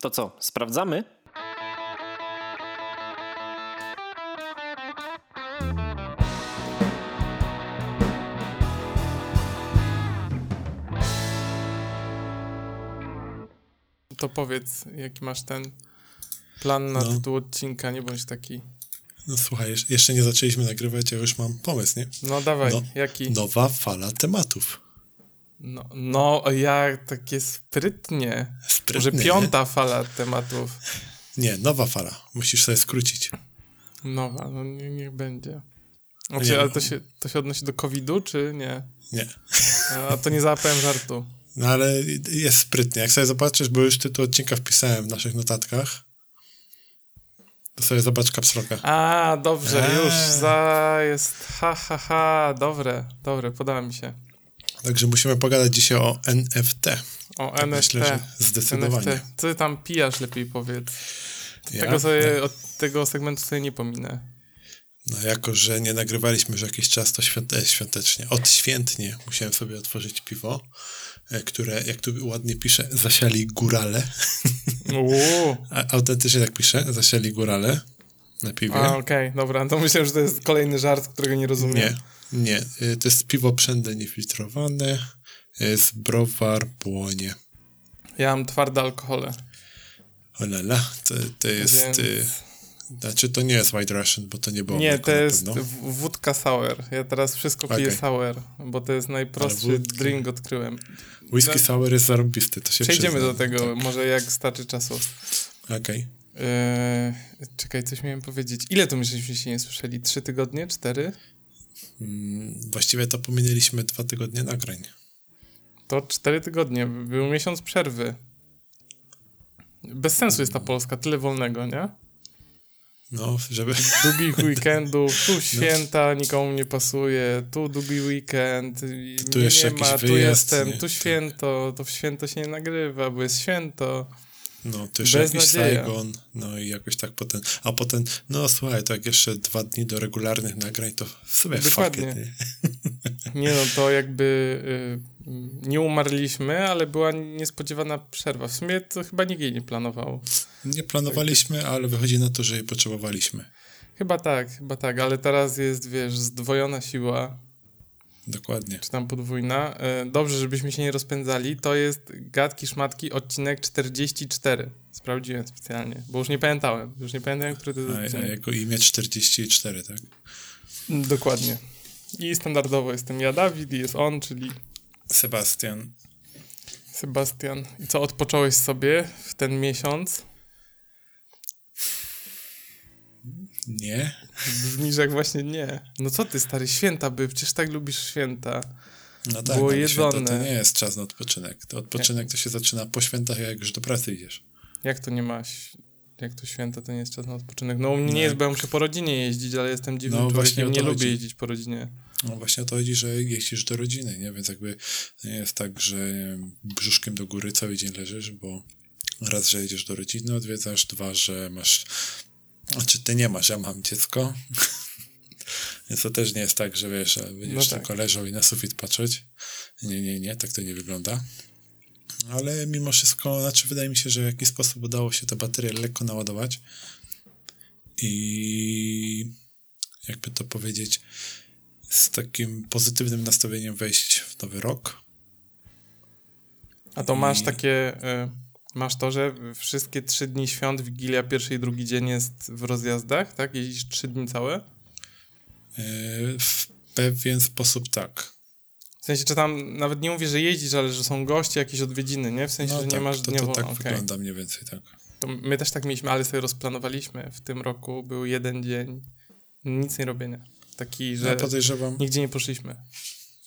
To co, sprawdzamy? To powiedz, jaki masz ten plan na No. tytuł odcinka, nie bądź taki. No słuchaj, jeszcze- nie zaczęliśmy nagrywać, a już mam pomysł, nie? No dawaj, No. jaki? Nowa fala tematów. No, no ja takie sprytnie. Sprytnie, Może nie? piąta fala tematów. Nie, nowa fala. Musisz sobie skrócić. Nowa, no nie, niech będzie. Nie, Znaczy, ale no. to się, to się odnosi do COVID-u, czy nie? Nie. A to nie załapałem żartu. No ale jest sprytnie. Jak sobie zobaczysz, bo już tytuł odcinka wpisałem w naszych notatkach, to sobie zobacz kapsloka. A, dobrze, Eee. już za jest. Ha, ha, ha. Dobre, dobre, podoba mi się. Także musimy pogadać dzisiaj o NFT. O Tak NFT. myślę, że zdecydowanie. NFT. Co ty tam pijasz, lepiej powiedz. Ja? Tego sobie, od tego segmentu sobie nie pominę. No jako, że nie nagrywaliśmy już jakiś czas, to świąte, świątecznie, odświętnie musiałem sobie otworzyć piwo, e, które, jak tu ładnie pisze, zasiali górale. Autentycznie tak pisze, zasiali górale na piwie. A, okej, dobra. To myślę, że to jest kolejny żart, którego nie rozumiem. Nie, nie. Y, To jest piwo przędne niefiltrowane y, z browar Błonie. Ja mam twarde alkohole. Olala, to, to jest... Więc- Y, znaczy, to nie jest White Russian, bo to nie było Nie, to jest wódka sour. Ja teraz wszystko piję Okej. sour, bo to jest najprostszy drink odkryłem. Whisky sour jest zarobisty, to się Przejdziemy przyznam. do tego, może jak starczy czasu. Tak. Okej. Eee, czekaj, coś miałem powiedzieć. Ile tu myśmy się nie słyszeli? Trzy tygodnie? Cztery? Mm, Właściwie to pominęliśmy dwa tygodnie nagrań. To cztery tygodnie. Był miesiąc przerwy. Bez sensu jest ta Polska, tyle wolnego, nie? No, żeby... Długich weekendów, tu święta, nikomu nie pasuje, tu długi weekend, Tu jeszcze nie ma, tu jestem, nie? tu Tak. święto, to w święto się nie nagrywa, bo jest święto. No, Bez jakiś nadzieja. Saigon, no i jakoś tak potem... A potem, no słuchaj, to jak jeszcze dwa dni do regularnych nagrań, to w sumie Dokładnie. it, nie? Nie no, to jakby y, nie umarliśmy, ale była niespodziewana przerwa. W sumie to chyba nikt jej nie planował. Nie planowaliśmy, ale wychodzi na to, że jej potrzebowaliśmy. Chyba tak, chyba tak, ale teraz jest, wiesz, zdwojona siła, Dokładnie. czy tam podwójna. Y, Dobrze, żebyśmy się nie rozpędzali. To jest Gadki Szmatki, odcinek 44. Sprawdziłem specjalnie, bo już nie pamiętałem. Już nie pamiętam, który to jest A, a jego imię 44, tak? Dokładnie. I standardowo jestem ja, Dawid, i jest on, czyli Sebastian. Sebastian. I co, odpocząłeś sobie w ten miesiąc? Nie? Brzmisz jak właśnie nie. No co ty, stary, święta by, przecież tak lubisz święta. No tak, Było święta jedzone. to nie jest czas na odpoczynek. To odpoczynek to się zaczyna po świętach, jak już do pracy idziesz. Jak to nie masz? Jak to święta, to nie jest czas na odpoczynek. No u mnie nie No jest, bo ja muszę po rodzinie jeździć, ale jestem dziwnym No, właśnie człowiekiem, nie to lubię chodzi. jeździć po rodzinie. No właśnie o to chodzi, że jeździsz do rodziny, nie? Więc jakby to nie jest tak, że brzuszkiem do góry cały dzień leżysz, bo raz, że jedziesz do rodziny, odwiedzasz, dwa, że masz... Znaczy ty nie masz, ja mam dziecko. Więc to też nie jest tak, że wiesz, że będziesz No tak. tylko leżał i na sufit patrzeć. Nie, nie, nie, tak to nie wygląda. Ale mimo wszystko, znaczy wydaje mi się, że w jakiś sposób udało się te baterie lekko naładować i jakby to powiedzieć, z takim pozytywnym nastawieniem wejść w nowy rok. A to masz I- takie... Y, masz to, że wszystkie trzy dni świąt, Wigilia, pierwszy i drugi dzień jest w rozjazdach, tak? Jeździsz trzy dni całe? Yy, W pewien sposób tak. W sensie, czy tam nawet nie mówię, że jeździsz, ale że są goście, jakieś odwiedziny, nie? W sensie, No że tak, nie masz to, dnia to wolno. tak okej. wygląda mniej więcej, tak. To my też tak mieliśmy, ale sobie rozplanowaliśmy. W tym roku był jeden dzień nic nie robienia. Taki, że Ja podejrzewam, nigdzie nie poszliśmy.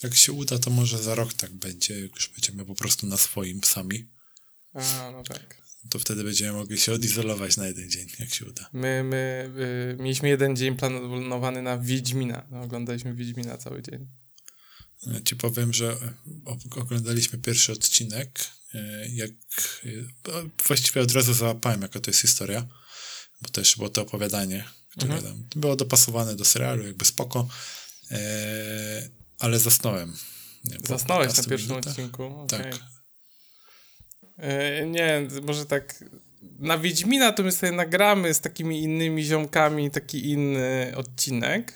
jak się uda, to może za rok tak będzie, jak już będziemy po prostu na swoim sami. A, no tak. To wtedy będziemy mogli się odizolować na jeden dzień, jak się uda. My, my y, mieliśmy jeden dzień planowany na Wiedźmina. No, oglądaliśmy Wiedźmina cały dzień. Ja Ci powiem, że oglądaliśmy pierwszy odcinek, e, jak e, o, właściwie od razu załapałem, jaka to jest historia, bo też było to opowiadanie, które Mhm. tam było dopasowane do serialu, jakby spoko, e, ale zasnąłem. Nie, Zasnąłeś na 15 pierwszym minutach. odcinku? okej. Tak. E, nie, może tak na Wiedźmina to my sobie nagramy z takimi innymi ziomkami taki inny odcinek.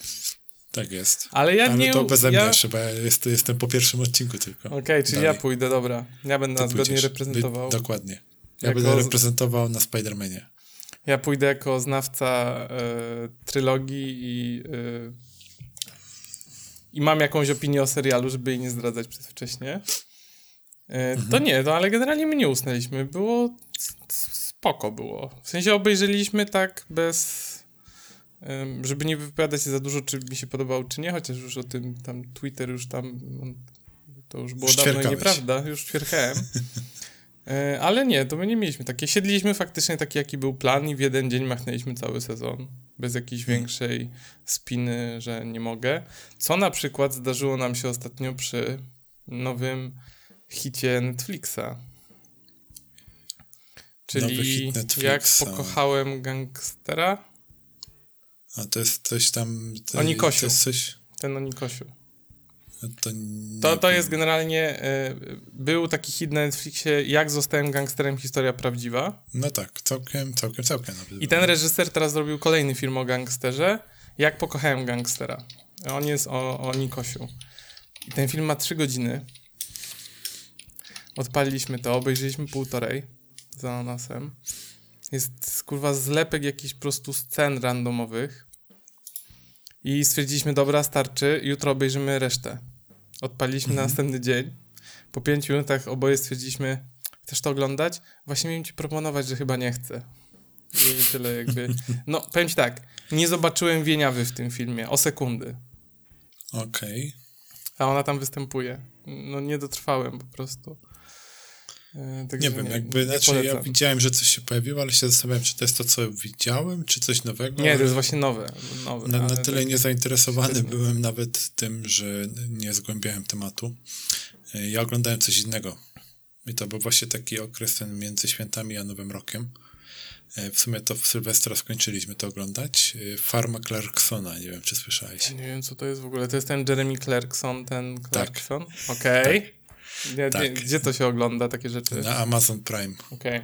Tak jest. Ale ja Ale nie... to beze ja... mnie jeszcze, bo ja jest, jestem po pierwszym odcinku tylko. Okej, okay, czyli Dalej. ja pójdę, dobra. Ja będę Ty nas godnie reprezentował. Dokładnie. Ja Jako będę reprezentował na Spider-Manie. Ja pójdę jako znawca e, trylogii i, e, i mam jakąś opinię o serialu, żeby jej nie zdradzać przedwcześnie. E, To nie, no ale generalnie my nie usnęliśmy. Było spoko było. W sensie obejrzeliśmy tak bez... Żeby nie wypowiadać się za dużo, czy mi się podobało, czy nie, chociaż już o tym tam Twitter już tam to już było Już dawno i nieprawda, już ćwierkałem. E, Ale nie, to my nie mieliśmy takie. Siedliśmy faktycznie taki, jaki był plan i w jeden dzień machnęliśmy cały sezon. Bez jakiejś większej spiny, że nie mogę. Co na przykład zdarzyło nam się ostatnio przy nowym hicie Netflixa. Czyli Netflixa. jak pokochałem gangstera, A to jest coś tam... To, O Nikosiu. To jest coś... ten o Nikosiu. To, To, to jest generalnie, y, był taki hit na Netflixie, jak zostałem gangsterem, historia prawdziwa. No tak, całkiem, całkiem, całkiem. I ten reżyser teraz zrobił kolejny film o gangsterze. Jak pokochałem gangstera. On jest o, o Nikosiu. I ten film ma trzy godziny. Odpaliliśmy to, obejrzeliśmy półtorej za ananasem. Jest kurwa zlepek jakichś po prostu scen randomowych. I stwierdziliśmy, dobra, starczy, jutro obejrzymy resztę. Odpaliliśmy na następny dzień. Po pięciu minutach oboje stwierdziliśmy, chcesz to oglądać? Właśnie miałem ci proponować, że chyba nie chcę. I tyle jakby. No, powiem ci tak, nie zobaczyłem Wieniawy w tym filmie, o sekundy. Okej. A ona tam występuje. No nie dotrwałem po prostu. Także Nie wiem, jakby, znaczy ja polecam. widziałem, że coś się pojawiło, ale się zastanawiałem, czy to jest to, co widziałem, czy coś nowego. Nie, to jest właśnie nowe. nowe Na, na tyle tak- niezainteresowany byłem nawet tym, że nie zgłębiałem tematu. E, Ja oglądałem coś innego. I to był właśnie taki okres ten między świętami a Nowym Rokiem. E, W sumie to w Sylwestra skończyliśmy to oglądać. Farma Clarksona, nie wiem, czy słyszałeś. Nie wiem, co to jest w ogóle. To jest ten Jeremy Clarkson, ten Clarkson? Okej. Nie, Tak. nie, Gdzie to się ogląda, takie rzeczy? Na Amazon Prime. Okej.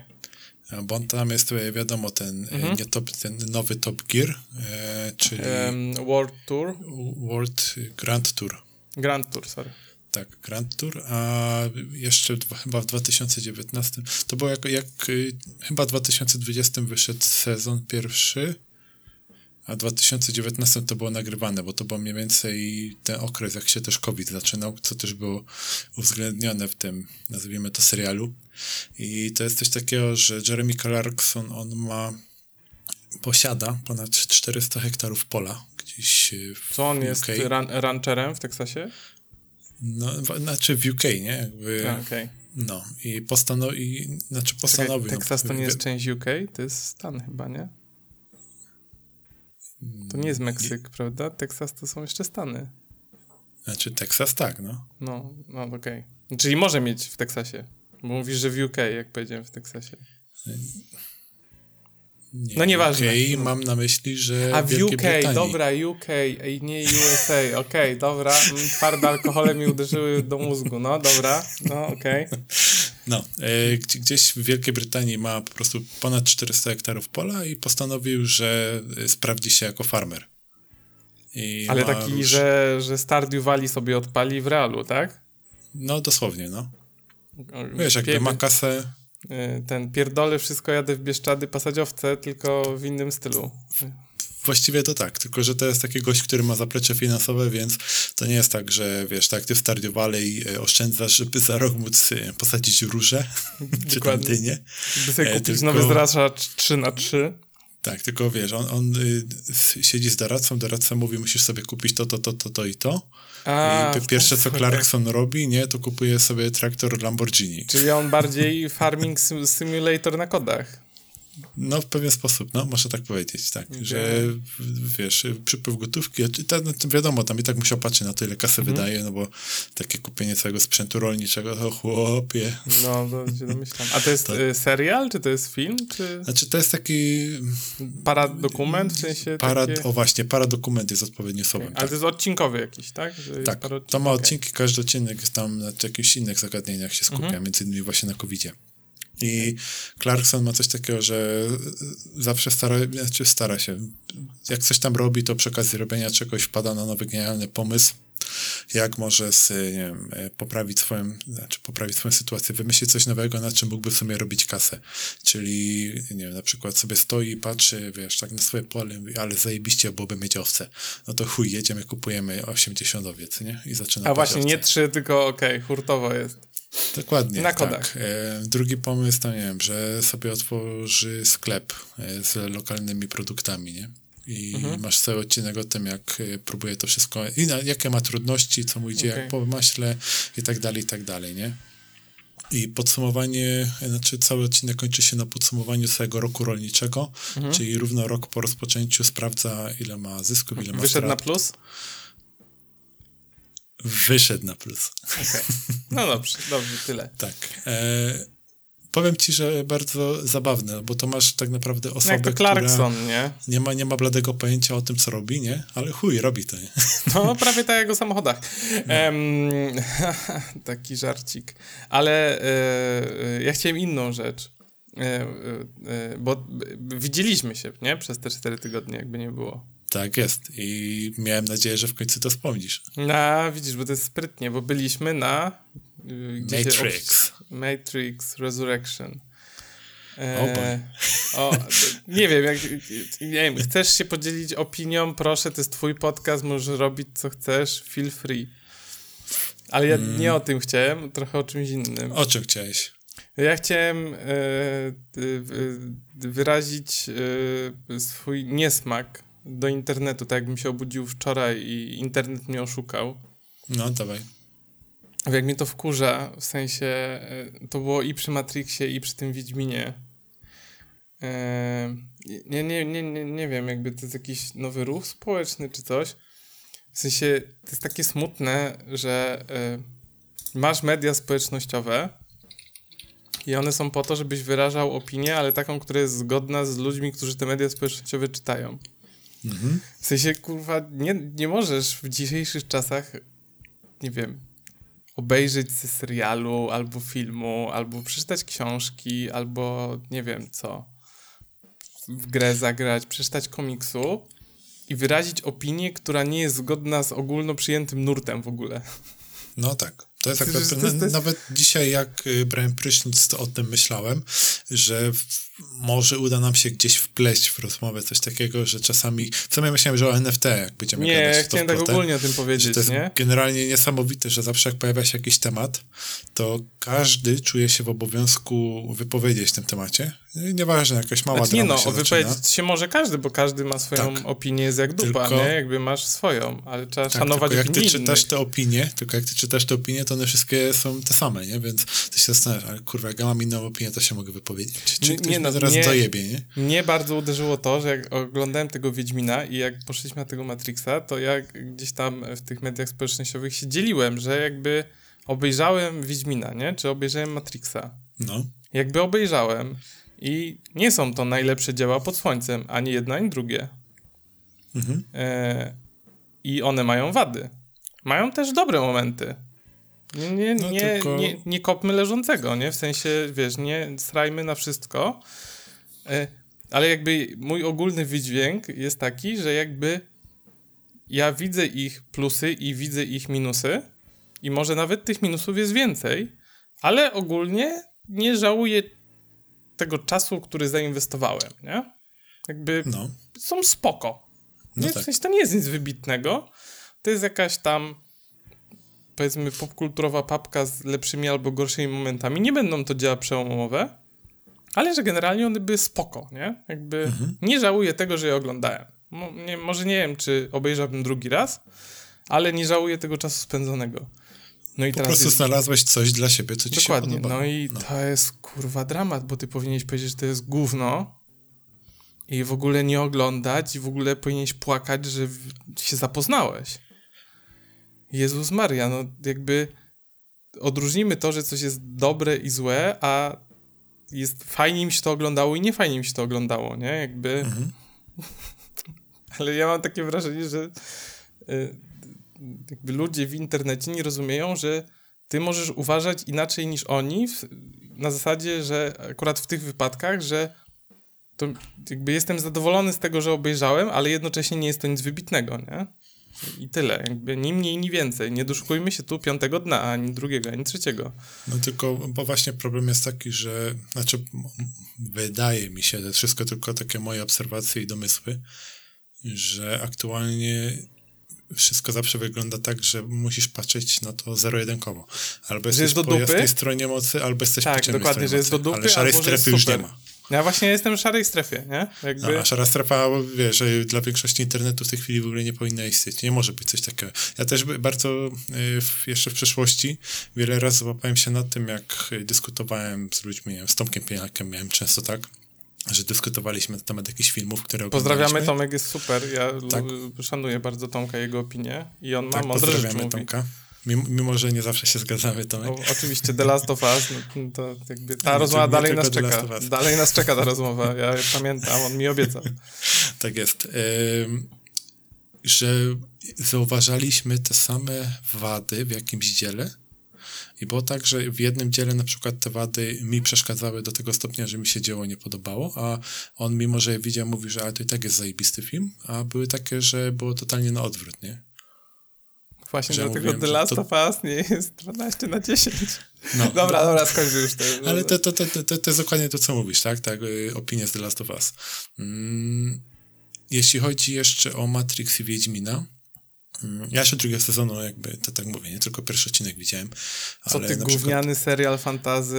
E, Bo tam jest, e, wiadomo, ten, e, Mhm. nie top, ten nowy Top Gear, e, czyli Em, World Tour? World Grand Tour. Grand Tour, sorry. Tak, Grand Tour, a jeszcze chyba w 2019, to było jak, jak y, chyba w 2020 wyszedł sezon pierwszy, a w 2019 to było nagrywane, bo to był mniej więcej ten okres, jak się też COVID zaczynał, co też było uwzględnione w tym, nazwijmy to, serialu. I to jest coś takiego, że Jeremy Clarkson, on ma, posiada ponad 400 hektarów pola gdzieś w Co on jest UK. ran rancherem w Teksasie? No, znaczy w UK, nie? Jakby, A, okej. no i postanowił, znaczy Czekaj, postanowił. Teksas to nie jest część UK? To jest stan chyba, nie? To nie jest Meksyk, prawda? Teksas to są jeszcze Stany. Znaczy Teksas tak, no. No, no okej. Czyli może mieć w Teksasie. Bo mówisz, że w UK, jak powiedziałem w Teksasie. Nie, No nieważne. UK mam na myśli, że A w Wielkiej UK, Brytanii. dobra, UK, nie USA, okej, dobra. Mm, Twarde alkohole mi uderzyły do mózgu, no dobra, no okej. No, e, gdzie- gdzieś w Wielkiej Brytanii ma po prostu ponad 400 hektarów pola i postanowił, że e, sprawdzi się jako farmer. I Ale taki, że, że Stardew Valley sobie odpali w realu, tak? No dosłownie, no. Wiesz, jakby ma kasę, y, Ten pierdolę, wszystko jadę w Bieszczady pasadziowce, tylko w innym stylu. Właściwie to tak, tylko że to jest taki gość, który ma zaplecze finansowe, więc to nie jest tak, że wiesz, tak ty w Stardew Valley e, oszczędzasz, żeby za rok móc e, posadzić róże, czy tam dynie. By sobie E, kupić tylko- nowy zraszacz 3 na 3 Tak, tylko wiesz, on, on y, siedzi z doradcą, doradca mówi, musisz sobie kupić to, to, to, to, to i to. A, I pierwsze, co. Clarkson robi, nie, to kupuje sobie traktor Lamborghini. Czyli on bardziej farming sim- simulator na kodach. No, w pewien sposób, no, można tak powiedzieć, tak, Okej. że wiesz, przypływ gotówki, no, to wiadomo, tam i tak musiał patrzeć na to, ile kasy Mhm. wydaje, no bo takie kupienie całego sprzętu rolniczego, to chłopie. No, to się domyślam. A to jest To- y, serial, czy to jest film, czy Znaczy, to jest taki paradokument, w sensie parad, takie... o właśnie, paradokument jest odpowiednim słowem, Ale tak. to jest odcinkowy jakiś, tak? Że Tak, to ma odcinki, każdy odcinek jest tam na jakichś innych zagadnieniach się skupia, Mhm. między innymi właśnie na covid -zie. I Clarkson ma coś takiego, że zawsze stara, znaczy stara się. Jak coś tam robi, to przy okazji robienia czegoś wpada na nowy genialny pomysł jak może z, wiem, e, poprawić swoją, znaczy poprawić swoją sytuację, wymyślić coś nowego, na czym mógłby w sumie robić kasę. Czyli, nie wiem, na przykład sobie stoi i patrzy, wiesz, tak na swoje pole, ale zajebiście byłoby mieć owce. No to chuj, jedziemy, kupujemy 80 owiec, nie? I zaczyna A właśnie, owce. nie trzy, tylko okej, okay, hurtowo jest. Dokładnie. Na kodach. Tak. E, drugi pomysł to nie wiem, że sobie otworzy sklep e, z lokalnymi produktami, nie? i mhm. masz cały odcinek o tym, jak e, próbuje to wszystko, i na, jakie ma trudności, co mu idzie okay. jak po maśle i tak dalej, i tak dalej, nie? I podsumowanie, znaczy cały odcinek kończy się na podsumowaniu całego roku rolniczego, mhm. czyli równo rok po rozpoczęciu sprawdza, ile ma zysków, ile ma Wyszedł strat. na plus? Wyszedł na plus. Okay. No dobrze, dobrze, tyle. tak. E powiem ci, że bardzo zabawne, bo to masz tak naprawdę osobę, Jak to Clarkson, która nie? Nie ma, nie ma bladego pojęcia o tym, co robi, nie? Ale chuj, robi to, nie? No, prawie tak jak o samochodach. No. taki żarcik. Ale e, ja chciałem inną rzecz. E, e, bo widzieliśmy się, nie? Przez te cztery tygodnie, jakby nie było. Tak jest. I miałem nadzieję, że w końcu to wspomnisz. No, widzisz, bo to jest sprytnie, bo byliśmy na Matrix. Matrix Resurrection. E, o, nie wiem, jak, nie wiem, chcesz się podzielić opinią, proszę, to jest twój podcast, możesz robić co chcesz, feel free. Ale ja mm. nie o tym chciałem, trochę o czymś innym. O czym chciałeś? Ja chciałem e, wyrazić e, swój niesmak do internetu, tak jakbym się obudził wczoraj i internet mnie oszukał. No, dawaj jak mnie to wkurza, w sensie e, to było i przy Matrixie, i przy tym Wiedźminie. E, nie, nie, nie, nie, nie wiem, jakby to jest jakiś nowy ruch społeczny czy coś. W sensie to jest takie smutne, że e, masz media społecznościowe i one są po to, żebyś wyrażał opinię, ale taką, która jest zgodna z ludźmi, którzy te media społecznościowe czytają. Mhm. W sensie, kurwa, nie, nie możesz w dzisiejszych czasach, nie wiem, obejrzeć ze serialu, albo filmu, albo przeczytać książki, albo nie wiem co, w grę zagrać, przeczytać komiksu i wyrazić opinię, która nie jest zgodna z ogólno przyjętym nurtem w ogóle. No tak. To jest, tak, to, to, to, nawet dzisiaj, jak y, brałem prysznic, to o tym myślałem, że może uda nam się gdzieś wpleść w rozmowę coś takiego, że czasami. W sumie myślałem, że o NFT, jak będziemy nie, gadać. Nie, chciałem tak ogólnie o tym powiedzieć. to jest nie? generalnie niesamowite, że zawsze jak pojawia się jakiś temat, to każdy czuje się w obowiązku wypowiedzieć w tym temacie. Nieważne, jakaś mała znaczy, Nie no, się wypowiedzieć się może każdy, bo każdy ma swoją tak. opinię, jest jak dupa, tylko, nie? Jakby masz swoją, ale trzeba tak, szanować jak ty czytasz te opinie, tylko jak ty czytasz te opinie, to one wszystkie są te same, nie? Więc ty się zastanawiasz, ale kurwa, jak ja mam inną opinię, to się mogę wypowiedzieć. Czy ktoś nie, no, teraz nie, dojebie, nie? Mnie bardzo uderzyło to, że jak oglądałem tego Wiedźmina i jak poszliśmy na tego Matrixa, to ja gdzieś tam w tych mediach społecznościowych się dzieliłem, że jakby obejrzałem Wiedźmina, nie? Czy obejrzałem Matrixa. No. Jakby obejrzałem i nie są to najlepsze dzieła pod słońcem, ani jedno, ani drugie. Mhm. E, I one mają wady. Mają też dobre momenty. Nie, nie, no nie, tylko... nie, nie kopmy leżącego, nie? W sensie, wiesz, nie strajmy na wszystko. E, ale jakby mój ogólny wydźwięk jest taki, że jakby ja widzę ich plusy i widzę ich minusy i może nawet tych minusów jest więcej, ale ogólnie nie żałuję tego czasu, który zainwestowałem, nie? Jakby no. są spoko. No nie? Tak. W sensie to nie jest nic wybitnego. To jest jakaś tam powiedzmy popkulturowa papka z lepszymi albo gorszymi momentami. Nie będą to dzieła przełomowe, ale że generalnie one były spoko, nie? Jakby mhm. nie żałuję tego, że je oglądałem. Mo, nie, może nie wiem, czy obejrzałbym drugi raz, ale nie żałuję tego czasu spędzonego. No i po teraz prostu jest... znalazłeś coś dla siebie, co ci Dokładnie. się podoba. No i no. to jest kurwa dramat, bo ty powinieneś powiedzieć, że to jest gówno i w ogóle nie oglądać i w ogóle powinieneś płakać, że się zapoznałeś. Jezus Maria, no jakby odróżnimy to, że coś jest dobre i złe, a jest fajnie mi się to oglądało i nie fajnie mi się to oglądało, nie? Jakby... Mhm. Ale ja mam takie wrażenie, że y, jakby ludzie w internecie nie rozumieją, że ty możesz uważać inaczej niż oni, na zasadzie, że akurat w tych wypadkach, że to jakby jestem zadowolony z tego, że obejrzałem, ale jednocześnie nie jest to nic wybitnego, nie? I tyle, jakby ni mniej, ni więcej. Nie doszukujmy się tu piątego dna, ani drugiego, ani trzeciego. No tylko, bo właśnie problem jest taki, że, znaczy, wydaje mi się, to wszystko tylko takie moje obserwacje i domysły, że aktualnie wszystko zawsze wygląda tak, że musisz patrzeć na to zero-jedynkowo. Albo jesteś po jasnej stronie mocy, albo jesteś tak, po ciemnej dokładnie, stronie że jest do dupy, Ale szarej strefy już nie ma. Ja właśnie jestem w szarej strefie, nie? Jakby... No, a szara strefa, wiesz, dla większości internetu w tej chwili w ogóle nie powinna istnieć. Nie może być coś takiego. Ja też bardzo y, jeszcze w przeszłości wiele razy złapałem się nad tym, jak dyskutowałem z ludźmi, z Tomkiem Pieniakiem, miałem często tak, że dyskutowaliśmy na temat jakichś filmów, które Pozdrawiamy, Tomek jest super. Ja tak. szanuję bardzo Tomka, jego opinię i on ma tak, mądre pozdrawiamy rzeczy Tomka. Mimo, mimo, że nie zawsze się zgadzamy, Tomek. O, oczywiście, The Last of Us, no, to jakby ta no, rozmowa dalej nas czeka. Dalej nas czeka ta rozmowa, ja pamiętam, on mi obiecał. tak jest. że zauważaliśmy te same wady w jakimś dziele, i było tak, że w jednym dziele na przykład te wady mi przeszkadzały do tego stopnia, że mi się dzieło nie podobało, a on mimo, że je widział, mówi, że ale to i tak jest zajebisty film, a były takie, że było totalnie na odwrót, nie? Właśnie że dlatego mówiłem, The Last to... of Us nie jest 12 na 10. No, dobra, no. dobra, skończę już to. Ale to, to, to, to, to jest dokładnie to, co mówisz, tak? Tak, y, opinia z The Last of Us. Mm, jeśli chodzi jeszcze o Matrix i Wiedźmina, ja jeszcze drugiego sezonu jakby, to tak mówię, nie tylko pierwszy odcinek widziałem. Co ty gówniany przykład... serial fantazy,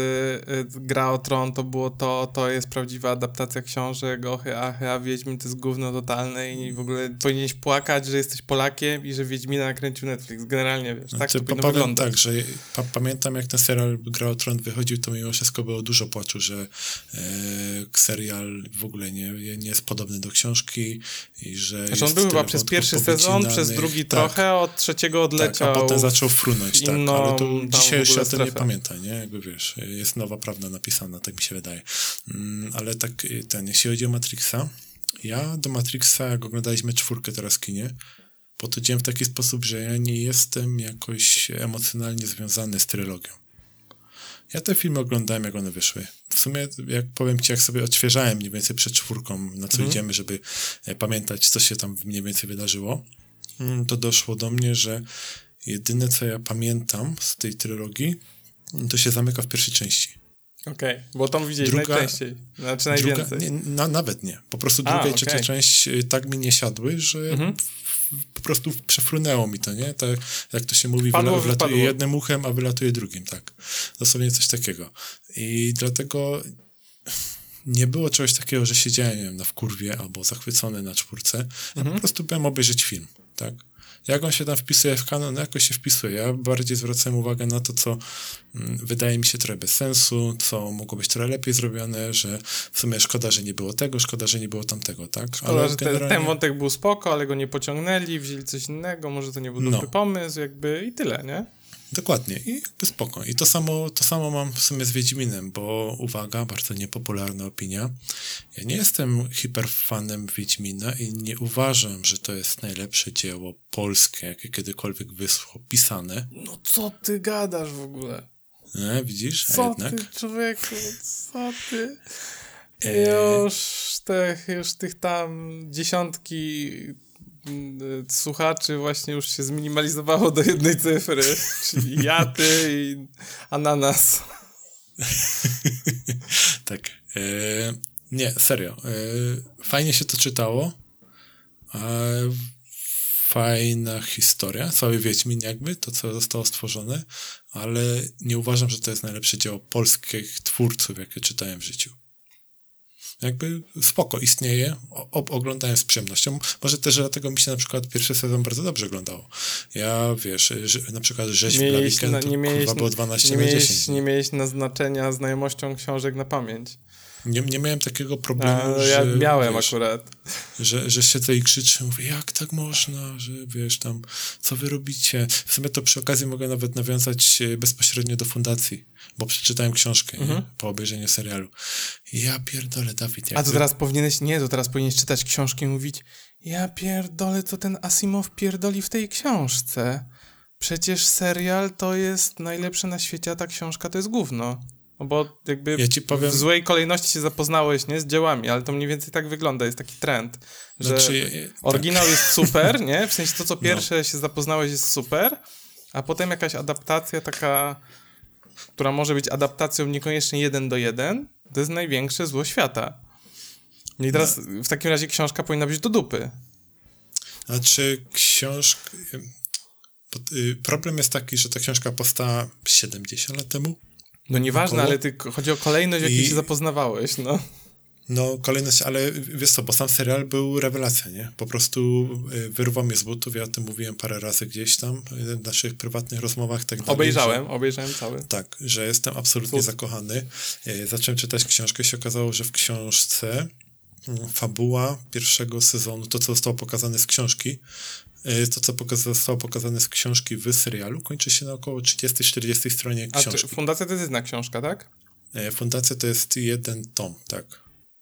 y, Gra o Tron to było to, to jest prawdziwa adaptacja książek, ochy, achy, a Wiedźmin to jest gówno totalne i w ogóle powinieneś płakać, że jesteś Polakiem i że Wiedźmina nakręcił Netflix. Generalnie, wiesz, tak to powinno wyglądać. tak, że pa pamiętam jak ten serial Gra o Tron wychodził, to mimo wszystko było dużo płaczu, że e, serial w ogóle nie, nie jest podobny do książki i że Znaczy on był chyba przez pierwszy sezon, przez drugi tak. trochę, od trzeciego odleciał. Tak, a potem zaczął frunąć, tak. Ale to dzisiaj już się o tym nie pamięta, nie? Jakby wiesz, jest nowa prawda napisana, tak mi się wydaje. Mm, ale tak y, ten, jeśli chodzi o Matrixa, ja do Matrixa, jak oglądaliśmy czwórkę teraz w kinie, podchodziłem w taki sposób, że ja nie jestem jakoś emocjonalnie związany z trylogią. Ja te filmy oglądałem, jak one wyszły. W sumie, jak powiem ci, jak sobie odświeżałem mniej więcej przed czwórką, na co mm. idziemy, żeby e, pamiętać, co się tam mniej więcej wydarzyło, to doszło do mnie, że jedyne, co ja pamiętam z tej trylogii, to się zamyka w pierwszej części. Okej, okay, bo tam widzieli druga, najczęściej, znaczy najwięcej. Druga, nie, na, nawet nie. Po prostu druga A, i trzecia okay. część y, tak mi nie siadły, że mhm. po prostu przefrunęło mi to, nie? Tak, jak to się mówi, Padło, wylatuje wypadło. jednym uchem, a wylatuje drugim, tak. Dosłownie coś takiego. I dlatego nie było czegoś takiego, że siedziałem nie wiem, na wkurwie albo zachwycony na czwórce. Mhm. po prostu byłem obejrzeć film, tak? Jak on się tam wpisuje w kanon, no jakoś się wpisuje. Ja bardziej zwracam uwagę na to, co mm, wydaje mi się trochę bez sensu, co mogło być trochę lepiej zrobione, że w sumie szkoda, że nie było tego, szkoda, że nie było tamtego, tak? Szkoda, ale że generalnie... ten wątek był spoko, ale go nie pociągnęli, wzięli coś innego, może to nie był dobry no. pomysł, jakby i tyle, nie? Dokładnie i jakby spoko. I to samo, to samo mam w sumie z Wiedźminem, bo uwaga, bardzo niepopularna opinia. Ja nie jestem hiperfanem Wiedźmina i nie uważam, że to jest najlepsze dzieło polskie, jakie kiedykolwiek wyschło, pisane. No co ty gadasz w ogóle? Nie, widzisz? Co jednak... ty, człowieku, co ty? E, już, tych, już tych tam dziesiątki słuchaczy właśnie już się zminimalizowało do jednej cyfry, czyli jaty i ananas. tak. E, nie, serio. E, fajnie się to czytało. E, fajna historia, cały Wiedźmin jakby, to co zostało stworzone, ale nie uważam, że to jest najlepsze dzieło polskich twórców, jakie czytałem w życiu jakby spoko istnieje, o, oglądałem z przyjemnością. Może też dlatego mi się na przykład pierwszy sezon bardzo dobrze oglądało. Ja, wiesz, że, na przykład rzeź w Blaviken, to nie miałeś, było 12 nie na miałeś, 10. Nie miałeś naznaczenia znajomością książek na pamięć. Nie, nie miałem takiego problemu, A, że... Ja miałem wiesz, akurat. Że, że siedzę i krzyczę, mówię, jak tak można, że wiesz tam, co wy robicie? W sumie to przy okazji mogę nawet nawiązać bezpośrednio do fundacji, bo przeczytałem książkę mhm. po obejrzeniu serialu. Ja pierdolę, Dawid. A to teraz powinieneś, nie, to teraz powinieneś czytać książkę i mówić, ja pierdolę, co ten Asimow pierdoli w tej książce. Przecież serial to jest najlepsze na świecie, a ta książka to jest gówno. No bo jakby Ja powiem- w złej kolejności się zapoznałeś, nie? Z dziełami, ale to mniej więcej tak wygląda, jest taki trend, że Znaczy, tak. oryginał jest super, nie? W sensie to, co pierwsze się zapoznałeś jest super, a potem jakaś adaptacja taka, która może być adaptacją niekoniecznie jeden do jeden, to jest największe zło świata. No I teraz w takim razie książka powinna być do dupy. Znaczy, książka. y, Problem jest taki, że ta książka powstała 70 lat temu. No nieważne, ale ty, chodzi o kolejność, w jakiej I- się zapoznawałeś, no. No, kolejność, ale wiesz co, bo sam serial był rewelacja, nie? Po prostu y, wyrwał mnie z butów, ja o tym mówiłem parę razy gdzieś tam, w naszych prywatnych rozmowach, tak dalej. Obejrzałem, obejrzałem cały. Że, tak, że jestem absolutnie zakochany. Y, Zacząłem czytać książkę, się okazało, że w książce mm, fabuła pierwszego sezonu, to co zostało pokazane z książki, to co zostało pokazane z książki w serialu, kończy się na około 30-40 stronie A książki. czy, Fundacja to jest jedna książka, tak? E, Fundacja to jest jeden tom, tak.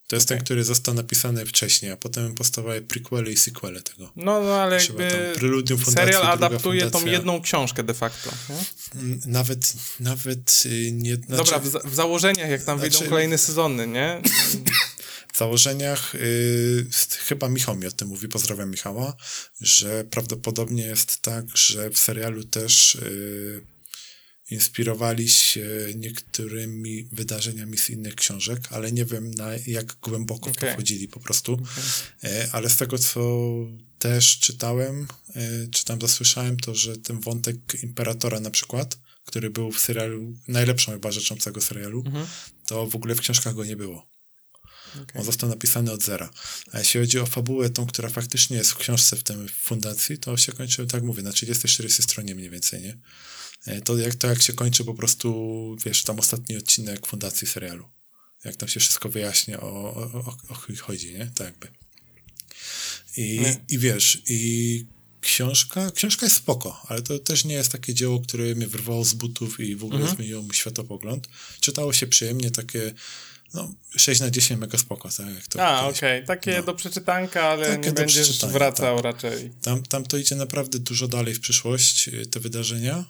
To jest Okej. ten, który został napisany wcześniej, a potem powstawały prequele i sequele tego. No, no ale Trzeba jakby Preludium Fundacji, serial adaptuje tą fundacja. jedną książkę de facto. Nie? Mm, Nawet, nawet y, nie... Znaczy, Dobra, w, za- w założeniach, jak tam wyjdą znaczy- kolejne sezony, nie? w założeniach y, st- chyba Michał mi o tym mówi, pozdrawiam Michała, że prawdopodobnie jest tak, że w serialu też y, inspirowali się niektórymi wydarzeniami z innych książek, ale nie wiem na jak głęboko Okej. wchodzili po prostu. E, Ale z tego, co też czytałem, e, czy tam zasłyszałem, to że ten wątek Imperatora na przykład, który był w serialu, najlepszą chyba rzeczą całego serialu, Mhm. to w ogóle w książkach go nie było. Okej. On został napisany od zera. A jeśli chodzi o fabułę, tą, która faktycznie jest w książce w tym fundacji, to się kończy, tak mówię, na 30-40 stronie mniej więcej, nie? E, To jak, to jak się kończy po prostu, wiesz, tam ostatni odcinek fundacji serialu. Jak tam się wszystko wyjaśnia, o, o, o, o chodzi, nie? Tak jakby. I, Nie. I wiesz, i książka, książka jest spoko, ale to też nie jest takie dzieło, które mnie wyrwało z butów i w ogóle Mhm. zmieniło mi światopogląd. Czytało się przyjemnie, takie no, 6 na 10 mega spoko, tak jak to A, okej, takie No. do przeczytanka, ale Takie nie będziesz wracał raczej. Tam, tam to idzie naprawdę dużo dalej w przyszłość, y, te wydarzenia.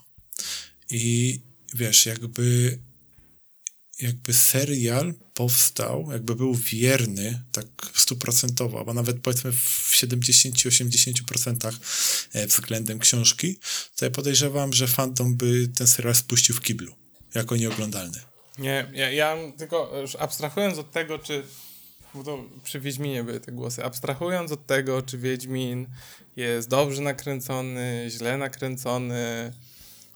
I wiesz, jakby jakby serial powstał, jakby był wierny, tak stuprocentowo, albo nawet powiedzmy w 70-80% e, względem książki, to ja podejrzewam, że fandom by ten serial spuścił w kiblu, jako nieoglądalny. Nie, ja, ja tylko abstrahując od tego, czy bo to przy Wiedźminie były te głosy, abstrahując od tego, czy Wiedźmin jest dobrze nakręcony, źle nakręcony,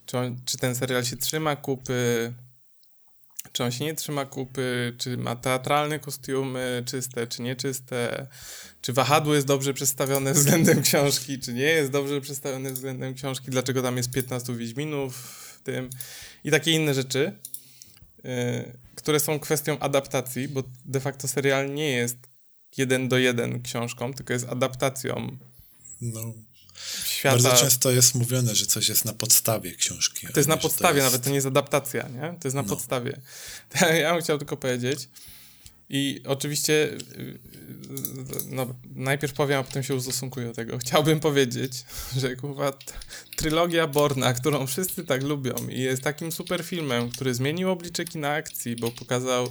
czy, on, czy ten serial się trzyma kupy, czy on się nie trzyma kupy, czy ma teatralne kostiumy, czyste czy nieczyste, czy wahadło jest dobrze przedstawione względem książki, czy nie jest dobrze przedstawione względem książki, dlaczego tam jest 15 Wiedźminów w tym i takie inne rzeczy, które są kwestią adaptacji, bo de facto serial nie jest jeden do jeden książką, tylko jest adaptacją No, świata. bardzo często jest mówione, że coś jest na podstawie książki. To jest na podstawie, jest- nawet to nie jest adaptacja, nie? To jest na No. podstawie. Ja bym chciał tylko powiedzieć. I oczywiście, y, y, no, najpierw powiem, a potem się ustosunkuję do tego. Chciałbym powiedzieć, że kurwa, trylogia Borna, którą wszyscy tak lubią i jest takim super filmem, który zmienił oblicze kina akcji, bo pokazał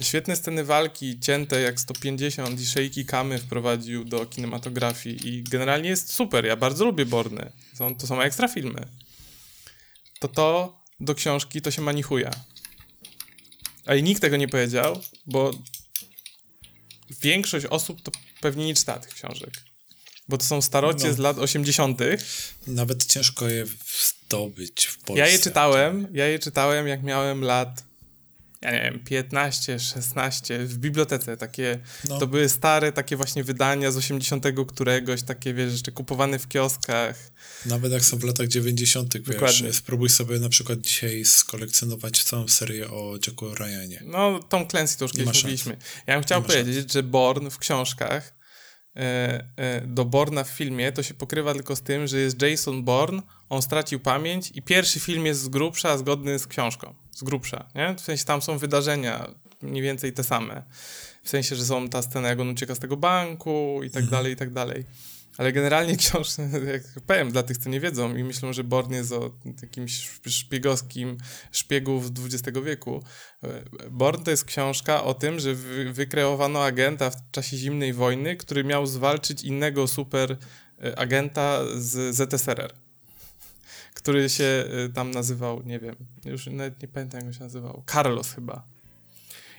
świetne sceny walki, cięte jak 150 i szejki kamy wprowadził do kinematografii i generalnie jest super. Ja bardzo lubię Borny. Są, to są ekstra filmy to to do książki to się manichuja. Ale nikt tego nie powiedział, bo większość osób to pewnie nie czyta tych książek. Bo to są starocie No. z lat 80. Nawet ciężko je zdobyć w Polsce. Ja je czytałem, ja je czytałem jak miałem lat ja nie wiem, 15, 16 w bibliotece takie, No. to były stare takie właśnie wydania z 80 któregoś, takie wiesz, jeszcze kupowane w kioskach. Nawet jak są w latach 90., Dokładnie. wiesz, spróbuj sobie na przykład dzisiaj skolekcjonować całą serię o Jacku Ryanie. No, Tom Clancy to już kiedyś mówiliśmy. Ja bym chciał powiedzieć, że Born w książkach e, e, do Borna w filmie to się pokrywa tylko z tym, że jest Jason Bourne, on stracił pamięć i pierwszy film jest z grubsza zgodny z książką. Z grubsza, nie? W sensie tam są wydarzenia mniej więcej te same. W sensie, że są ta scena, jak on ucieka z tego banku i tak dalej, i tak dalej. Ale generalnie książka, jak powiem dla tych, co nie wiedzą i myślą, że Born jest o jakimś szpiegowskim szpiegów XX wieku. e, Born to jest książka o tym, że wy, wykreowano agenta w czasie zimnej wojny, który miał zwalczyć innego super e, agenta z ZSRR. Który się e, tam nazywał, nie wiem, już nawet nie pamiętam jak się nazywał, Carlos chyba.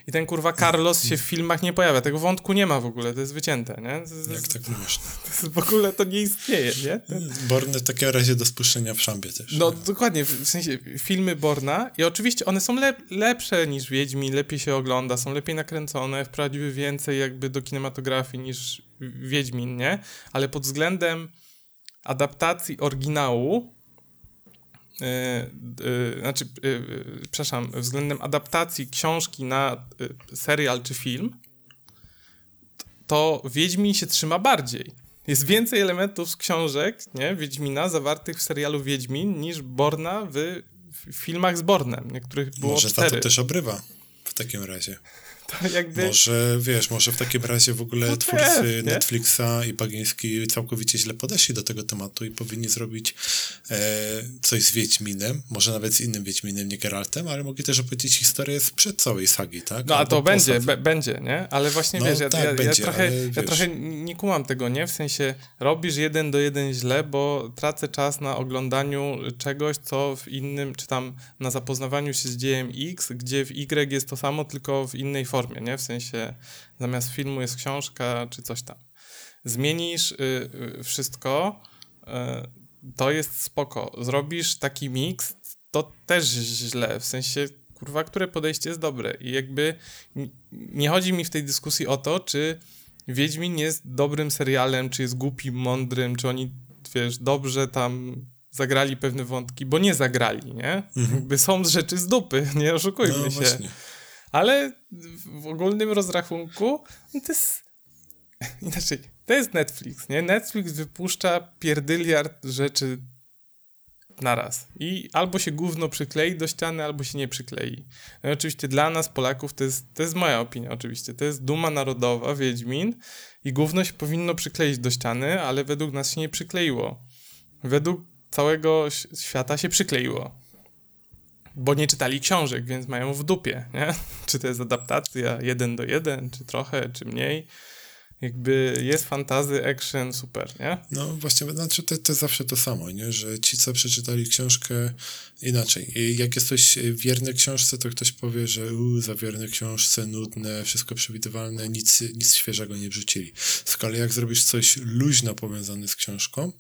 I ten kurwa Carlos się w filmach nie pojawia. Tego wątku nie ma w ogóle, to jest wycięte, nie? Jest, Jak tak jest, w ogóle to nie istnieje, nie? Ten, Borny w takim razie do spuszczenia w szambie też. no dokładnie, w sensie filmy Borna i oczywiście one są lep, lepsze niż Wiedźmi, lepiej się ogląda, są lepiej nakręcone, wprowadziły więcej jakby do kinematografii niż Wiedźmin, nie? Ale pod względem adaptacji oryginału znaczy, yy, yy, przepraszam, względem adaptacji książki na serial czy film, to Wiedźmin się trzyma bardziej. Jest więcej elementów z książek, nie, Wiedźmina, zawartych w serialu Wiedźmin, niż Borna w, w filmach z Bornem, niektórych było Może cztery. tato też obrywa w takim razie. Jakby... Może, wiesz, może w takim razie w ogóle No twórcy też? Netflixa i Bagiński całkowicie źle podeszli do tego tematu i powinni zrobić e, coś z Wiedźminem, może nawet z innym Wiedźminem, nie Geraltem, ale mogli też opowiedzieć historię sprzed całej sagi, tak? No a Albo to będzie, będzie, nie? Ale właśnie No, wiesz, ja, tak, ja, będzie, ja, trochę, ja trochę nie kumam tego, nie? W sensie robisz jeden do jeden źle, bo tracę czas na oglądaniu czegoś, co w innym, czy tam na zapoznawaniu się z dziejem X, gdzie w Y jest to samo, tylko w innej formie, nie? W sensie zamiast filmu jest książka, czy coś tam. Zmienisz y, y, wszystko, y, to jest spoko. Zrobisz taki miks, to też źle, w sensie kurwa, które podejście jest dobre i jakby nie chodzi mi w tej dyskusji o to, czy Wiedźmin jest dobrym serialem, czy jest głupim, mądrym, czy oni, wiesz, dobrze tam zagrali pewne wątki, bo nie zagrali, nie? Jakby są rzeczy z dupy, nie oszukujmy Mhm. No się. właśnie. Ale w ogólnym rozrachunku to jest inaczej, to jest Netflix, nie? Netflix wypuszcza pierdyliard rzeczy naraz. I albo się gówno przyklei do ściany, albo się nie przyklei. No oczywiście dla nas, Polaków, to jest, to jest moja opinia oczywiście, to jest duma narodowa, Wiedźmin i gówno się powinno przykleić do ściany, ale według nas się nie przykleiło. Według całego świata się przykleiło. Bo nie czytali książek, więc mają w dupie, nie? Czy to jest adaptacja jeden do jeden, czy trochę, czy mniej. Jakby jest fantazy, action, super, nie? No właśnie, znaczy to, to zawsze to samo, nie? że ci, co przeczytali książkę inaczej. Jak jesteś wierny książce, to ktoś powie, że u, za wierne książce, nudne, wszystko przewidywalne, nic, nic świeżego nie wrzucili. Z kolei jak zrobisz coś luźno powiązane z książką,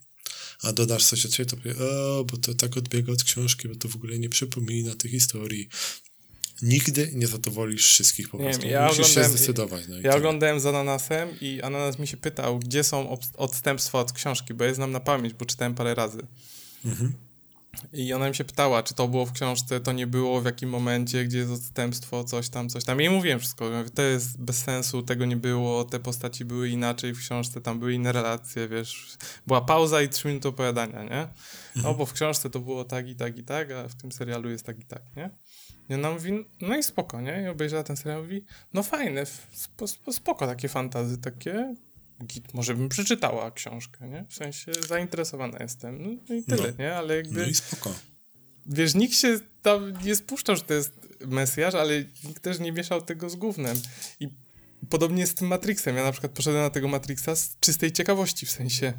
a dodasz coś od siebie, to powie, o, bo to tak odbiega od książki, bo to w ogóle nie przypomina tej historii. Nigdy nie zadowolisz wszystkich po prostu. wiem, ja Musisz się zdecydować. No Ja tyle. oglądałem z Ananasem i Ananas mi się pytał, gdzie są odstępstwa od książki, bo ja je znam na pamięć, bo czytałem parę razy. Mhm. I ona mi się pytała, czy to było w książce, to nie było, w jakim momencie, gdzie jest odstępstwo, coś tam, coś tam. I jej mówiłem wszystko. Mówię, to jest bez sensu, tego nie było, te postaci były inaczej w książce, tam były inne relacje, wiesz. Była pauza i trzy minuty opowiadania, nie? No, bo w książce to było tak i tak i tak, a w tym serialu jest tak i tak, nie? I ona mówi, no i spoko, nie? I obejrzała ten serial i mówi, no fajne, spo, spo, spoko takie fantazy, takie, git, może bym przeczytała książkę, nie? W sensie zainteresowana jestem, no, i tyle, No. nie? Ale jakby, No i spoko. wiesz, nikt się tam nie spuszczał, że to jest Mesjasz, ale nikt też nie mieszał tego z gównem. I podobnie jest z tym Matrixem. Ja na przykład poszedłem na tego Matrixa z czystej ciekawości, w sensie,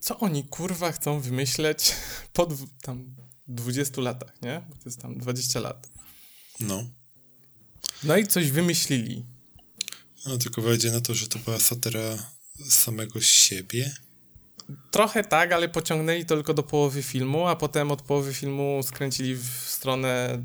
co oni kurwa chcą wymyśleć po tam 20 latach, nie? Bo to jest tam 20 lat. No. No i coś wymyślili. No tylko wejdzie na to, że to była satyra samego siebie. Trochę tak, ale pociągnęli to tylko do połowy filmu, a potem od połowy filmu skręcili w stronę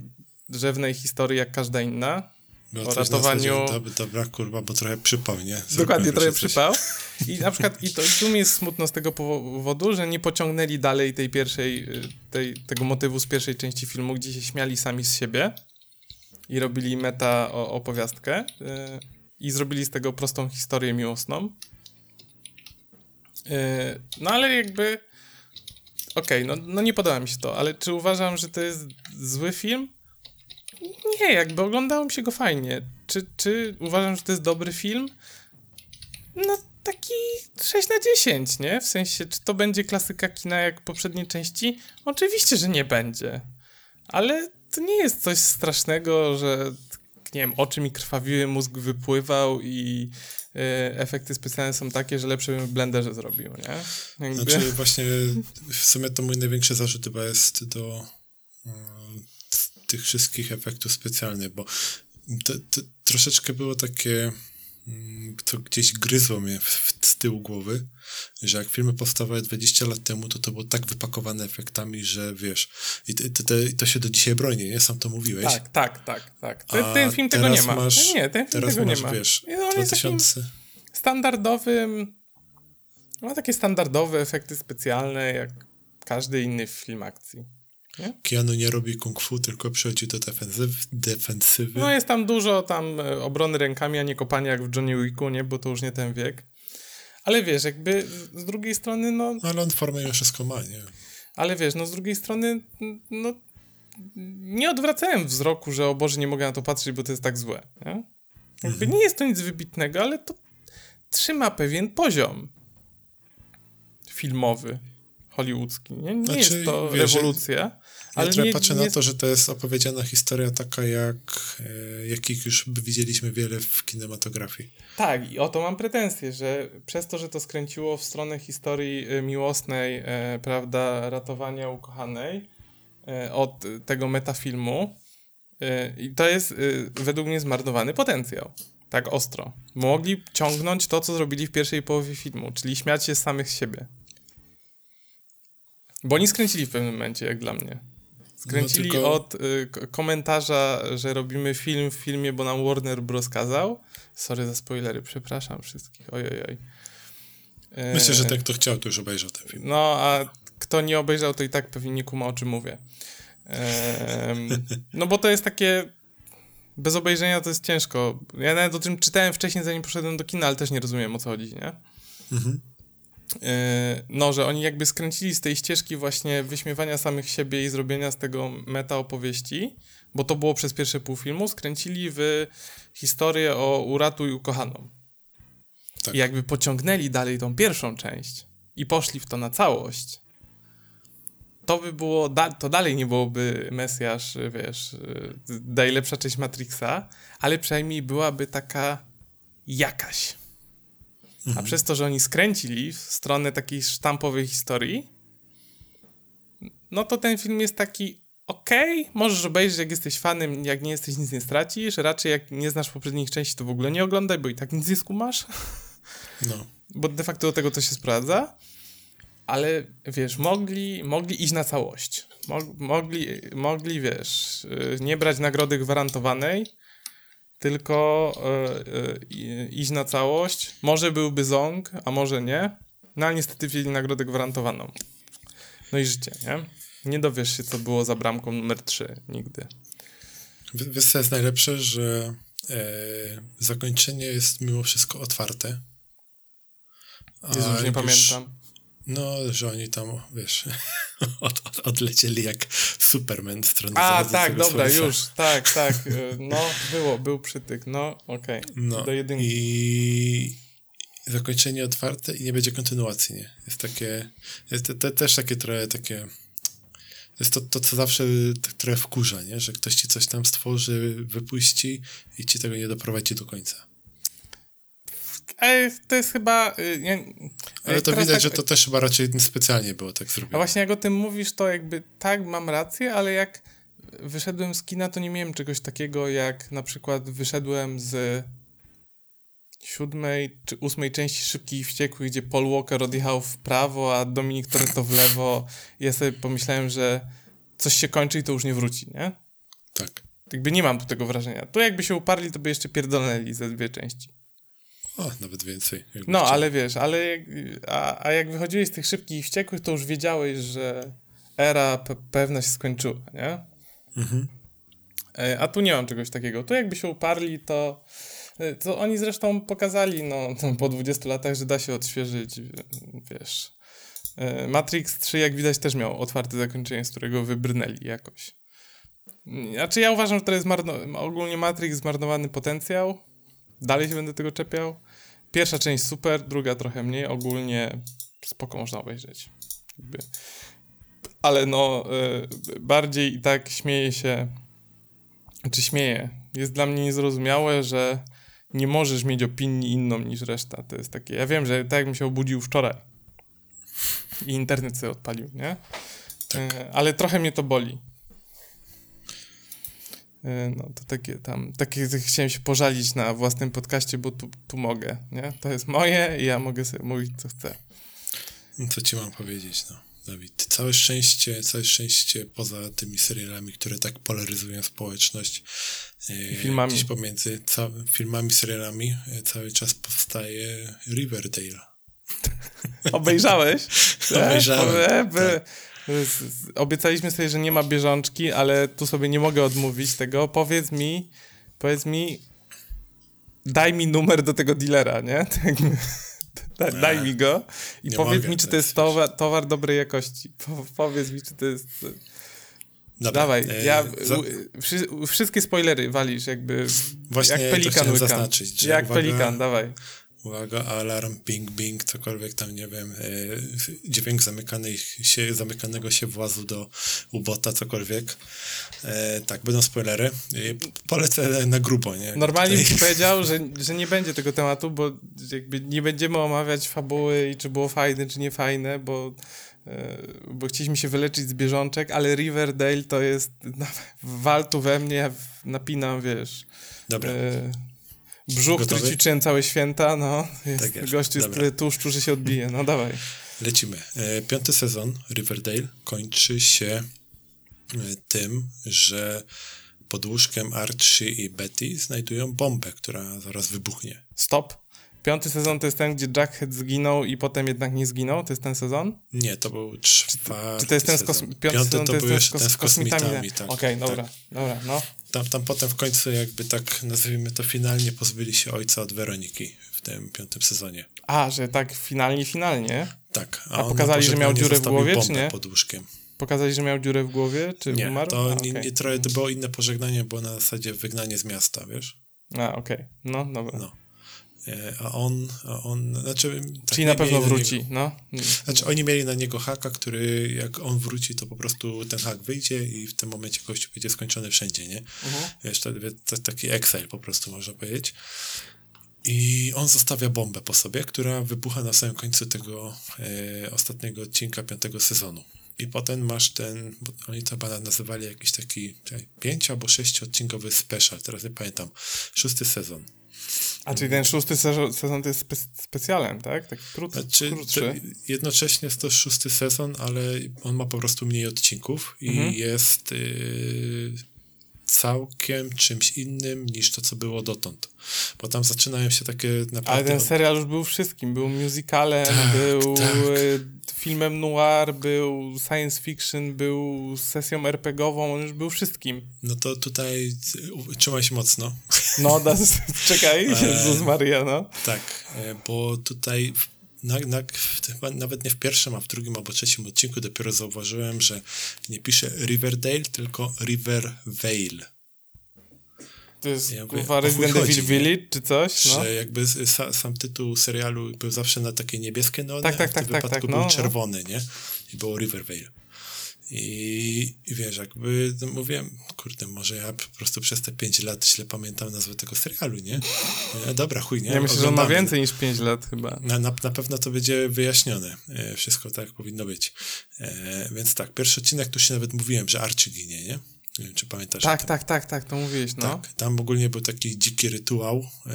drzewnej historii jak każda inna. Bo O ratowaniu- zasadzie, Dobra, kurwa, bo trochę przypał, nie? Dokładnie, trochę coś- przypał. I na przykład, i to tu mi jest smutno z tego powodu, że nie pociągnęli dalej tej pierwszej, tej, tego motywu z pierwszej części filmu, gdzie się śmiali sami z siebie i robili meta opowiastkę i zrobili z tego prostą historię miłosną. Y, no ale jakby okej, no, no nie podoba mi się to, ale czy uważam, że to jest zły film? Nie, jakby oglądało mi się go fajnie. Czy, czy uważam, że to jest dobry film? No taki 6 na 10, nie? W sensie, czy to będzie klasyka kina jak poprzedniej części? Oczywiście, że nie będzie. Ale to nie jest coś strasznego, że nie wiem, oczy mi krwawiły, mózg wypływał i y, efekty specjalne są takie, że lepsze bym w blenderze zrobił, nie? Jakby... Znaczy właśnie w sumie to mój największy zarzut chyba jest do y, tych wszystkich efektów specjalnych, bo to, to troszeczkę było takie Mm, to gdzieś gryzło mnie w, w, z tyłu głowy, że jak filmy powstawały 20 lat temu, to to było tak wypakowane efektami, że wiesz, i to, to, to się do dzisiaj broni, nie? Sam to mówiłeś. Tak, tak, tak, tak. Ten, ten film tego nie ma. Masz, nie, ten film teraz tego masz, nie ma. wiesz, no, 2000... standardowym ma takie standardowe efekty specjalne, jak każdy inny film akcji. Nie? Keanu nie robi kung fu, tylko przychodzi do defensyw, defensywy. No jest tam dużo tam e, obrony rękami, a nie kopania jak w Johnny Wicku, nie? Bo to już nie ten wiek. Ale wiesz, jakby z drugiej strony, no... Ale on formę już wszystko ma, nie? Ale wiesz, no z drugiej strony, no... Nie odwracałem wzroku, że o Boże, nie mogę na to patrzeć, bo to jest tak złe, nie? Jakby mhm. nie jest to nic wybitnego, ale to trzyma pewien poziom filmowy hollywoodzki. Nie, nie znaczy, jest to wiesz, rewolucja. Ale ja nie, patrzę nie... na to, że to jest opowiedziana historia taka, jak e, jakich już widzieliśmy wiele w kinematografii. Tak, i o to mam pretensje, że przez to, że to skręciło w stronę historii e, miłosnej, e, prawda, ratowania ukochanej e, od tego metafilmu, e, i to jest e, według mnie zmarnowany potencjał. Tak ostro. Mogli ciągnąć to, co zrobili w pierwszej połowie filmu, czyli śmiać się z samych siebie. Bo oni skręcili w pewnym momencie, jak dla mnie. Skręcili no tylko... od y, komentarza, że robimy film w filmie, bo nam Warner Bros. kazał. Sorry za spoilery, przepraszam wszystkich. Oj, oj, oj. E... Myślę, że ten, kto chciał, to już obejrzał ten film. No, a kto nie obejrzał, to i tak pewnie nie kuma, o czym mówię. E... no bo to jest takie... Bez obejrzenia to jest ciężko. Ja nawet o tym czytałem wcześniej, zanim poszedłem do kina, ale też nie rozumiem, o co chodzi, nie? Mhm. E, no, że oni jakby skręcili z tej ścieżki właśnie wyśmiewania samych siebie i zrobienia z tego meta opowieści, bo to było przez pierwsze pół filmu, skręcili w historię o uratuj ukochaną. Tak. I jakby pociągnęli dalej tą pierwszą część i poszli w to na całość, to by było, to dalej nie byłoby Mesjasz, wiesz, najlepsza część Matrixa, ale przynajmniej byłaby taka jakaś. Mhm. A przez to, że oni skręcili w stronę takiej sztampowej historii, no to ten film jest taki okej, okay, możesz obejrzeć, jak jesteś fanem, jak nie jesteś, nic nie stracisz. Raczej jak nie znasz poprzednich części, to w ogóle nie oglądaj, bo i tak nic nie skumasz. No. Bo de facto do tego to się sprawdza. Ale wiesz, mogli, mogli iść na całość. mogli, mogli, wiesz, y, nie brać nagrody gwarantowanej, tylko yy, iść na całość. Może byłby Zong, a może nie. No ale niestety wzięli nagrodę gwarantowaną. No i życie, nie? Nie dowiesz się, co było za bramką numer 3 nigdy. Wiesz, co jest najlepsze, że e, zakończenie jest mimo wszystko otwarte. Jezu, już nie już, pamiętam. No, że oni tam, wiesz, od, od, odlecieli jak Superman strony A, tak, dobra, słońca. już, tak, tak. Y, no, było, był przytyk, no, okej. Okay. No, do jedynki. I zakończenie otwarte i nie będzie kontynuacji, nie? Jest takie, jest te, te, też takie trochę takie, jest to, to, co zawsze tak trochę wkurza, nie? Że ktoś ci coś tam stworzy, wypuści i ci tego nie doprowadzi do końca. Ale to jest chyba. Y, nie, ale to widać, tak, że to też chyba raczej specjalnie było tak zrobione. A właśnie jak o tym mówisz, to jakby tak, mam rację, ale jak wyszedłem z kina, to nie miałem czegoś takiego, jak na przykład wyszedłem z siódmej czy ósmej części Szybkich i Wściekłych, gdzie Paul Walker odjechał w prawo, a Dominik Toretto w lewo. Ja sobie pomyślałem, że coś się kończy i to już nie wróci, nie? Tak. Jakby nie mam tu tego wrażenia. Tu jakby się uparli, to by jeszcze pierdolnęli ze dwie części. O, nawet więcej. No, chciał. ale wiesz, ale a, a jak wychodziłeś z tych szybkich i wściekłych, to już wiedziałeś, że era pe pewna się skończyła, nie? Mhm. E, a tu nie mam czegoś takiego. Tu jakby się uparli, to, e, to oni zresztą pokazali no, po 20 latach, że da się odświeżyć, wiesz. E, Matrix 3, jak widać, też miał otwarte zakończenie, z którego wybrnęli jakoś. Znaczy ja uważam, że to jest marno ogólnie Matrix zmarnowany potencjał. Dalej się będę tego czepiał. pierwsza część super, druga trochę mniej, ogólnie spoko można obejrzeć. Ale no, y, bardziej i tak śmieję się, czy śmieję. Jest dla mnie niezrozumiałe, że nie możesz mieć opinii inną niż reszta. To jest takie, ja wiem, że tak jakbym się obudził wczoraj i internet sobie odpalił, nie? Tak. Ale trochę mnie to boli. Y, No to takie tam, takie chciałem się pożalić na własnym podcaście, bo tu, tu mogę, nie? To jest moje i ja mogę sobie mówić co chcę. No co ci mam powiedzieć, no. Dawid, całe szczęście, całe szczęście poza tymi serialami, które tak polaryzują społeczność. e, filmami. Gdzieś pomiędzy filmami, serialami e, cały czas powstaje Riverdale. Obejrzałeś? Obejrzałem, z- Obiecaliśmy sobie, że nie ma bieżączki, ale tu sobie nie mogę odmówić tego. Powiedz mi, powiedz mi, daj mi numer do tego dealera, nie? Tak Da, daj mi go i Nie powiedz mi, czy to to jest towar, towar dobrej jakości. Po, powiedz mi, czy to jest... Dobra, Dawaj, e, ja, za- wszy, wszystkie spoilery walisz jakby Właśnie jak to pelikan chciałem łyka. zaznaczyć, Jak uwaga- pelikan, dawaj. Uwaga, alarm, ping, bing, cokolwiek tam, nie wiem, e, dźwięk zamykanej się, zamykanego się włazu do ubota, cokolwiek. E, tak, będą spoilery. E, polecę na grubo, nie? Normalnie bym Tutaj- powiedział, że, że nie będzie tego tematu, bo jakby nie będziemy omawiać fabuły i czy było fajne, czy nie fajne, bo, bo chcieliśmy się wyleczyć z bieżączek, ale Riverdale to jest wal tu we mnie, ja napinam, wiesz, Dobra, brzuch, który Gotowy? ćwiczyłem całe święta, no, jest, Tak jest, gościu jest tyle tłuszczu, że się odbije, no dawaj. lecimy. E, piąty sezon Riverdale kończy się e, tym, że pod łóżkiem Archie i Betty znajdują bombę, która zaraz wybuchnie. Stop. Piąty sezon to jest ten, gdzie Jackhead zginął i potem jednak nie zginął, to jest ten sezon? Nie, to był czwarty Czy to jest ten z kosmi- piąty Piąty sezon to, to był jeszcze ten z z kosmitami. tak, Okej, dobra, tak. dobra, no. Tam, tam potem w końcu jakby tak, nazwijmy to, finalnie pozbyli się ojca od Weroniki w tym piątym sezonie. A, że tak finalnie, finalnie? Tak. A on pokazali, że miał dziurę w głowie, czy nie? pod łóżkiem. Pokazali, że miał dziurę w głowie, czy Nie, umarł? to, A, nie, okej. nie, trochę to było inne pożegnanie, było na zasadzie wygnanie z miasta, wiesz? A, okej, no dobra. No. E, A on, a on, znaczy... tak Czyli na pewno na wróci, Niego, no. znaczy oni mieli na niego haka, który jak on wróci, to po prostu ten hak wyjdzie i w tym momencie gościu będzie skończony wszędzie, nie? Mhm. Wiesz, to, to taki Excel po prostu można powiedzieć. I on zostawia bombę po sobie, która wybucha na samym końcu tego e, ostatniego odcinka piątego sezonu. I potem masz ten, oni to chyba nazywali jakiś taki pięć albo sześciodcinkowy special, teraz nie pamiętam, szósty sezon. A czyli ten szósty sezon, sezon to jest spe specjalem, tak? Taki krót, Znaczy, krótszy. jednocześnie jest to szósty sezon, ale on ma po prostu mniej odcinków i Mhm. jest y, całkiem czymś innym niż to, co było dotąd. Bo tam zaczynają się takie Ale naprawdę... ten serial już był wszystkim. Był musicalem, Tak, był tak. e, filmem noir, był science fiction, był sesją RPGową, on już był wszystkim. No to tutaj y, trzymaj się mocno. No, da, czekaj, Eee. Jezus Maria, no. Tak, e, bo tutaj na, na, nawet nie w pierwszym, a w drugim albo trzecim odcinku dopiero zauważyłem, że nie pisze Riverdale, tylko River Vale. To jest Ja mówię, kurwa Resident Evil? Village czy coś, no. Że jakby sa, sam tytuł serialu był zawsze na takie niebieskie neony, Tak, tak, a w tak, tym tak, wypadku tak, no, był no. czerwony, nie? I było Rivervale. I, I wiesz, jakby no mówię, kurde, może ja po prostu przez te 5 lat źle pamiętam nazwę tego serialu, nie? E, dobra, chuj, nie? Ja myślę, że on ma Oglądamy. więcej niż 5 lat chyba. Na, na, na pewno to będzie wyjaśnione. E, wszystko tak powinno być. E, więc tak, pierwszy odcinek, tu się nawet mówiłem, że Archie ginie, nie? Nie wiem, czy pamiętasz? Tak, tak, tak, tak, to mówiłeś, no. Tak, tam ogólnie był taki dziki rytuał e,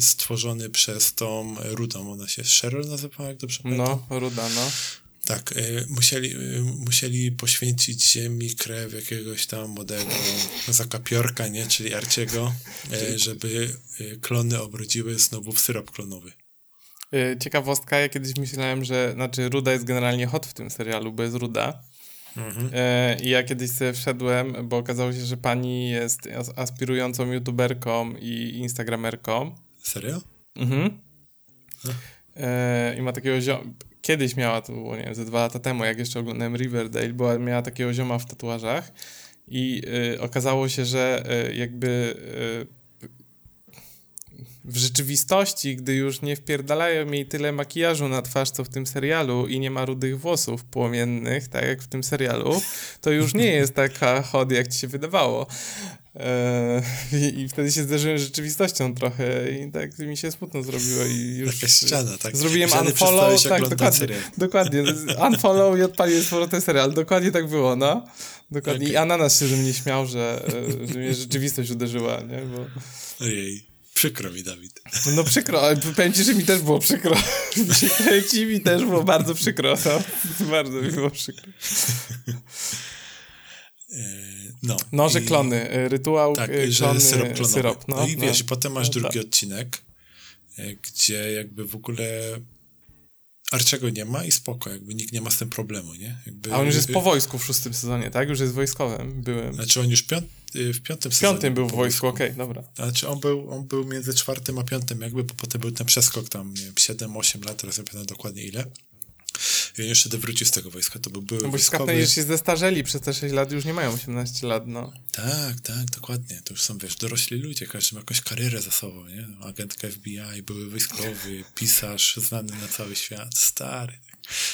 stworzony przez tą Rudą. Ona się Cheryl nazywała, jak dobrze pamiętam? No, Ruda, no. Tak, e, musieli, e, musieli poświęcić ziemi krew jakiegoś tam młodego zakapiorka, nie? Czyli Arciego, e, żeby klony obrodziły znowu w syrop klonowy. Y, Ciekawostka, ja kiedyś myślałem, że, znaczy Ruda jest generalnie hot w tym serialu, bo jest Ruda. Mhm. I ja kiedyś sobie wszedłem, bo okazało się, że pani jest as- aspirującą youtuberką i instagramerką. Serio? Mhm. No. I ma takiego zioma. Kiedyś miała, to było, nie wiem, ze dwa lata temu, jak jeszcze oglądałem Riverdale, była, miała takiego zioma w tatuażach i y, okazało się, że y, jakby y, w rzeczywistości, gdy już nie wpierdalają jej tyle makijażu na twarz, co w tym serialu i nie ma rudych włosów płomiennych, tak jak w tym serialu, to już nie jest taka hot, jak ci się wydawało. Eee, i, I wtedy się zderzyłem z rzeczywistością trochę i tak mi się smutno zrobiło i już... Ściana, tak? Zrobiłem Wtedy unfollow, tak, dokładnie, serial. dokładnie. Unfollow i odpaliłem z powrotem serial. Dokładnie tak było, no. Dokładnie. I Okej. Ananas się ze mnie śmiał, że, e, że mnie rzeczywistość uderzyła, nie? Bo, Ojej, przykro mi, Dawid. no przykro, ale powiem ci, że mi też było przykro. Powiem ci, mi też było bardzo przykro, no. Bardzo mi było przykro. E, No, Noże i- klony, e, rytuał Tak, że klony, syrop klonowy. syrop, no, no. i wiesz, i potem masz No, drugi tak. odcinek, e, gdzie jakby w ogóle Arczego nie ma i spoko, jakby nikt nie ma z tym problemu, nie? Jakby, A on już jest po wojsku w szóstym sezonie, tak? Już jest wojskowym, byłem. Znaczy on już piąt, y, w piątym W sezonie piątym był w wojsku, okej, dobra. Znaczy on był, on był między czwartym a piątym jakby, bo potem był ten przeskok tam, nie wiem, 7-8 lat, teraz nie pamiętam dokładnie ile. I on jeszcze wrócił z tego wojska, to był były No bo się wojskowy. że się zestarzeli przez te 6 lat, już nie mają 18 lat, no. Tak, tak, dokładnie. To już są, wiesz, dorośli ludzie, każdy ma jakąś karierę za sobą, nie? Agentka FBI, były wojskowy, pisarz znany na cały świat, stary.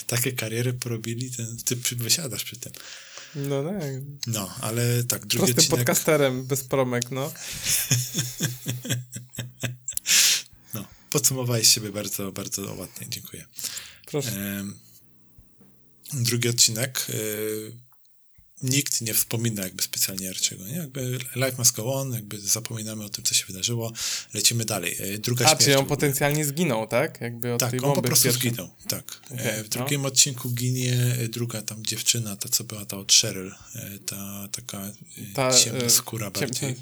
Takie kariery porobili, ten, ty wysiadasz przy tym. No tak. No, ale tak, drugi Prostym odcinek... podcasterem, bez promek, no. No, podsumowałeś siebie bardzo, bardzo ładnie, dziękuję. Proszę. Em, drugi odcinek. y, nikt nie wspomina jakby specjalnie Arczego, nie? Jakby life must go on, jakby zapominamy o tym, co się wydarzyło, lecimy dalej. Y, druga A, śmierć. czyli on potencjalnie zginął, tak? Jakby od Tak, tej on po bomby w prostu pierwszym. zginął, tak. Okej, E, w no. drugim odcinku ginie druga tam dziewczyna, ta co była ta od Cheryl, e, ta taka y, Ta, ciemna e, skóra bardziej.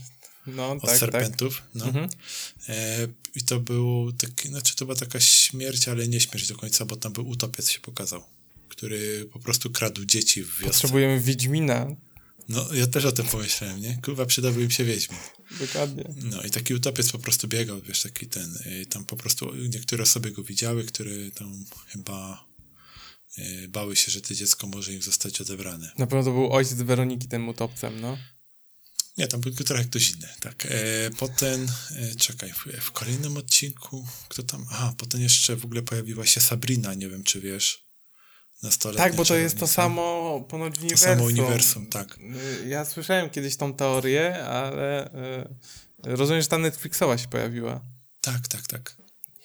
No, Od tak, tak. serpentów, no. Mhm. E, I to był taki, znaczy to była taka śmierć, ale nie śmierć do końca, bo tam był utopiec się pokazał, który po prostu kradł dzieci w wiosce. Potrzebujemy Wiedźmina. No, ja też o tym pomyślałem, nie? Kurwa, przydałby im się Wiedźmin. Dokładnie. No i taki utopiec po prostu biegał, wiesz, taki ten, y, tam po prostu niektóre osoby go widziały, które tam chyba y, bały się, że to dziecko może im zostać odebrane. Na pewno to był ojciec Weroniki tym utopcem, no. Nie, tam był trochę ktoś inny, tak. E, potem, e, czekaj, w, w kolejnym odcinku, kto tam, aha, potem jeszcze w ogóle pojawiła się Sabrina, nie wiem, czy wiesz, nastoletnia Tak, bo to jest to samo ponoć To uniwersum. samo uniwersum, tak. Y, Ja słyszałem kiedyś tą teorię, ale y, rozumiem, że ta Netflixowa się pojawiła. Tak, tak, tak.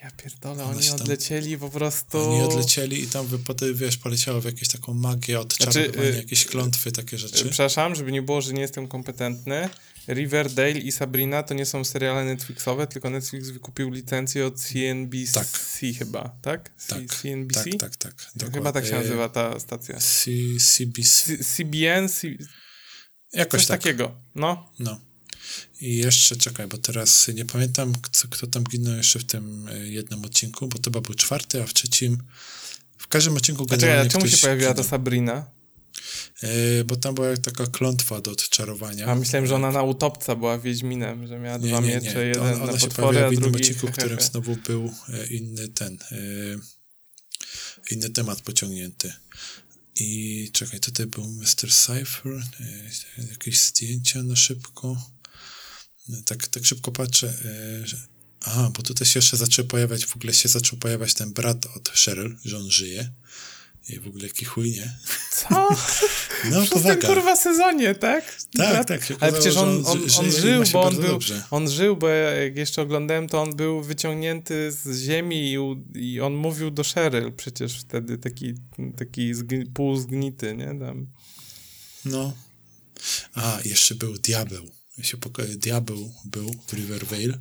Ja pierdolę, Ona oni tam- odlecieli po prostu... Oni odlecieli i tam wy- potem, wiesz, poleciało w jakieś taką magię, odczarowanie, Znaczy, y, jakieś klątwy, takie Y, rzeczy. Przepraszam, żeby nie było, że nie jestem kompetentny. Riverdale i Sabrina to nie są seriale Netflixowe, tylko Netflix wykupił licencję od CNBC Tak. chyba, tak? C- Tak, CNBC? tak, tak, tak. Chyba tak się dokładnie. nazywa ta stacja. C, CBC. C- CBN, C- Jakoś coś tak. takiego. No. No. I jeszcze czekaj, bo teraz nie pamiętam, kto, kto tam ginął jeszcze w tym e, jednym odcinku, bo to chyba był czwarty, a w trzecim. W każdym odcinku generalnie a czemu się pojawiła ta. Sabrina? E, bo tam była taka klątwa do odczarowania. A myślałem, że ona na utopca była Wiedźminem, że miała Nie, dwa nie, nie. miecze, jeden ona, na ona się potwory, pojawiła a w innym odcinku, w którym znowu był e, inny ten, e, inny temat pociągnięty. I czekaj, tutaj był Mr. Cypher, jakieś zdjęcia na szybko. Tak, tak szybko patrzę, Aha, bo tutaj się jeszcze zaczął pojawiać, w ogóle się zaczął pojawiać ten brat od Cheryl, że on żyje. I w ogóle jaki chuj, nie? Co? No, W szóstym powaga. kurwa sezonie, tak? Tak, tak, się Ale przecież on, on on, on żył, bo on był, dobrze. on żył, bo ja- jak jeszcze oglądałem, to on był wyciągnięty z ziemi i, i on mówił do Cheryl przecież wtedy, taki, taki zgni, półzgnity, nie? Tam. No. A, jeszcze był diabeł. Się diabeł był w Rivervale,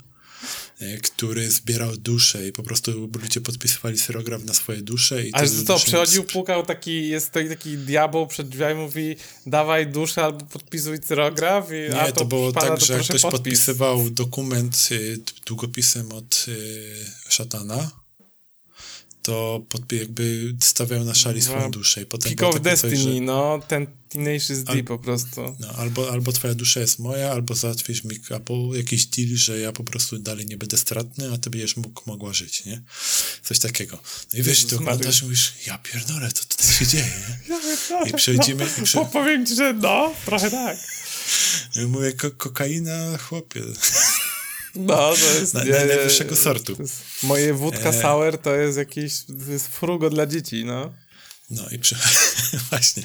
który zbierał dusze i po prostu ludzie podpisywali serograf na swoje dusze. I Ale te co, przychodził, pukał taki, jest taki, taki diabeł przed drzwiami, mówi dawaj duszę albo podpisuj cyrograf, i, a Nie, to było pana, tak, to że ktoś podpis. podpisywał dokument y, długopisem od y, szatana, to podpi- jakby stawiał na szali swoją No, duszę. I potem było of takie coś, Destiny, że- no, ten Tenacious D po prostu. No, albo, albo twoja dusza jest moja, albo załatwisz mi albo jakiś deal, że ja po prostu dalej nie będę stratny, a ty będziesz mógł, mogła żyć, nie? Coś takiego. No i wiesz, ty oglądasz i mówisz, ja pierdolę, to tutaj się dzieje, nie? I przechodzimy, i No, prze... bo powiem ci, że no, trochę tak. I mówię, ko kokaina, chłopie. No, to jest... Na, nie, na nie, najwyższego sortu. jest, moje wódka E. sour to jest jakieś, to jest frugo dla dzieci, no. No i przy... właśnie.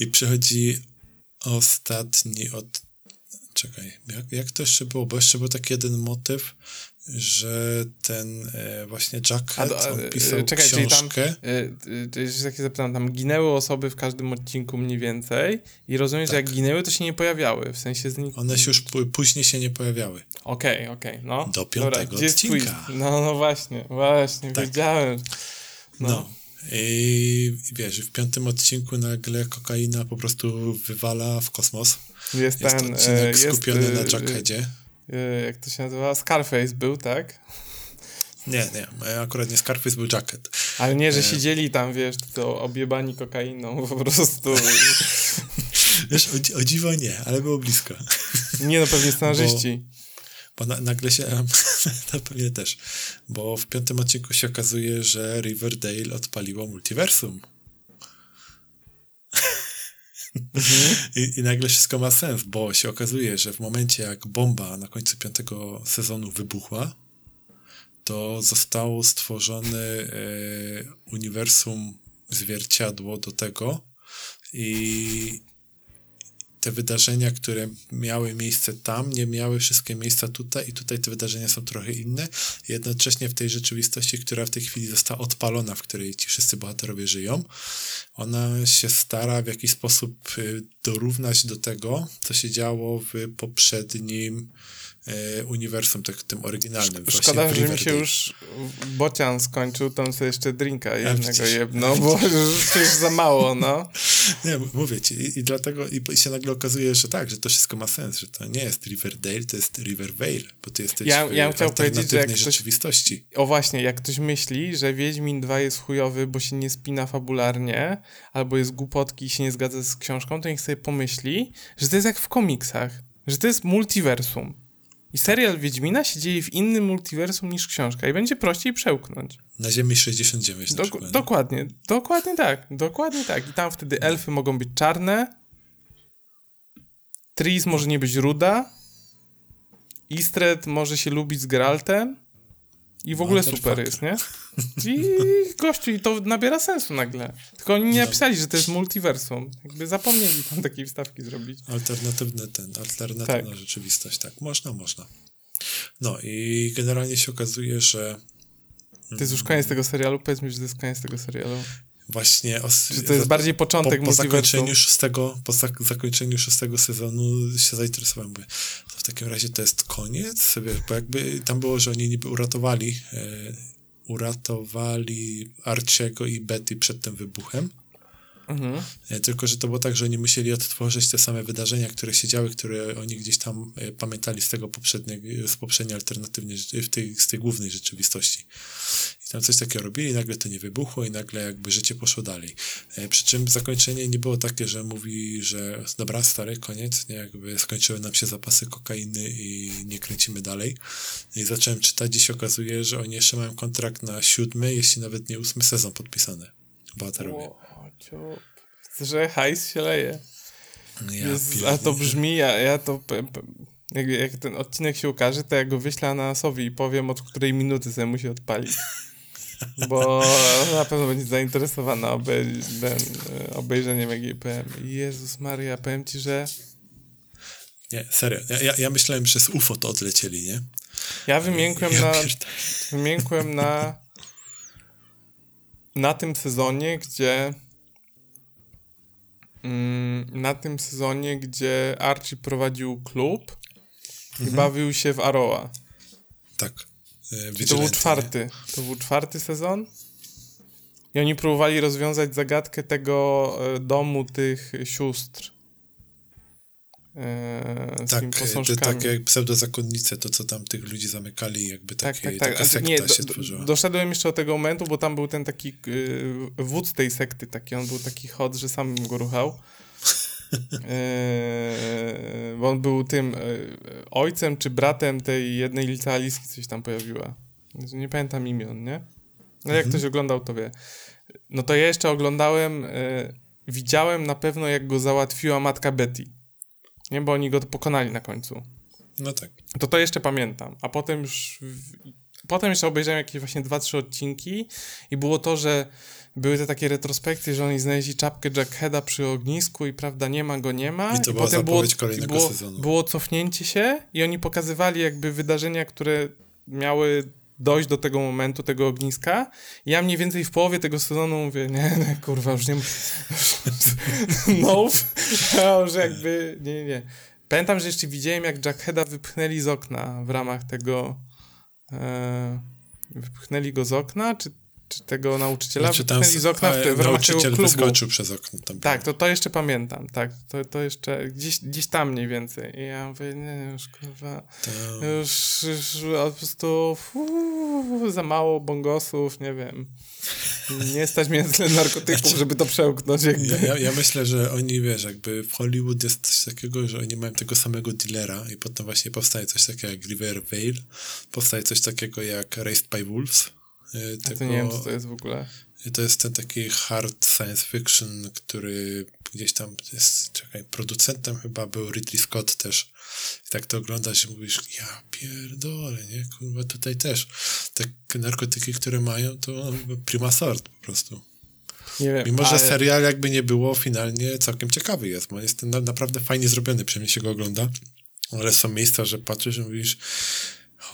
I przychodzi ostatni od... Czekaj, jak, jak to jeszcze było? Bo jeszcze był taki jeden motyw, że ten e, właśnie Jackhead, A a, on e, pisał czekaj, czyli tam- książkę. Y, y, Jeszcze takie zapytam, tam ginęły osoby w każdym odcinku mniej więcej i rozumiem, że Tak. jak ginęły, to się nie pojawiały, w sensie zniknęły. One się już później się nie pojawiały. Okej, okej, no. Do piątego twój- odcinka. No, no właśnie, właśnie, Tak. wiedziałem. No. No. I wiesz, w piątym odcinku nagle kokaina po prostu wywala w kosmos. Jest Jest ten, odcinek e, jest, skupiony na e, Jackheadzie. E, jak to się nazywa? Scarface był, tak? Nie, nie, akurat nie Scarface był Jacket. Ale nie, że E. siedzieli tam, wiesz, to objebani kokainą po prostu. Wiesz, o, o dziwo nie, ale było blisko. nie no, pewnie scenarzyści. Bo na, nagle się, to pewnie też, bo w piątym odcinku się okazuje, że Riverdale odpaliło multiversum. I, I nagle wszystko ma sens, bo się okazuje, że w momencie jak bomba na końcu piątego sezonu wybuchła, to zostało stworzone e, uniwersum zwierciadło do tego i te wydarzenia, które miały miejsce tam, nie miały wszystkie miejsca tutaj i tutaj te wydarzenia są trochę inne. Jednocześnie w tej rzeczywistości, która w tej chwili została odpalona, w której ci wszyscy bohaterowie żyją, ona się stara w jakiś sposób y, dorównać do tego, co się działo w poprzednim uniwersum, tak, tym oryginalnym. właśnie Szkoda, w że mi się już bocian skończył, tam sobie jeszcze drinka jednego jedno, bo już, już za mało, no. Nie, mówię ci, i, i dlatego i, i się nagle okazuje, że tak, że to wszystko ma sens, że to nie jest Riverdale, to jest Rivervale, bo ty jesteś Ja- w ja jak alternatywnej ktoś- rzeczywistości. O właśnie, jak ktoś myśli, że Wiedźmin 2 jest chujowy, bo się nie spina fabularnie, albo jest głupotki i się nie zgadza z książką, to niech sobie pomyśli, że to jest jak w komiksach, że to jest multiversum. I serial Wiedźmina się dzieje w innym multiversum niż książka i będzie prościej przełknąć. Na Ziemi 69 na Dok- przykład. dokładnie, dokładnie tak, dokładnie tak. I tam wtedy elfy mogą być czarne, Tris może nie być ruda, Istred może się lubić z Geraltem i w ogóle super jest, nie? I gościu, i to nabiera sensu nagle. Tylko oni nie No. napisali, że to jest multiversum. Jakby zapomnieli tam takiej wstawki zrobić. Alternatywny ten, alternatywna Tak. rzeczywistość, tak, można, można. No i generalnie się okazuje, że To jest już koniec tego serialu, powiedz mi, że to jest koniec tego serialu. właśnie os- Że to jest bardziej początek po, po zakończeniu szóstego, po zak- zakończeniu szóstego sezonu się zainteresowałem, mówię, to w takim razie to jest koniec, Wiesz, bo jakby tam było, że oni niby uratowali e, uratowali Arciego i Betty przed tym wybuchem, Mhm. E, Tylko, że to było tak, że oni musieli odtworzyć te same wydarzenia, które się działy, które oni gdzieś tam e, pamiętali z tego poprzedniego, z poprzedniej alternatywnej, w tej, z tej głównej rzeczywistości. I tam coś takiego robili, nagle to nie wybuchło i nagle jakby życie poszło dalej. E, Przy czym zakończenie nie było takie, że mówi, że dobra, stary, koniec, nie, jakby skończyły nam się zapasy kokainy i nie kręcimy dalej. I zacząłem czytać i się okazuje, że oni jeszcze mają kontrakt na siódmy, jeśli nawet nie ósmy sezon podpisany. Bohaterowie. O, ciup. Że hajs się leje. Ja Jest, a to brzmi, ja, ja to. Jak, jak ten odcinek się ukaże, to ja go wyślę Ananasowi i powiem, od której minuty sobie musi odpalić. Bo na pewno będzie zainteresowana obej ten, e, obejrzeniem EGPM. Jezus Maria, powiem ci, że Nie, serio. Ja, ja, ja myślałem, że z UFO to odlecieli, nie? ja wymiękłem ja na, wymiękłem na na tym sezonie, gdzie na tym sezonie, gdzie Archie prowadził klub i bawił się w Aroa. Tak. E, to był czwarty. To był czwarty sezon. I oni próbowali rozwiązać zagadkę tego e, domu tych sióstr. E, z Tak, tymi posążkami. takie pseudozakonnice, to co tam tych ludzi zamykali, jakby Tak, takie, tak, tak. taka A, sekta nie, do, się tworzyła. doszedłem jeszcze do tego momentu, bo tam był ten taki y, wódz tej sekty, taki on był taki hot, że sam go ruchał. Yy, bo on był tym y, ojcem czy bratem tej jednej licealistki, coś tam pojawiła. Nie pamiętam imion, nie? No jak Mhm. ktoś oglądał, to wie. No to ja jeszcze oglądałem, y, widziałem na pewno, jak go załatwiła matka Betty. Nie, bo oni go pokonali na końcu. No tak. To to jeszcze pamiętam. A potem już... Potem jeszcze obejrzałem jakieś właśnie dwa, trzy odcinki i było to, że były te takie retrospekcje, że oni znaleźli czapkę Jackheada przy ognisku i prawda, nie ma go, nie ma. I to była potem było, sezonu. Było cofnięcie się i oni pokazywali jakby wydarzenia, które miały dojść do tego momentu, tego ogniska. Ja mniej więcej w połowie tego sezonu mówię, nie, nie kurwa, już nie No, już jakby, nie, nie, nie. Pamiętam, że jeszcze widziałem, jak Jackheada wypchnęli z okna w ramach tego... E, wypchnęli go z okna, czy czy tego nauczyciela znaczy, tam, z okna w, w nauczyciel tego klubu. wyskoczył przez okno. Tam tak, to, to jeszcze pamiętam, tak, to, to jeszcze gdzieś, gdzieś tam mniej więcej. I ja mówię, nie, już kurwa, to... już, już po prostu uu, za mało bongosów, nie wiem. Nie stać mnie tyle narkotyków, znaczy, żeby to przełknąć. Jakby. Ja, ja, ja, myślę, że oni, wiesz, jakby w Hollywood jest coś takiego, że oni mają tego samego dealera i potem właśnie powstaje coś takiego jak River Vale, powstaje coś takiego jak Raised by Wolves, tego, to nie wiem, co to jest w ogóle. To jest ten taki hard science fiction, który gdzieś tam jest, czekaj, producentem chyba był Ridley Scott też. I tak to oglądasz i mówisz, ja pierdolę, nie? Kurwa, tutaj też te narkotyki, które mają, to prima sort po prostu. Nie wiem, Mimo, ale... że serial jakby nie było, finalnie całkiem ciekawy jest, bo jest na, naprawdę fajnie zrobiony, przynajmniej się go ogląda. Ale są miejsca, że patrzysz i mówisz,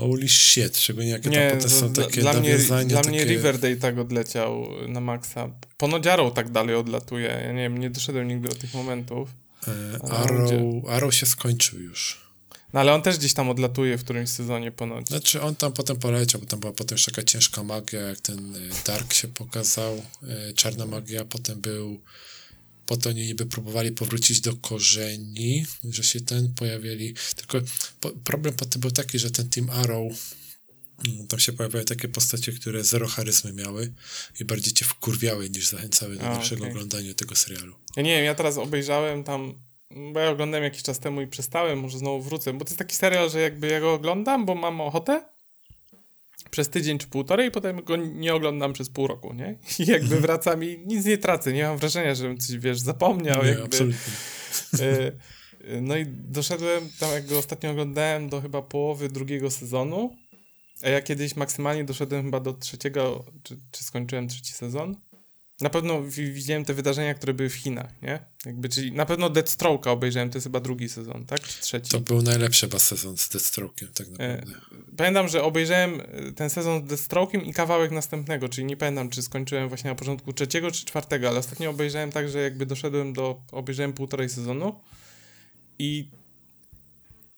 Holy shit, szczególnie jakie nie, to są takie dla mnie, dla takie... mnie Riverdale tak odleciał na maksa. Ponodziarą tak dalej odlatuje. Ja nie wiem, nie doszedłem nigdy do tych momentów. E, Arrow, Arrow się skończył już. No ale on też gdzieś tam odlatuje w którymś sezonie ponoć. Znaczy on tam potem poleciał, bo tam była potem już taka ciężka magia, jak ten e, Dark się pokazał, e, czarna magia, potem był Potem oni niby próbowali powrócić do korzeni, że się ten pojawiali. Tylko po, problem potem był taki, że ten Team Arrow mm, tam się pojawiały takie postacie, które zero charyzmy miały i bardziej cię wkurwiały niż zachęcały do dalszego okay. oglądania tego serialu. Ja nie wiem, ja teraz obejrzałem tam, bo ja oglądałem jakiś czas temu i przestałem, może znowu wrócę, bo to jest taki serial, że jakby ja go oglądam, bo mam ochotę, przez tydzień czy półtorej i potem go nie oglądam przez pół roku, nie? I jakby mhm. wracam i nic nie tracę, nie mam wrażenia, żebym coś, wiesz, zapomniał. Nie, jakby. absolutnie. Y, no i doszedłem tam, jak go ostatnio oglądałem, do chyba połowy drugiego sezonu, a ja kiedyś maksymalnie doszedłem chyba do trzeciego, czy, czy skończyłem trzeci sezon. Na pewno widziałem te wydarzenia, które były w Chinach, nie? Jakby, czyli na pewno Deathstroke'a obejrzałem, to jest chyba drugi sezon, tak? Czy trzeci? To był najlepszy chyba sezon z Deathstroke'iem, tak e, naprawdę. Pamiętam, że obejrzałem e, ten sezon z Deathstroke'iem i kawałek następnego, czyli nie pamiętam, czy skończyłem właśnie na początku trzeciego czy czwartego, ale ostatnio obejrzałem tak, że jakby doszedłem do, obejrzałem półtorej sezonu i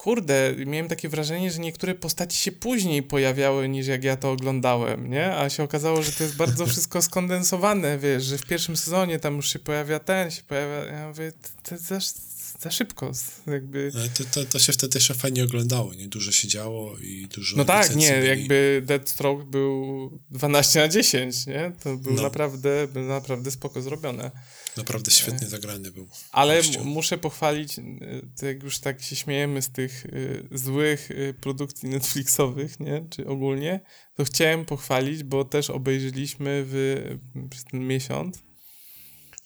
kurde, miałem takie wrażenie, że niektóre postaci się później pojawiały niż jak ja to oglądałem, nie? A się okazało, że to jest bardzo wszystko skondensowane, wiesz, że w pierwszym sezonie tam już się pojawia ten, się pojawia, ja mówię, to, za, za szybko, jakby... To, to, to, się wtedy jeszcze fajnie oglądało, nie? Dużo się działo i dużo... No tak, nie, byli. jakby Deathstroke był 12 na 10, nie? To był no. naprawdę, był naprawdę spoko zrobione. Naprawdę świetnie zagrany był. Ale muszę pochwalić, y, jak już tak się śmiejemy z tych y, złych produkcji Netflixowych, nie? Czy ogólnie, to chciałem pochwalić, bo też obejrzeliśmy w, przez ten miesiąc.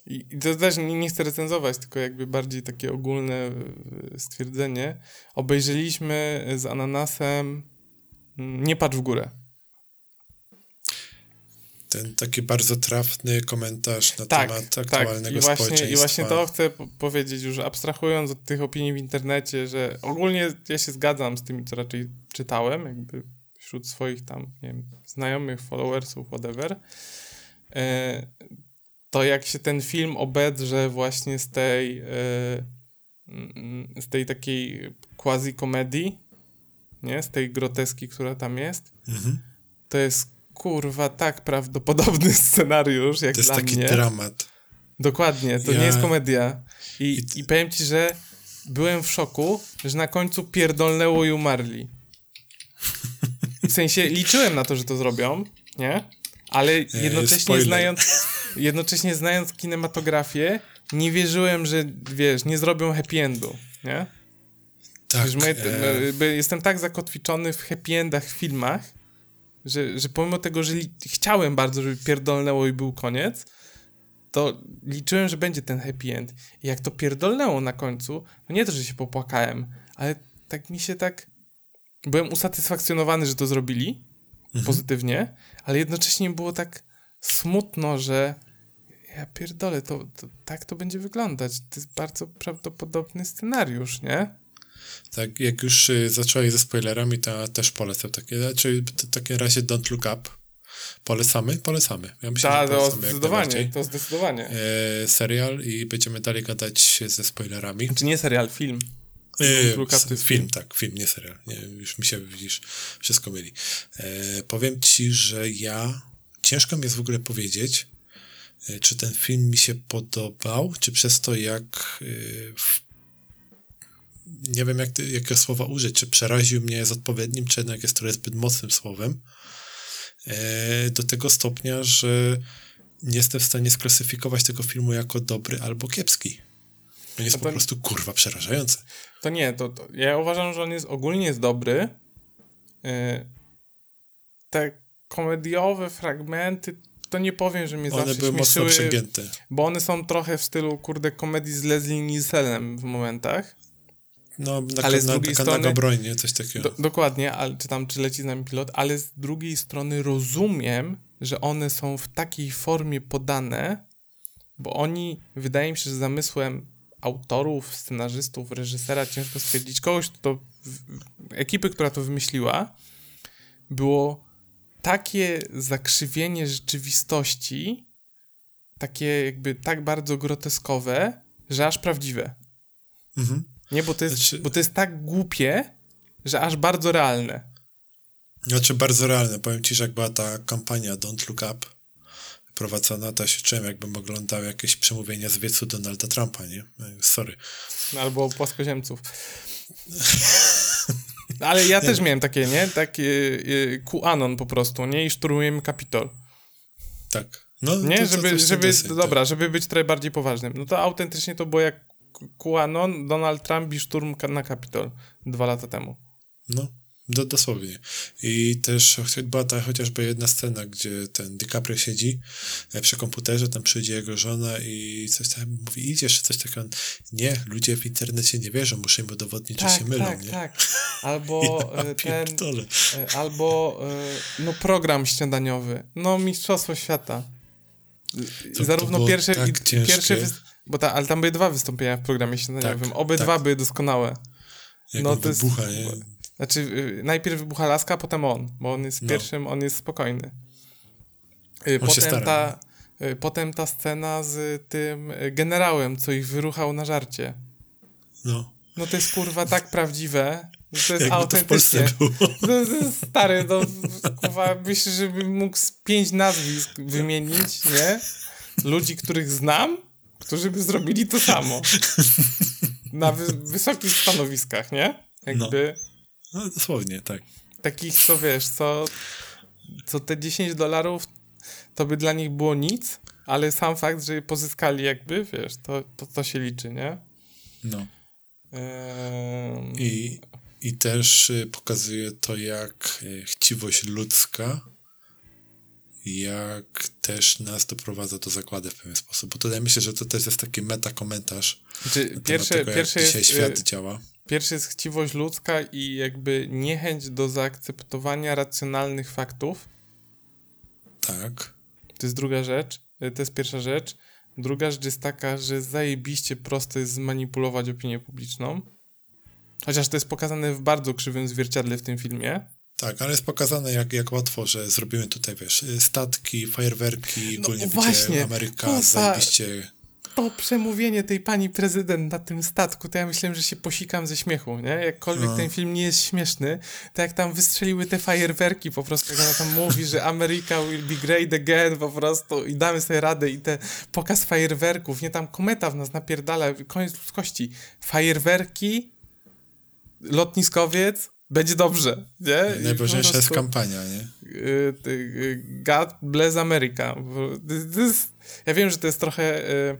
I, i to też nie, nie chcę recenzować, tylko jakby bardziej takie ogólne stwierdzenie. Obejrzeliśmy z Ananasem Nie patrz w górę ten taki bardzo trafny komentarz na tak, temat tak. aktualnego tak. I właśnie, społeczeństwa. I właśnie to chcę powiedzieć już abstrahując od tych opinii w internecie, że ogólnie ja się zgadzam z tymi, co raczej czytałem, jakby wśród swoich tam, nie wiem, znajomych, followersów, whatever, e, to jak się ten film obedrze właśnie z tej e, mm, z tej takiej quasi komedii, nie? Z tej groteski, która tam jest, mhm. to jest kurwa, tak prawdopodobny scenariusz, jak To jest dla taki mnie. dramat. Dokładnie, to ja... nie jest komedia. I, I... I powiem ci, że byłem w szoku, że na końcu pierdolnęło i umarli. W sensie liczyłem na to, że to zrobią, nie? Ale e, jednocześnie znając, jednocześnie znając kinematografię, nie wierzyłem, że wiesz, nie zrobią happy endu, nie? Tak. Wiesz, my, e... Jestem tak zakotwiczony w happy endach w filmach, że, że pomimo tego, że chciałem bardzo, żeby pierdolnęło i był koniec, to liczyłem, że będzie ten happy end. I jak to pierdolnęło na końcu, no nie to, że się popłakałem, ale tak mi się tak... Byłem usatysfakcjonowany, że to zrobili mhm. pozytywnie, ale jednocześnie było tak smutno, że ja pierdolę, to, to, tak to będzie wyglądać. To jest bardzo prawdopodobny scenariusz, nie? Tak, jak już y, zacząłeś ze spoilerami, to też polecam takie, znaczy w takim razie Don't Look Up. Polecamy? Polecamy. Ja myślę, Ta, to zdecydowanie, to zdecydowanie. E, serial i będziemy dalej gadać ze spoilerami. Czy nie serial, film. E, film, tak, film, nie serial. Nie, już mi się, widzisz, wszystko myli. E, powiem ci, że ja, ciężko mi jest w ogóle powiedzieć, e, czy ten film mi się podobał, czy przez to, jak e, w nie wiem, jak, jakiego słowa użyć, czy przeraził mnie jest odpowiednim, czy jednak jest trochę zbyt mocnym słowem, e, do tego stopnia, że nie jestem w stanie sklasyfikować tego filmu jako dobry albo kiepski. On jest to, po prostu kurwa przerażający. To nie, to, to, ja uważam, że on jest ogólnie jest dobry. Yy, te komediowe fragmenty to nie powiem, że mnie one zawsze były śmieszyły, mocno przegięte. Bo one są trochę w stylu, kurde, komedii z Leslie Nielsenem w momentach. No, na, ale z drugiej na, strony, na coś takiego. Do, dokładnie, ale, czy tam, czy leci z nami pilot, ale z drugiej strony rozumiem, że one są w takiej formie podane, bo oni, wydaje mi się, że zamysłem autorów, scenarzystów, reżysera, ciężko stwierdzić, kogoś, kto, ekipy, która to wymyśliła, było takie zakrzywienie rzeczywistości, takie jakby tak bardzo groteskowe, że aż prawdziwe. Mhm. Nie, bo to jest, znaczy... bo to jest tak głupie, że aż bardzo realne. Znaczy bardzo realne. Powiem ci, że jak była ta kampania Don't Look Up prowadzona, to się czułem, jakbym oglądał jakieś przemówienia z wiecu Donalda Trumpa, nie? Sorry. Albo płaskoziemców. Ale ja też miałem takie, nie? Takie y, QAnon po prostu, nie? I szturmujemy Kapitol. Tak. No, nie, to, żeby, to żeby, dobra, tak. żeby być trochę bardziej poważnym. No to autentycznie to było jak QAnon, Donald Trump i szturm na Kapitol dwa lata temu. No, do, dosłownie. I też była ta chociażby jedna scena, gdzie ten DiCaprio siedzi e, przy komputerze, tam przyjdzie jego żona i coś tam mówi, idziesz, coś takiego. Nie, ludzie w internecie nie wierzą, muszę im udowodnić, tak, że się mylą, tak, nie? Tak, Albo ja e, ten, e, albo no program śniadaniowy, no mistrzostwo świata. To, Zarówno to pierwsze, tak i, pierwsze bo ta, ale tam były dwa wystąpienia w programie śniadaniowym. Tak, Obydwa tak. były doskonałe. Jak no, to wybucha, jest, nie? Znaczy, y, najpierw wybucha laska, potem on, bo on jest no. pierwszym, on jest spokojny. Y, on potem, ta, no. y, potem ta scena z tym generałem, co ich wyruchał na żarcie. No. No to jest kurwa tak prawdziwe. To jest autentycznie. To, jest stary, no kurwa, myślę, żebym mógł z pięć nazwisk wymienić, nie? Ludzi, których znam, którzy by zrobili to samo. Na wy wysokich stanowiskach, nie? Jakby... No. no, dosłownie, tak. Takich, co wiesz, co, co te 10 dolarów to by dla nich było nic, ale sam fakt, że je pozyskali jakby, wiesz, to, to, to się liczy, nie? No. I, I też y, pokazuje to, jak y, chciwość ludzka jak też nas doprowadza do zakładu w pewien sposób. Bo tutaj myślę, że to też jest taki meta-komentarz. Znaczy, pierwsze, tego, pierwsze jest, świat y, działa. Pierwszy jest chciwość ludzka i jakby niechęć do zaakceptowania racjonalnych faktów. Tak. To jest druga rzecz. Y, to jest pierwsza rzecz. Druga rzecz jest taka, że zajebiście prosto jest zmanipulować opinię publiczną. Chociaż to jest pokazane w bardzo krzywym zwierciadle w tym filmie. Tak, ale jest pokazane, jak, jak łatwo, że zrobimy tutaj, wiesz, statki, fajerwerki, no, ogólnie właśnie, Ameryka, to zajebiście... To przemówienie tej pani prezydent na tym statku, to ja myślałem, że się posikam ze śmiechu, nie? Jakkolwiek no. ten film nie jest śmieszny, to jak tam wystrzeliły te fajerwerki po prostu, jak ona tam mówi, że America will be great again po prostu i damy sobie radę i te pokaz fajerwerków, nie? Tam kometa w nas napierdala, koniec ludzkości. Fajerwerki, lotniskowiec, będzie dobrze, nie? Najważniejsza jest kampania, nie? Y, y, God bless America. ja wiem, że to jest trochę y,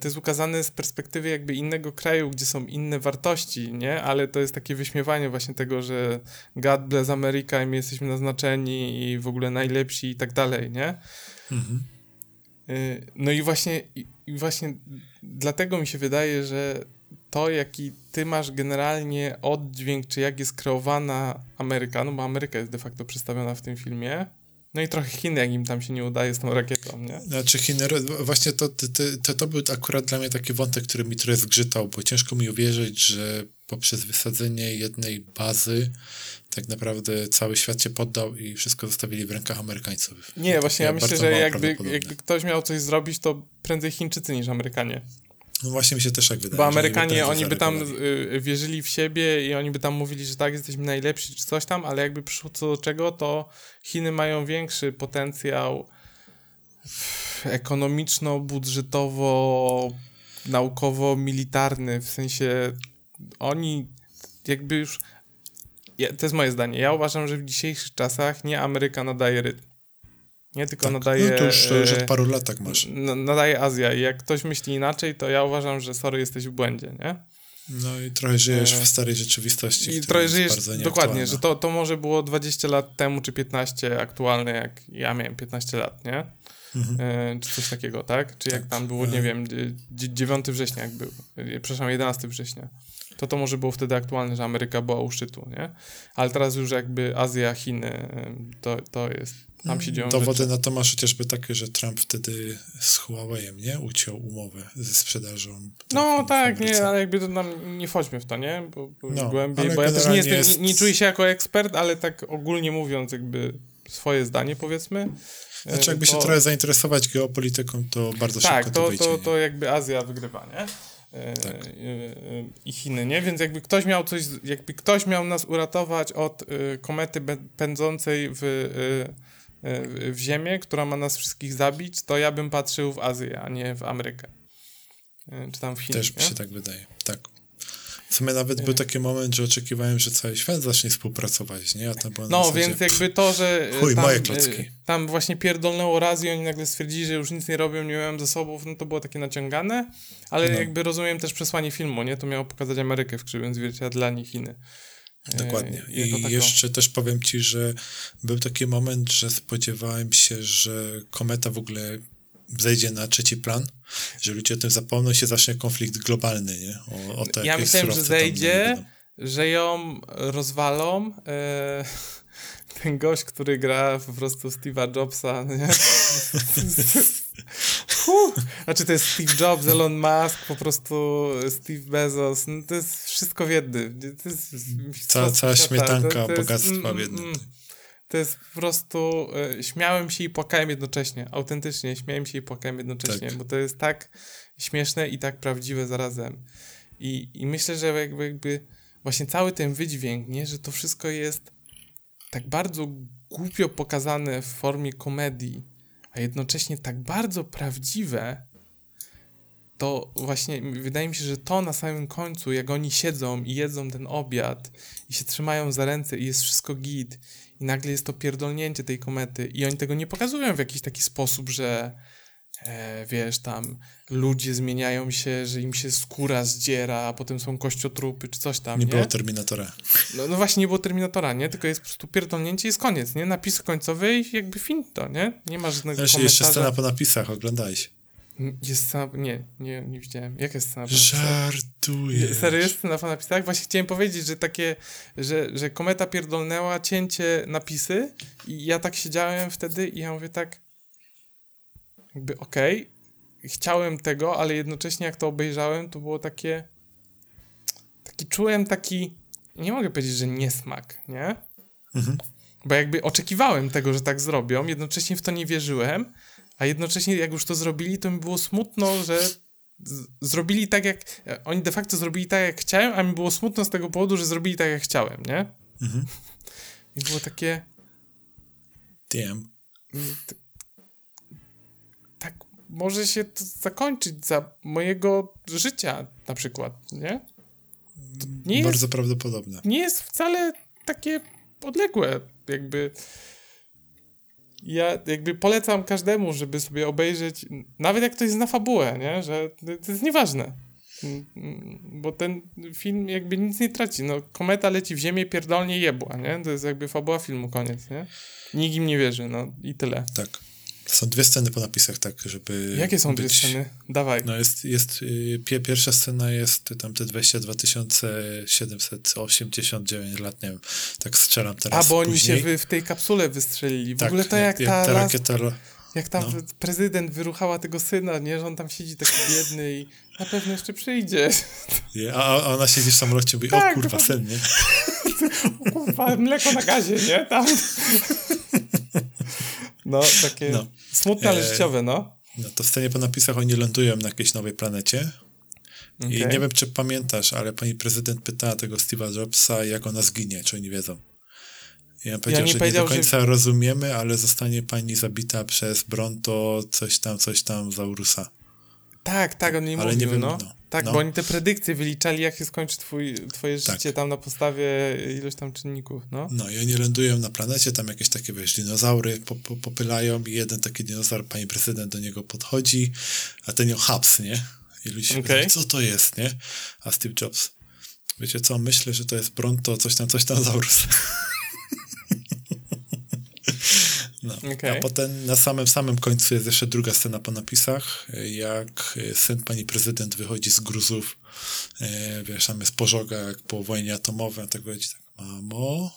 to jest ukazane z perspektywy jakby innego kraju, gdzie są inne wartości, nie? Ale to jest takie wyśmiewanie właśnie tego, że God bless America i my jesteśmy naznaczeni i w ogóle najlepsi i tak dalej, nie? Mhm. No i właśnie, i właśnie dlatego mi się wydaje, że to, jaki ty masz generalnie oddźwięk, czy jak jest kreowana Ameryka, no bo Ameryka jest de facto przedstawiona w tym filmie, no i trochę Chiny, jak im tam się nie udaje z tą rakietą, nie? Znaczy Chiny, właśnie to, to, to, był akurat dla mnie taki wątek, który mi trochę zgrzytał, bo ciężko mi uwierzyć, że poprzez wysadzenie jednej bazy tak naprawdę cały świat się poddał i wszystko zostawili w rękach Amerykańców. Nie, właśnie ja, ja myślę, że jakby, jakby ktoś miał coś zrobić, to prędzej Chińczycy niż Amerykanie. No właśnie mi się też tak wydaje. Bo Amerykanie, oni by tam y, wierzyli w siebie i oni by tam mówili, że tak, jesteśmy najlepsi czy coś tam, ale jakby przyszło co do czego, to Chiny mają większy potencjał ekonomiczno-budżetowo, naukowo-militarny, w sensie oni jakby już to jest moje zdanie. Ja uważam, że w dzisiejszych czasach nie Ameryka nadaje rytm. Nie tylko tak. nadaje. No to już, to już od paru lat tak masz. Nadaje Azja. I jak ktoś myśli inaczej, to ja uważam, że sorry, jesteś w błędzie, nie? No i trochę żyjesz w e, starej rzeczywistości. I trochę żyjesz, dokładnie, że to, to może było 20 lat temu, czy 15 aktualne, jak ja miałem 15 lat, nie? Mhm. E, czy coś takiego, tak? Czy tak. jak tam było, nie e. wiem, 9 września jak był, e, przepraszam, 11 września to to może było wtedy aktualne, że Ameryka była u szczytu, nie? Ale teraz już jakby Azja, Chiny, to, to jest, tam się dzieją Dowody rzeczy. na to masz chociażby takie, że Trump wtedy z Huawei'em, nie? Uciął umowę ze sprzedażą. No tak, nie, ale jakby to nam, nie wchodźmy w to, nie? Bo, bo no, głębiej, bo ja też nie, jestem, jest... nie, nie czuję się jako ekspert, ale tak ogólnie mówiąc jakby swoje zdanie powiedzmy, znaczy, jakby to... się trochę zainteresować geopolityką, to bardzo tak, szybko to, to wyjdzie. Tak, to, to jakby Azja wygrywa, nie? tak. E, e, i Chiny, nie? Więc jakby ktoś miał coś, jakby ktoś miał nas uratować od e, komety pędzącej w, w Ziemię, która ma nas wszystkich zabić, to ja bym patrzył w Azję, a nie w Amerykę. Czy tam w Chiny. Też mi się tak wydaje, tak. W sumie nawet był taki moment, że oczekiwałem, że cały świat zacznie współpracować, nie? tam no, zasadzie, więc jakby to, że chuj, tam, moje klocki. tam właśnie pierdolnęło raz i oni nagle stwierdzili, że już nic nie robią, nie mają zasobów, no to było takie naciągane, ale no. jakby rozumiem też przesłanie filmu, nie? To miało pokazać Amerykę w krzywym zwierciadlanie Chiny. Dokładnie. I, jeszcze też powiem ci, że był taki moment, że spodziewałem się, że kometa w ogóle zejdzie na trzeci plan, że ludzie o tym zapomną się zacznie konflikt globalny, nie? O, o ja myślałem, że zejdzie, że ją rozwalą. E, ten gość, który gra po prostu Steve'a Jobsa, nie? Znaczy to jest Steve Jobs, Elon Musk, po prostu Steve Bezos, no to jest wszystko w jednym. To jest cała, cała śmietanka to, to bogactwa jest, w jednym. Mm, to jest po prostu, y, śmiałem się i płakałem jednocześnie, autentycznie śmiałem się i płakałem jednocześnie, tak. bo to jest tak śmieszne i tak prawdziwe zarazem. I, i myślę, że jakby, jakby właśnie cały ten wydźwięk, nie, że to wszystko jest tak bardzo głupio pokazane w formie komedii, a jednocześnie tak bardzo prawdziwe, to właśnie wydaje mi się, że to na samym końcu, jak oni siedzą i jedzą ten obiad i się trzymają za ręce i jest wszystko git i nagle jest to pierdolnięcie tej komety i oni tego nie pokazują w jakiś taki sposób, że e, wiesz, tam ludzie zmieniają się, że im się skóra zdziera, a potem są kościotrupy czy coś tam, nie? Nie było Terminatora. No, no, właśnie nie było Terminatora, nie? Tylko jest po prostu pierdolnięcie i jest koniec, nie? Napis końcowy i jakby finto, nie? Nie ma żadnego Wiesz, komentarza. jeszcze scena po napisach, oglądałeś. Jest scena... Nie, nie, nie widziałem. Jaka jest scena Żartuję. Serio jest scena po napisach? Właśnie chciałem powiedzieć, że takie, że, że kometa pierdolnęła, cięcie napisy i ja tak siedziałem wtedy i ja mówię tak jakby okej, okay, chciałem tego, ale jednocześnie jak to obejrzałem, to było takie taki czułem taki nie mogę powiedzieć, że niesmak, nie? Mhm. Bo jakby oczekiwałem tego, że tak zrobią, jednocześnie w to nie wierzyłem, a jednocześnie jak już to zrobili, to mi było smutno, że zrobili tak jak, oni de facto zrobili tak jak chciałem, a mi było smutno z tego powodu, że zrobili tak jak chciałem, nie? Mhm. I było takie... Damn. Tak może się to zakończyć za mojego życia na przykład, nie? nie Bardzo jest, prawdopodobne. Nie jest wcale takie odległe, jakby ja jakby polecam każdemu, żeby sobie obejrzeć, nawet jak ktoś zna fabułę, nie? że to jest nieważne. Bo ten film jakby nic nie traci. No, kometa leci w ziemię, pierdolnie jebła, nie? To jest jakby fabuła filmu, koniec, nie? Nikt im nie wierzy, no i tyle. Tak. Są dwie sceny po napisach, tak, żeby. Jakie są być... dwie sceny? Dawaj. No jest, jest y, pie, pierwsza scena jest tam te 22 789 lat, nie wiem, tak strzelam teraz A, bo oni się w, w tej kapsule wystrzelili. W tak, ogóle to jak, jak, ta, jak ta rakieta... jak tam no. prezydent wyruchała tego syna, nie? Że on tam siedzi taki biedny i na pewno jeszcze przyjdzie. je- A, a ona siedzi w samolocie i mówi, Tak, o kurwa, sen, nie? O Kurwa, mleko na gazie, nie? Tam. No, takie No. smutne, ale E, życiowe, no. No to w scenie po napisach oni lądują na jakiejś nowej planecie i Okej. nie wiem, czy pamiętasz, ale pani prezydent pytała tego Steve'a Jobsa, jak ona zginie, czy oni wiedzą. I on powiedział, nie że powiedział, nie do że- końca rozumiemy, ale zostanie pani zabita przez Bronto, coś tam, coś tam, Zaurusa. Tak, tak, on nie Ale mówił, nie no. no. Tak, No. bo oni te predykcje wyliczali, jak się skończy twój, twoje Tak. życie tam na podstawie ilość tam czynników, no. No i oni lądują na planecie, tam jakieś takie, wiesz, dinozaury po, po, popylają i jeden taki dinozaur, pani prezydent do niego podchodzi, a ten ją haps, nie? I ludzie się Okej. pytają, co to jest, nie? A Steve Jobs, wiecie co, myślę, że to jest Bronto, coś tam, coś tam, Zaurus. Okej. A potem na samym samym końcu jest jeszcze druga scena po napisach, jak e, syn pani prezydent wychodzi z gruzów, e, wiesz, tam jest pożoga jak po wojnie atomowej, a tak chodzi tak, mamo,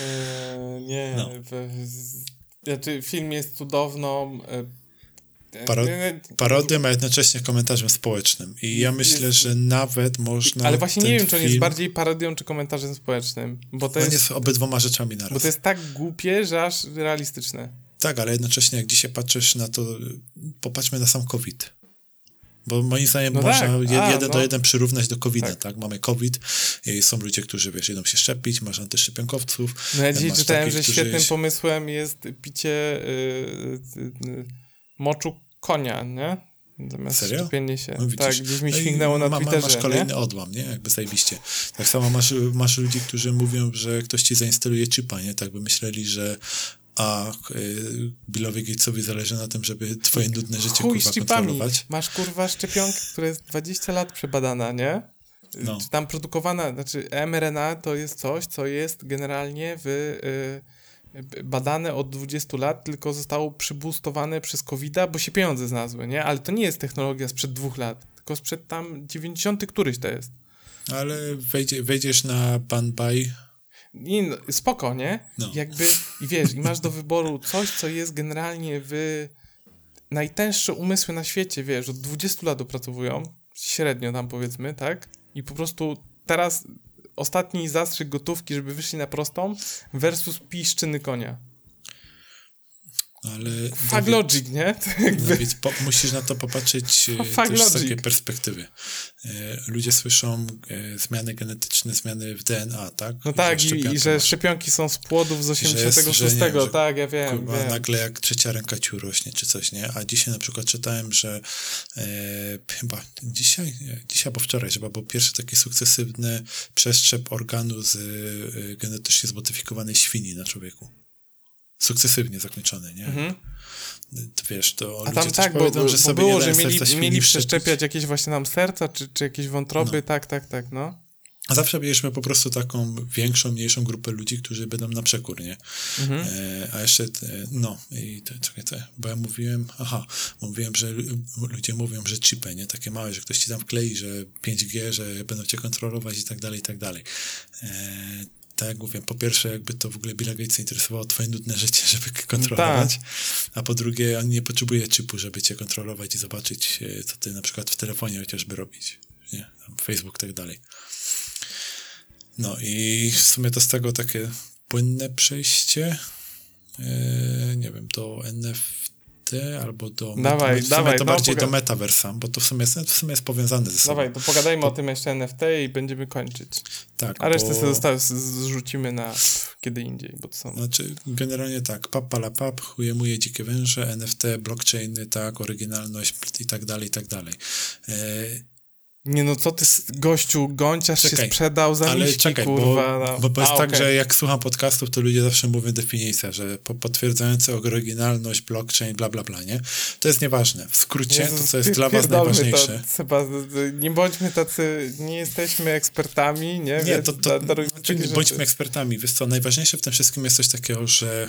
Eee, nie, No. znaczy film jest cudowną... Paro- parodią, a jednocześnie komentarzem społecznym. I ja myślę, jest- że nawet można. ale właśnie nie wiem, czy on film, jest bardziej parodią, czy komentarzem społecznym, bo to On jest, jest obydwoma rzeczami naraz. bo to jest tak głupie, że aż realistyczne. Tak, ale jednocześnie jak dzisiaj patrzysz na to, popatrzmy na sam COVID. Bo moim zdaniem No można tak, a, jeden no. do jeden przyrównać do COVID-a, tak. Tak. Mamy COVID i są ludzie, którzy, wiesz, idą się szczepić, masz antyszczepionkowców. No ja dzisiaj czytałem, takich, że którzy- świetnym pomysłem jest picie y, y, y, moczu konia, nie? Zamiast Serio? szczepienie się. No tak, gdzieś mi śmignęło na ma- Twitterze, Masz kolejny nie? odłam, nie? Jakby zajebiście. Tak samo masz, masz ludzi, którzy mówią, że ktoś ci zainstaluje chipa, nie? Tak by myśleli, że a y, Billowi Gatesowi zależy na tym, żeby twoje nudne życie Chuj kurwa kontrolować. Masz kurwa szczepionkę, która jest 20 lat przebadana, nie? No. Czy tam produkowana, znaczy mRNA to jest coś, co jest generalnie w, y, badane od 20 lat, tylko zostało przybustowane przez covid bo się pieniądze znalazły, nie? Ale to nie jest technologia sprzed dwóch lat, tylko sprzed tam 90 któryś to jest. Ale wejdzie, wejdziesz na Banbaj, Nie, no, spoko, nie? No. Jakby, i wiesz, i masz do wyboru coś, co jest generalnie w najtęższe umysły na świecie, wiesz, od 20 lat opracowują, średnio tam powiedzmy, tak? I po prostu teraz ostatni zastrzyk gotówki, żeby wyszli na prostą versus piszczyny konia. Ale... Dawid- logic, nie? No więc po, musisz na to popatrzeć e, też z logic. takiej perspektywy. E, Ludzie słyszą e, zmiany genetyczne, zmiany w DNA, tak? No tak, i, i że szczepionki są z płodów z jest, 86, że nie, że tak, ja wiem, Kurwa, wiem. nagle jak trzecia ręka ci urośnie, czy coś, nie? A dzisiaj na przykład czytałem, że e, chyba dzisiaj, nie, dzisiaj albo wczoraj, chyba był pierwszy taki sukcesywny przeszczep organu z e, genetycznie zmodyfikowanej świni na człowieku. Sukcesywnie zakończony, nie? Mhm. To Wiesz, to A tam tak, bo, powiedzą, że sobie było, że mieli, mieli przeszczepiać jakieś właśnie nam serca, czy, czy jakieś wątroby, No. tak, tak, tak, no. A zawsze mieliśmy po prostu taką większą, mniejszą grupę ludzi, którzy będą na przekór, nie? Mhm. E, a jeszcze, te, no, i to, czekaj, te, bo ja mówiłem, aha, mówiłem, że lu- ludzie mówią, że chipy, nie? Takie małe, że ktoś ci tam wklei, że 5G, że będą cię kontrolować i tak dalej, i tak dalej. E, tak jak mówię, po pierwsze, jakby to w ogóle Billa Gatesa interesowało twoje nudne życie, żeby kontrolować, a po drugie, on nie potrzebuje chipu, żeby cię kontrolować i zobaczyć, e, co ty na przykład w telefonie chociażby robić, nie? Facebook i tak dalej. No i w sumie to z tego takie płynne przejście, e, nie wiem, do NFT albo do... Dawaj, w sumie dawaj, to no, bardziej do metaversa, bo to w sumie, jest, w sumie jest powiązane ze sobą. Dawaj, to pogadajmy o tym jeszcze NFT i będziemy kończyć. Tak, A resztę bo- sobie zostaw, zrzucimy na kiedy indziej, bo to są... Znaczy, generalnie tak, papa pap, chujemuje dzikie węże, NFT, blockchainy, tak, oryginalność i tak dalej, i tak dalej. E, Nie no, co ty, gościu, gąciarz się Czekaj, sprzedał za Ale miśki, czekaj, kurwa. bo, no. bo, bo jest A, tak, że jak słucham podcastów, to ludzie zawsze mówią definicja, że po, potwierdzające oryginalność, blockchain, bla, bla, bla, nie? To jest nieważne. W skrócie, to co jest dla was najważniejsze. To, nie bądźmy tacy, nie jesteśmy ekspertami, nie? Nie, Więc to, da- to darujmy znaczy, takie bądźmy rzeczy. ekspertami. Wiesz co, najważniejsze w tym wszystkim jest coś takiego, że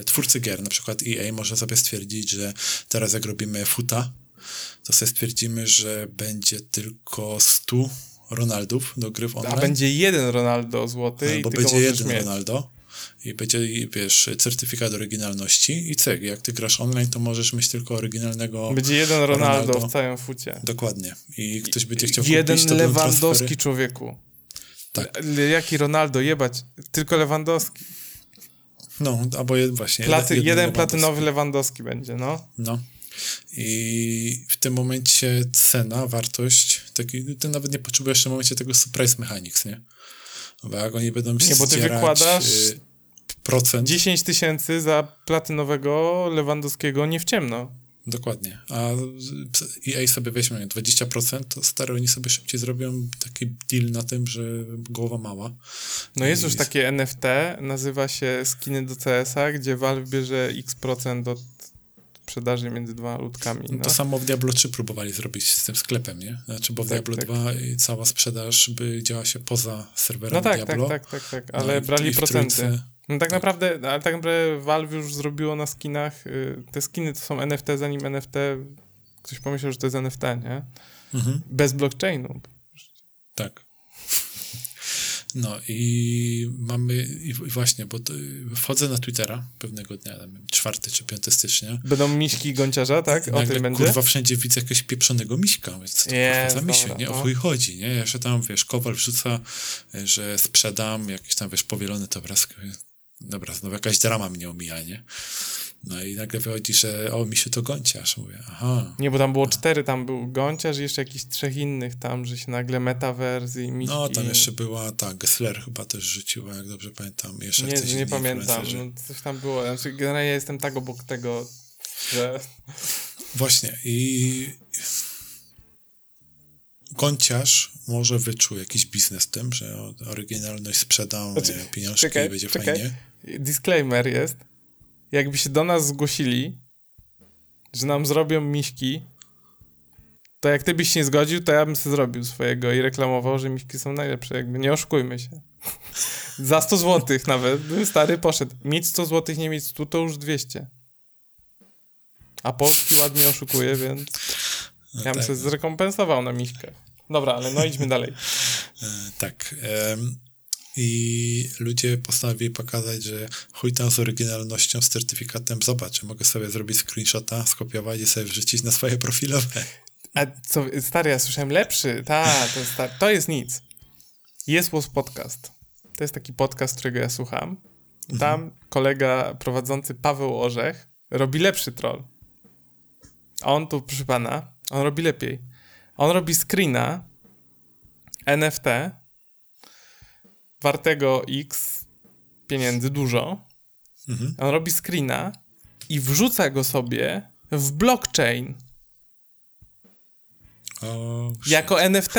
e, twórcy gier, na przykład EA, może sobie stwierdzić, że teraz jak robimy futa, to sobie stwierdzimy, że będzie tylko 100 Ronaldów do gry w online. A będzie jeden Ronaldo złoty i bo ty go będzie jeden mieć. Ronaldo i będzie, i wiesz, certyfikat oryginalności i cyk, jak ty grasz online, to możesz mieć tylko oryginalnego Będzie jeden Ronaldo, Ronaldo. w całym fucie. dokładnie. I ktoś będzie chciał Jeden kupić, będą Lewandowski człowieku. Tak. Jaki Ronaldo, jebać. Tylko Lewandowski. No, albo jed, właśnie. Platy, jeden jeden Lewandowski. platynowy Lewandowski będzie, no. No. I w tym momencie cena, wartość, taki, ty nawet nie potrzebujesz w tym momencie tego surprise mechanics, nie? Bo jak oni będą Nie, bo ty wykładasz y, procent, 10 tysięcy za platynowego Lewandowskiego nie w ciemno. dokładnie, a EA sobie weźmie 20%, to stary, oni sobie szybciej zrobią taki deal na tym, że głowa mała. No jest I- już takie NFT, nazywa się skiny do CS-a, gdzie Valve bierze x procent od sprzedaży między dwoma ludkami. No. To samo w Diablo 3 próbowali zrobić z tym sklepem, nie? Znaczy, bo w Tak, Diablo tak. 2 i cała sprzedaż by działa się poza serwerami No tak, tak, Diablo. tak, tak, tak, No ale w- brali procenty. trójce- No tak naprawdę, ale tak naprawdę Valve już zrobiło na skinach, y, te skiny to są NFT, zanim NFT, ktoś pomyślał, że to jest NFT, nie? Mhm. Bez blockchainu. Tak. No i mamy, i właśnie, bo to, wchodzę na Twittera pewnego dnia, 4 czy 5 stycznia. Będą miśki gąciarza, tak? O Nagle, tym będzie? kurwa, wszędzie widzę jakiegoś pieprzonego miśka. Mówię, Co to kurwa za misie, nie? O no. chuj chodzi, nie? Jeszcze tam, wiesz, Kowal wrzuca, że sprzedam jakiś tam, wiesz, powielony to obraz. Dobra, znowu jakaś drama mnie omija, nie? No i nagle wychodzi, że o, misiu to gąciarz. Mówię, aha. Nie, bo tam było cztery, tam był gąciarz i jeszcze jakichś trzech innych tam, że się nagle metaverse i miśki. No, tam jeszcze była, ta, Gessler chyba też rzuciła, jak dobrze pamiętam. Jeszcze Nie, nie pamiętam, no, coś tam było. Znaczy, generalnie ja jestem tak obok tego, że... Właśnie i Gąciarz może wyczuł jakiś biznes tym, że oryginalność sprzedał Znaczy, pieniążki czekaj, będzie czekaj. fajnie. Disclaimer jest, jakby się do nas zgłosili, że nam zrobią miśki, to jak ty byś się nie zgodził, to ja bym sobie zrobił swojego i reklamował, że miśki są najlepsze. Jakby nie oszukujmy się. Za 100 zł nawet bym stary poszedł. Mieć 100 zł, nie mieć 100 to już 200. A polski ładnie oszukuje, więc No ja bym tak, sobie zrekompensował na miśkę. Dobra, ale no idźmy dalej. e, tak. I ludzie postanowili pokazać, że chuj tam z oryginalnością, z certyfikatem, zobacz, mogę sobie zrobić screenshota, skopiować i sobie wrzucić na swoje profilowe. A co, stary, ja słyszałem lepszy. Ta, to, sta- to jest nic. Jest Was Podcast. To jest taki podcast, którego ja słucham. I tam kolega prowadzący Paweł Orzech robi lepszy troll. A on tu, proszę pana, on robi lepiej. On robi screena NFT wartego X pieniędzy dużo. Mhm. On robi screena i wrzuca go sobie w blockchain O, jako NFT.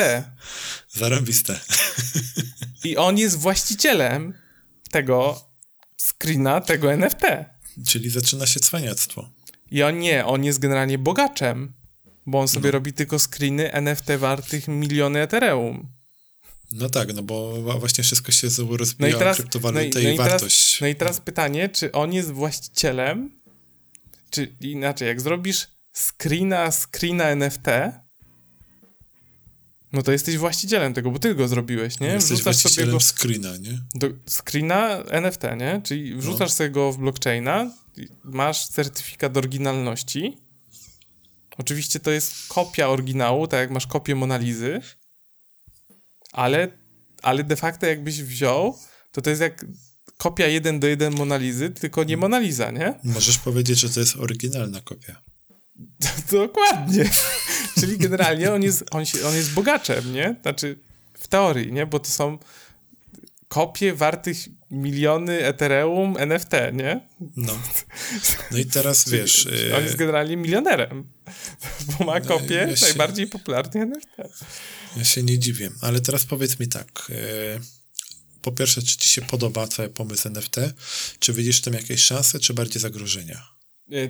zarąbiste. I on jest właścicielem tego screena, tego NFT. Czyli zaczyna się cwaniactwo. I on nie, on jest generalnie bogaczem, bo on sobie robi tylko screeny NFT wartych miliony Ethereum. No tak, no bo właśnie wszystko się No rozbija i o teraz, kryptowalutę no i, no i, i teraz, wartość. no i teraz pytanie, czy on jest właścicielem, czy inaczej, jak zrobisz screena, screena NFT, no to jesteś właścicielem tego, bo ty go zrobiłeś, nie? Jesteś Wrzucasz sobie właścicielem go screena, nie? do screena NFT, nie? Czyli wrzucasz sobie go w blockchaina, i masz certyfikat oryginalności. Oczywiście to jest kopia oryginału, tak jak masz kopię Monalizy, ale, ale de facto jakbyś wziął, to to jest jak kopia 1 do 1 Monalizy, tylko nie Monaliza, nie? Możesz powiedzieć, że to jest oryginalna kopia. Dokładnie. Czyli generalnie on jest, on, się, on jest bogaczem, nie? Znaczy w teorii, nie? Bo to są kopie wartych miliony Ethereum NFT, nie? No. No i teraz wiesz. On jest generalnie milionerem, bo ma kopię ja się, najbardziej popularnych NFT. Ja się nie dziwię, ale teraz powiedz mi tak. Po pierwsze, czy ci się podoba cały pomysł NFT? Czy widzisz tam jakieś szanse, czy bardziej zagrożenia?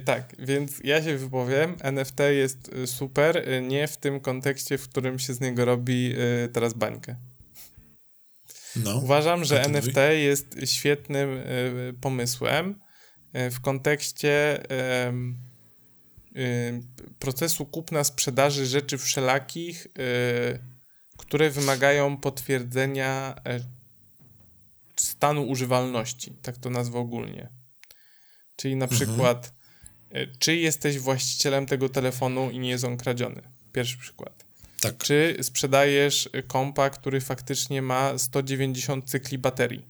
Tak, więc ja się wypowiem. NFT jest super, nie w tym kontekście, w którym się z niego robi teraz bańkę. No, Uważam, że NFT jest świetnym y, pomysłem y, w kontekście y, procesu kupna sprzedaży rzeczy wszelakich, które wymagają potwierdzenia e, stanu używalności, tak to nazwę ogólnie. Czyli na mhm. przykład, e, czy jesteś właścicielem tego telefonu i nie jest on kradziony. Pierwszy przykład. Tak. Czy sprzedajesz kompa, który faktycznie ma 190 cykli baterii?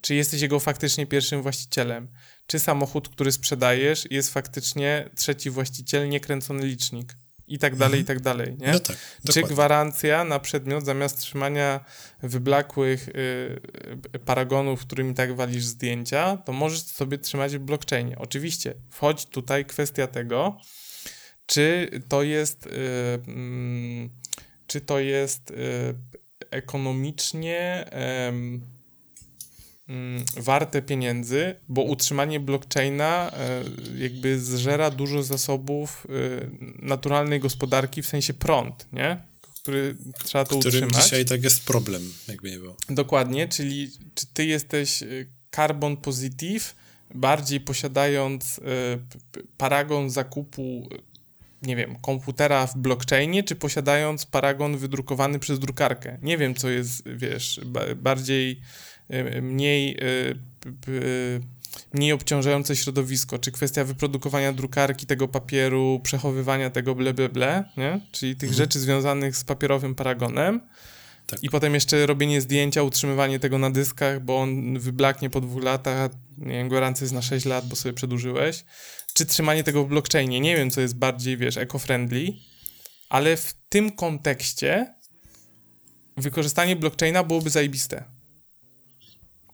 Czy jesteś jego faktycznie pierwszym właścicielem? Czy samochód, który sprzedajesz, jest faktycznie trzeci właściciel, niekręcony licznik? I tak dalej, mhm. i tak dalej, nie? No tak, Czy gwarancja na przedmiot zamiast trzymania wyblakłych y, paragonów, którymi tak walisz zdjęcia, to możesz sobie trzymać w blockchainie. Oczywiście wchodzi tutaj kwestia tego, czy to jest, y, mm, czy to jest y, ekonomicznie mm, warte pieniędzy, bo utrzymanie blockchaina y, jakby zżera dużo zasobów naturalnej gospodarki, w sensie prąd, nie? Który trzeba to Którym utrzymać. dzisiaj tak jest problem, jakby nie było. Dokładnie, czyli czy ty jesteś carbon positive, bardziej posiadając paragon zakupu nie wiem, komputera w blockchainie, czy posiadając paragon wydrukowany przez drukarkę. Nie wiem, co jest, wiesz, bardziej, y, mniej, y, mniej obciążające środowisko, czy kwestia wyprodukowania drukarki tego papieru, przechowywania tego ble, ble, ble, nie? czyli tych mhm. rzeczy związanych z papierowym paragonem. Tak. I potem jeszcze robienie zdjęcia, utrzymywanie tego na dyskach, bo on wyblaknie po dwóch latach, nie wiem, gwarancja jest na 6 lat, bo sobie przedłużyłeś czy trzymanie tego w blockchainie. Nie wiem, co jest bardziej, wiesz, eco-friendly, ale w tym kontekście wykorzystanie blockchaina byłoby zajebiste.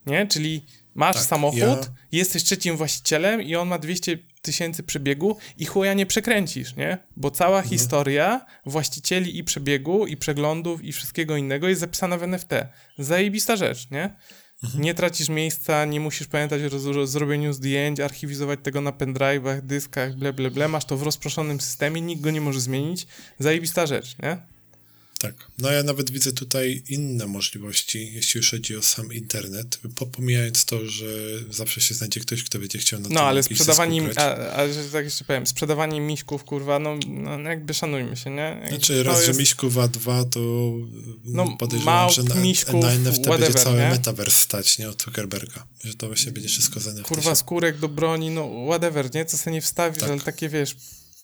Nie? Czyli masz tak, samochód, ja... jesteś trzecim właścicielem i on ma 200 tysięcy przebiegu i chuja nie przekręcisz, nie? Bo cała mhm. historia właścicieli i przebiegu, i przeglądów, i wszystkiego innego jest zapisana w NFT. Zajebista rzecz, nie? Nie tracisz miejsca, nie musisz pamiętać o zrobieniu zdjęć, archiwizować tego na pendrive'ach, dyskach, ble, ble, ble. Masz to w rozproszonym systemie, nikt go nie może zmienić. Zajebista rzecz, nie? Tak. No ja nawet widzę tutaj inne możliwości, jeśli już chodzi o sam internet, pomijając to, że zawsze się znajdzie ktoś, kto będzie chciał na No, ale sprzedawanie, a, a, że tak jeszcze powiem, sprzedawanie miśków, kurwa, no, no jakby szanujmy się, nie? Jakby znaczy raz, jest... że miśków, a dwa to no, podejrzewam, że na, miśków, na NFT whatever, będzie cały nie? metaverse stać, nie? Od Zuckerberga, że to właśnie będzie wszystko z NFT. Kurwa, skórek do broni, no whatever, nie? Co sobie nie wstawisz, tak. ale takie, wiesz,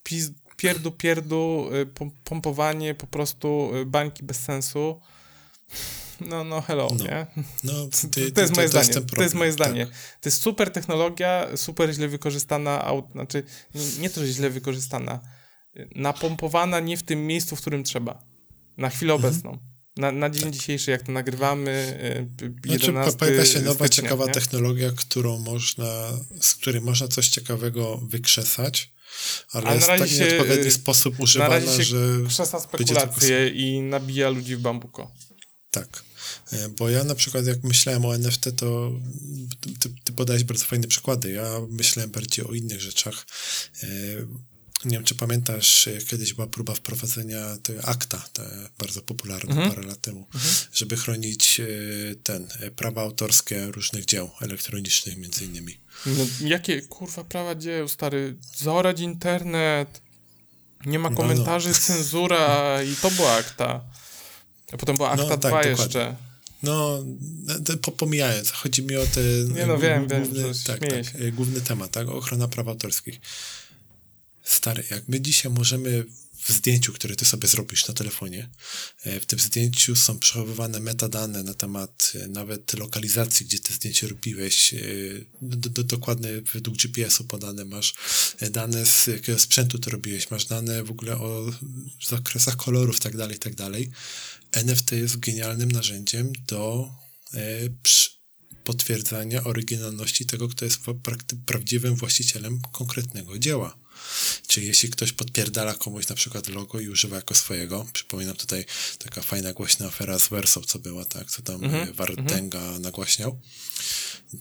pis pierdu, pierdu, y, pompowanie po prostu y, bańki bez sensu. No, no, hello, no. nie? No, ty, to, jest moje to zdanie. Jest to jest moje zdanie. Tak. To jest super technologia, super źle wykorzystana, aut, znaczy nie, nie to, że źle wykorzystana, napompowana nie w tym miejscu, w którym trzeba. Na chwilę mhm. obecną. Na, na dzień tak. dzisiejszy, jak to nagrywamy, 11 znaczy, pojawia się nowa, stycznia, ciekawa nie? technologia, którą można, z której można coś ciekawego wykrzesać, ale, ale jest w taki nieodpowiedni sposób używana, na się że... krzesa spekulacje i nabija ludzi w bambuko. Tak. E, bo ja na przykład jak myślałem o NFT, to ty, ty podałeś bardzo fajne przykłady. Ja myślałem bardziej o innych rzeczach. E, nie wiem, czy pamiętasz, kiedyś była próba wprowadzenia akta, te bardzo popularne mhm. parę lat temu, mhm. żeby chronić e, ten, prawa autorskie różnych dzieł elektronicznych między innymi. No, jakie kurwa prawa dzieł, stary? Zaorać internet, nie ma komentarzy, no, no. cenzura i to była akta. A potem była akta no, 2 tak, jeszcze. No, pomijając, chodzi mi o te nie no, wiem, główny, wiem, tak, tak, główny temat, tak, ochrona praw autorskich. Stary, jak my dzisiaj możemy w zdjęciu, które ty sobie zrobisz na telefonie, e, w tym zdjęciu są przechowywane metadane na temat e, nawet lokalizacji, gdzie te zdjęcie robiłeś, e, do, do, dokładne według GPS-u podane, masz dane z jakiego sprzętu to robiłeś, masz dane w ogóle o zakresach kolorów, tak dalej, tak dalej. NFT jest genialnym narzędziem do, potwierdzania oryginalności tego, kto jest prawdziwym właścicielem konkretnego dzieła. Czyli jeśli ktoś podpierdala komuś na przykład logo i używa jako swojego, przypominam tutaj taka fajna głośna afera z Wersą, co była, tak, co tam mm -hmm, Wartenga mm -hmm. nagłaśniał.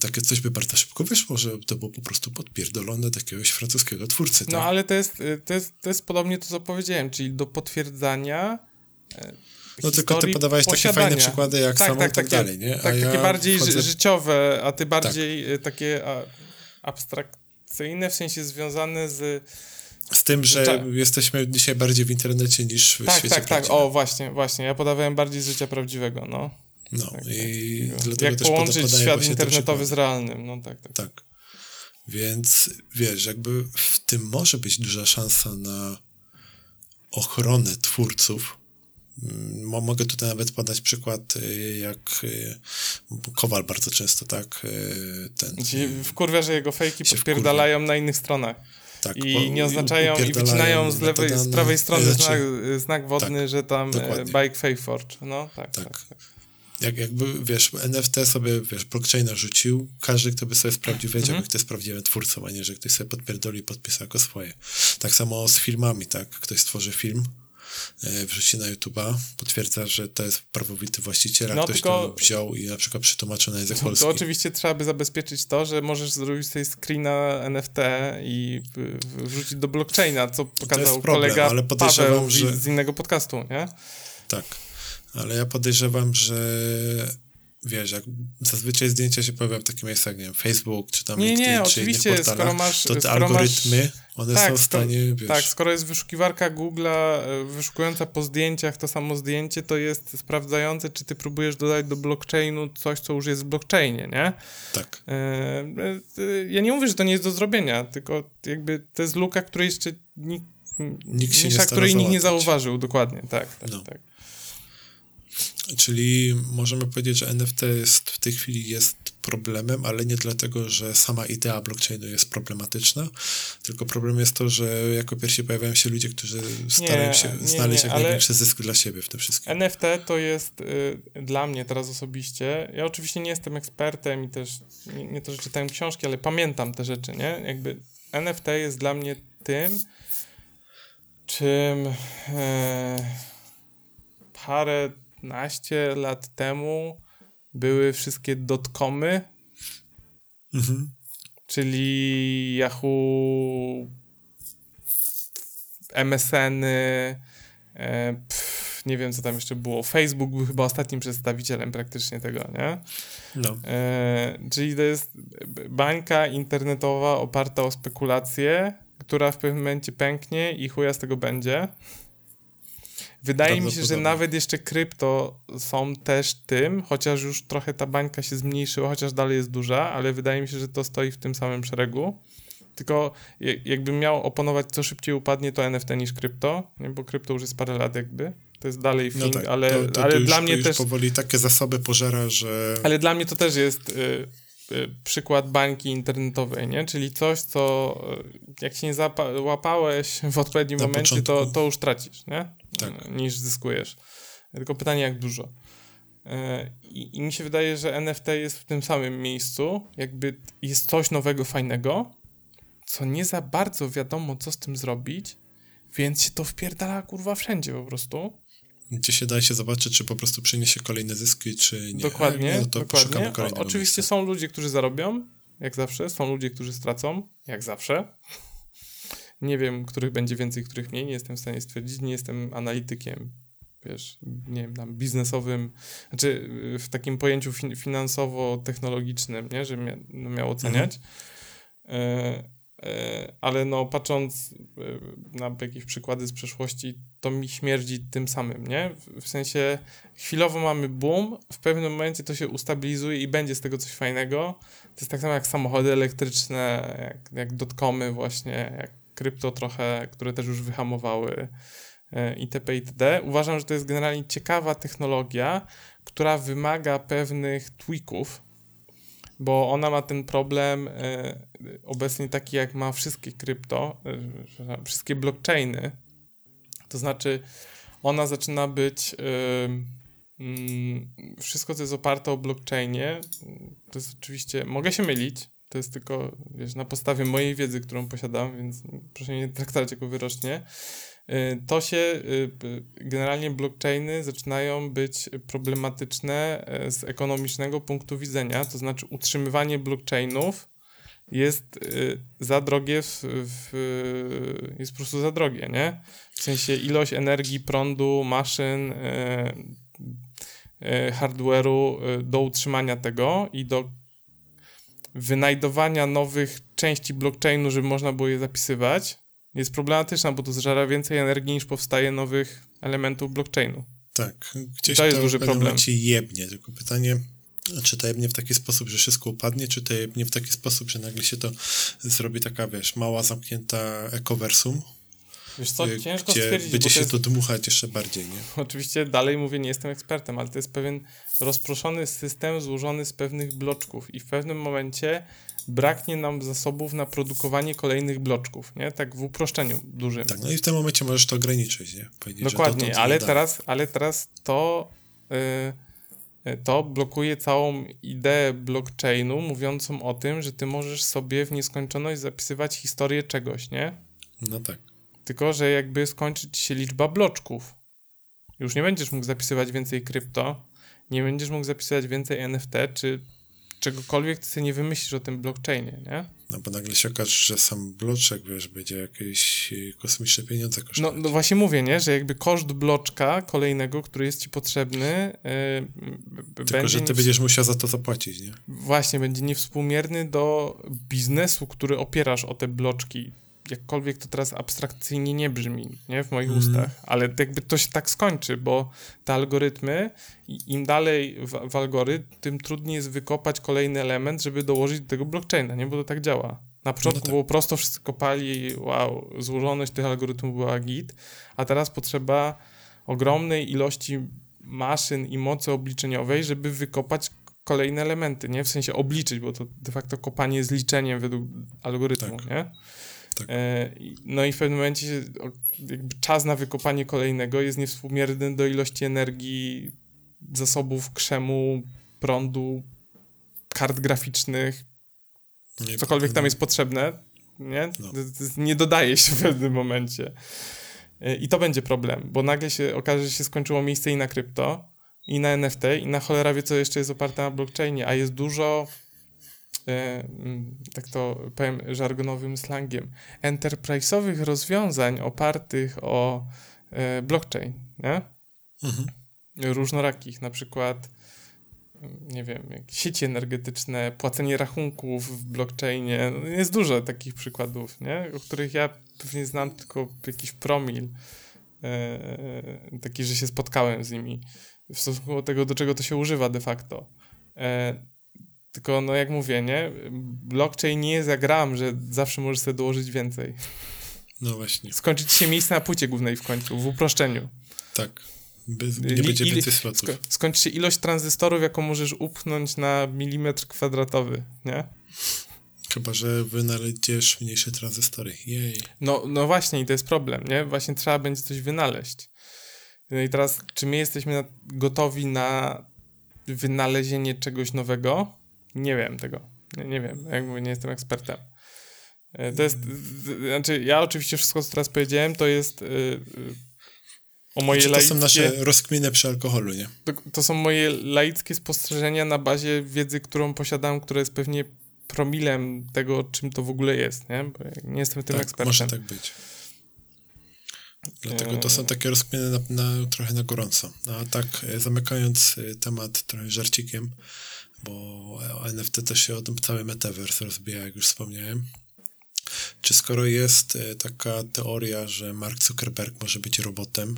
Takie coś by bardzo szybko wyszło, że to było po prostu podpierdolone do jakiegoś francuskiego twórcy. No tak? ale to jest, to, jest, to jest podobnie to, co powiedziałem, czyli do potwierdzania e, no tylko ty podawałeś posiadania. takie fajne przykłady jak tak, samo tak, i tak, tak dalej, nie? A tak, ja takie bardziej życiowe, a ty bardziej tak. E, takie a, abstrakcyjne, w sensie związane z... Z tym, że Ta... jesteśmy dzisiaj bardziej w internecie niż w tak, świecie Tak, tak, tak, o właśnie, właśnie. Ja podawałem bardziej z życia prawdziwego, no. No tak, i tak, dlatego Jak też połączyć świat internetowy z realnym, no tak, tak. Tak. Więc wiesz, jakby w tym może być duża szansa na ochronę twórców, mogę tutaj nawet podać przykład, y, jak y, Kowal bardzo często, tak, y, ten... Wkurwia, że jego fejki podpierdalają na innych stronach. Tak, I nie oznaczają, i wycinają z, lewej, z prawej strony znaczy, znak, znak wodny, tak, że tam dokładnie. Bike Fake Forge. No, tak, tak. tak. tak. Jak, jakby, wiesz, NFT sobie, wiesz, blockchaina rzucił, każdy, kto by sobie sprawdził, wiedział, mhm. kto jest prawdziwym twórcą, a nie, że ktoś sobie podpierdoli i podpisał jako swoje. Tak samo z filmami, tak? Ktoś stworzy film, E, wrzuci na YouTube'a, potwierdza, że to jest prawowity właściciel, a no, ktoś tylko, to wziął i na przykład przetłumaczył na język polski. To oczywiście trzeba by zabezpieczyć to, że możesz zrobić sobie screena NFT i wrzucić do blockchaina, co pokazał problem, kolega ale Paweł że... z innego podcastu, nie? Tak, ale ja podejrzewam, że wiesz, jak zazwyczaj zdjęcia się pojawiają w takich miejscach, nie wiem, Facebook, czy tam nie, LinkedIn, nie, czy oczywiście, innych portalach, masz, to te algorytmy, masz, one tak, są w stanie, wiesz... Tak, skoro jest wyszukiwarka Google'a e, wyszukująca po zdjęciach to samo zdjęcie, to jest sprawdzające, czy ty próbujesz dodać do blockchainu coś, co już jest w blockchainie, nie? Tak. E, e, ja nie mówię, że to nie jest do zrobienia, tylko jakby to jest luka, której jeszcze nikt, nikt się nisza, nie której nikt nie zauważył, dokładnie, tak, tak, no. tak. Czyli możemy powiedzieć, że NFT jest w tej chwili jest problemem, ale nie dlatego, że sama idea blockchainu jest problematyczna, tylko problem jest to, że jako pierwsi pojawiają się ludzie, którzy starają się nie, znaleźć nie, jak największy zysk dla siebie w tym wszystkim. NFT to jest y, dla mnie teraz osobiście, ja oczywiście nie jestem ekspertem i też nie, nie to, że czytałem książki, ale pamiętam te rzeczy, nie? Jakby NFT jest dla mnie tym, czym e, parę 15 lat temu były wszystkie dotcomy, mhm. czyli Yahoo, MSN-y, e, pff, nie wiem co tam jeszcze było. Facebook był chyba ostatnim przedstawicielem praktycznie tego, nie? No. E, czyli to jest bańka internetowa oparta o spekulacje, która w pewnym momencie pęknie i chuja z tego będzie. Wydaje mi się, że nawet jeszcze krypto są też tym, chociaż już trochę ta bańka się zmniejszyła, chociaż dalej jest duża, ale wydaje mi się, że to stoi w tym samym szeregu. Tylko jakbym miał oponować, co szybciej upadnie, to NFT niż krypto, nie? bo krypto już jest parę lat jakby. To jest dalej thing, no tak, ale, to, to, ale to dla już, mnie też... powoli takie zasoby pożera, że... Ale dla mnie to też jest... Y Y, przykład bańki internetowej, nie? Czyli coś, co y, jak się nie załapałeś w odpowiednim Na momencie, to, to już tracisz, nie? Tak. Niż zyskujesz. Tylko pytanie, jak dużo. Y, I, I mi się wydaje, że NFT jest w tym samym miejscu, jakby jest coś nowego, fajnego, co nie za bardzo wiadomo, co z tym zrobić, więc się to wpierdala kurwa wszędzie po prostu gdzie się da się zobaczyć, czy po prostu przyniesie kolejne zyski, czy nie. Dokładnie, no to dokładnie. O, oczywiście miejsca. są ludzie, którzy zarobią, jak zawsze, są ludzie, którzy stracą, jak zawsze. Nie wiem, których będzie więcej, których mniej, nie jestem w stanie stwierdzić, nie jestem analitykiem, wiesz, nie wiem, tam biznesowym, znaczy w takim pojęciu fin finansowo-technologicznym, nie, że mia no, miał oceniać. Mhm. Y E, ale no patrząc e, na jakieś przykłady z przeszłości, to mi śmierdzi tym samym, nie? W sensie chwilowo mamy boom, w pewnym momencie to się ustabilizuje i będzie z tego coś fajnego. To jest tak samo jak samochody elektryczne, jak, jak dotcomy właśnie, jak krypto trochę, które też już wyhamowały e, itp. itd. Uważam, że to jest generalnie ciekawa technologia, która wymaga pewnych tweaków, bo ona ma ten problem e, obecnie taki, jak ma wszystkie krypto, e, wszystkie blockchainy. To znaczy, ona zaczyna być mm, wszystko, co jest oparte o blockchainie, to jest oczywiście, mogę się mylić, to jest tylko, wiesz, na podstawie mojej wiedzy, którą posiadam, więc proszę nie traktować jako wyrocznie. Y, to się, y, generalnie blockchainy zaczynają być problematyczne e, z ekonomicznego punktu widzenia, to znaczy utrzymywanie blockchainów jest y, za drogie, w, w, jest po prostu za drogie, nie? W sensie ilość energii, prądu, maszyn, e, e, hardware'u do utrzymania tego i do wynajdowania nowych części blockchainu, żeby można było je zapisywać, jest problematyczna, bo to zżera więcej energii niż powstaje nowych elementów blockchainu. Tak, gdzieś to, jest duży problem. Jebnie, tylko pytanie, czy to jebnie w taki sposób, że wszystko upadnie, czy to jebnie w taki sposób, że nagle się to zrobi taka, wiesz, mała, zamknięta ekoversum, Wiesz co, y, ciężko gdzie stwierdzić. Będzie się jest... to dmuchać jeszcze bardziej, nie? Oczywiście dalej mówię, nie jestem ekspertem, ale to jest pewien rozproszony system złożony z pewnych bloczków i w pewnym momencie braknie nam zasobów na produkowanie kolejnych bloczków, nie? Tak w uproszczeniu dużym. Tak, no i w tym momencie możesz to ograniczyć, nie? Dokładnie, ale teraz, ale teraz to yy, to blokuje całą ideę blockchainu mówiącą o tym, że ty możesz sobie w nieskończoność zapisywać historię czegoś, nie? No tak. Tylko, że jakby skończyć się liczba bloczków. Już nie będziesz mógł zapisywać więcej krypto, nie będziesz mógł zapisywać więcej NFT, czy czegokolwiek ty sobie nie wymyślisz o tym blockchainie, nie? No bo nagle się okaże, że sam bloczek, wiesz, będzie jakieś y, kosmiczne pieniądze kosztować. No, no właśnie mówię, nie? Że jakby koszt bloczka kolejnego, który jest ci potrzebny yy, Tylko, że ty będziesz musiał za to zapłacić, nie? Właśnie, będzie niewspółmierny do biznesu, który opierasz o te bloczki jakkolwiek to teraz abstrakcyjnie nie brzmi, nie, w moich mm. ustach, ale jakby to się tak skończy, bo te algorytmy, im dalej w, w algorytm, tym trudniej jest wykopać kolejny element, żeby dołożyć do tego blockchaina, nie, bo to tak działa. Na początku no tak. było prosto, wszyscy kopali, wow, złożoność tych algorytmów była git, a teraz potrzeba ogromnej ilości maszyn i mocy obliczeniowej, żeby wykopać kolejne elementy, nie? W sensie obliczyć, bo to de facto kopanie jest liczeniem według algorytmu, tak. nie? Tak. E, no i w pewnym momencie jakby czas na wykopanie kolejnego jest niewspółmierny do ilości energii, zasobów krzemu, prądu, kart graficznych, nie cokolwiek tam jest potrzebne, nie? No. Nie dodaje się w pewnym momencie. E, I to będzie problem, bo nagle się okaże, że się skończyło miejsce i na krypto, i na NFT, i na cholera wie, co jeszcze jest oparte na blockchainie, a jest dużo tak to powiem żargonowym slangiem, enterprise'owych rozwiązań opartych o e, blockchain, nie? Mhm. Różnorakich, na przykład mm, nie wiem, sieci energetyczne, płacenie rachunków w blockchainie. No, jest dużo takich przykładów, nie? O których ja pewnie znam tylko jakiś promil, e, taki, że się spotkałem z nimi w stosunku do tego, do czego to się używa de facto. Tylko, no jak mówię, nie? Blockchain nie jest jak RAM, że zawsze możesz sobie dołożyć więcej. No właśnie. Skończyć się miejsce na płycie głównej w końcu, w uproszczeniu. Tak. Bez, nie będzie więcej slotów. Sko skończy się ilość tranzystorów, jaką możesz upchnąć na milimetr kwadratowy, nie? Chyba, że wynaleźć mniejsze tranzystory. Jej. No, no właśnie, i to jest problem, nie? Właśnie trzeba będzie coś wynaleźć. No i teraz, czy my jesteśmy gotowi na wynalezienie czegoś nowego? Nie wiem tego. Nie, nie wiem, jakby nie jestem ekspertem. E, to jest, znaczy ja oczywiście wszystko, co teraz powiedziałem, to jest yy, o moje znaczy, laickie... To są nasze rozkminy przy alkoholu, nie? To, to, są moje laickie spostrzeżenia na bazie wiedzy, którą posiadam, która jest pewnie promilem tego, czym to w ogóle jest, nie? Bo nie jestem tym tak, ekspertem. może tak być. Dlatego to są takie rozkminy na, na, trochę na gorąco. A tak, zamykając temat trochę żarcikiem, bo NFT też się o tym cały metaverse rozbija, jak już wspomniałem. Czy skoro jest e, taka teoria, że Mark Zuckerberg może być robotem,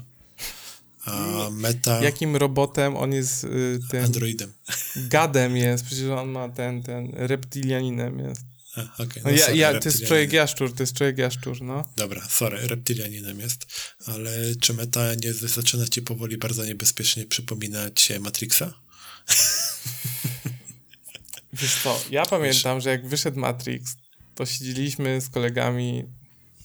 a Meta... Jakim robotem? On jest y, tym... Androidem. Gadem jest, przecież on ma ten, ten reptilianinem jest. A, okay, no, no ja, sorry, ja, to jest człowiek jaszczur, to jest człowiek jaszczur, no. Dobra, sorry, reptilianinem jest, ale czy Meta nie zaczyna ci powoli bardzo niebezpiecznie przypominać Matrixa? Wiesz co, ja pamiętam, że jak wyszedł Matrix, to siedzieliśmy z kolegami,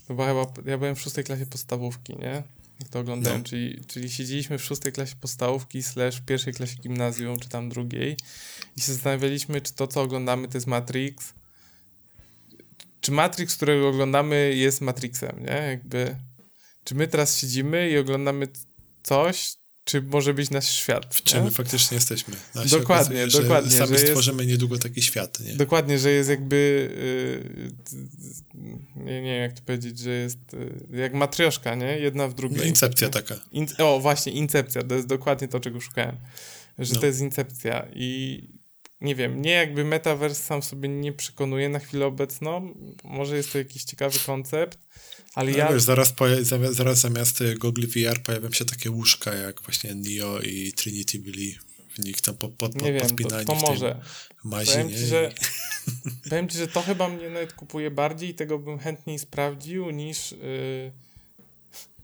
chyba, chyba ja byłem w szóstej klasie podstawówki, nie? jak to oglądałem, No. czyli, czyli siedzieliśmy w szóstej klasie podstawówki slash pierwszej klasie gimnazjum, czy tam drugiej i się zastanawialiśmy, czy to, co oglądamy, to jest Matrix, czy Matrix, którego oglądamy jest Matrixem, nie? Jakby, czy my teraz siedzimy i oglądamy coś, czy może być nasz świat, W czym nie? my faktycznie jesteśmy. Dokładnie, okazuje, że dokładnie, Sami że jest- stworzymy niedługo taki świat, nie? Dokładnie, że jest jakby. Yy, nie, nie wiem, jak to powiedzieć, że jest yy, jak matrioszka, nie? Jedna w No, drugiej. incepcja taka. In, o, właśnie, incepcja. To jest dokładnie to, czego szukałem. Że No. to jest incepcja. I nie wiem, mnie jakby metaverse sam sobie nie przekonuje na chwilę obecną. Może jest to jakiś ciekawy koncept, ale No, ja. wiesz, zaraz, zamiast, zaraz zamiast y, Google VR pojawią się takie łóżka, jak właśnie Neo i Trinity byli w nich tam po, po, po, nie wiem, to, to może. mazi, Powiem nie? ci, że, powiem ci, że to chyba mnie nawet kupuje bardziej i tego bym chętniej sprawdził niż. Yy,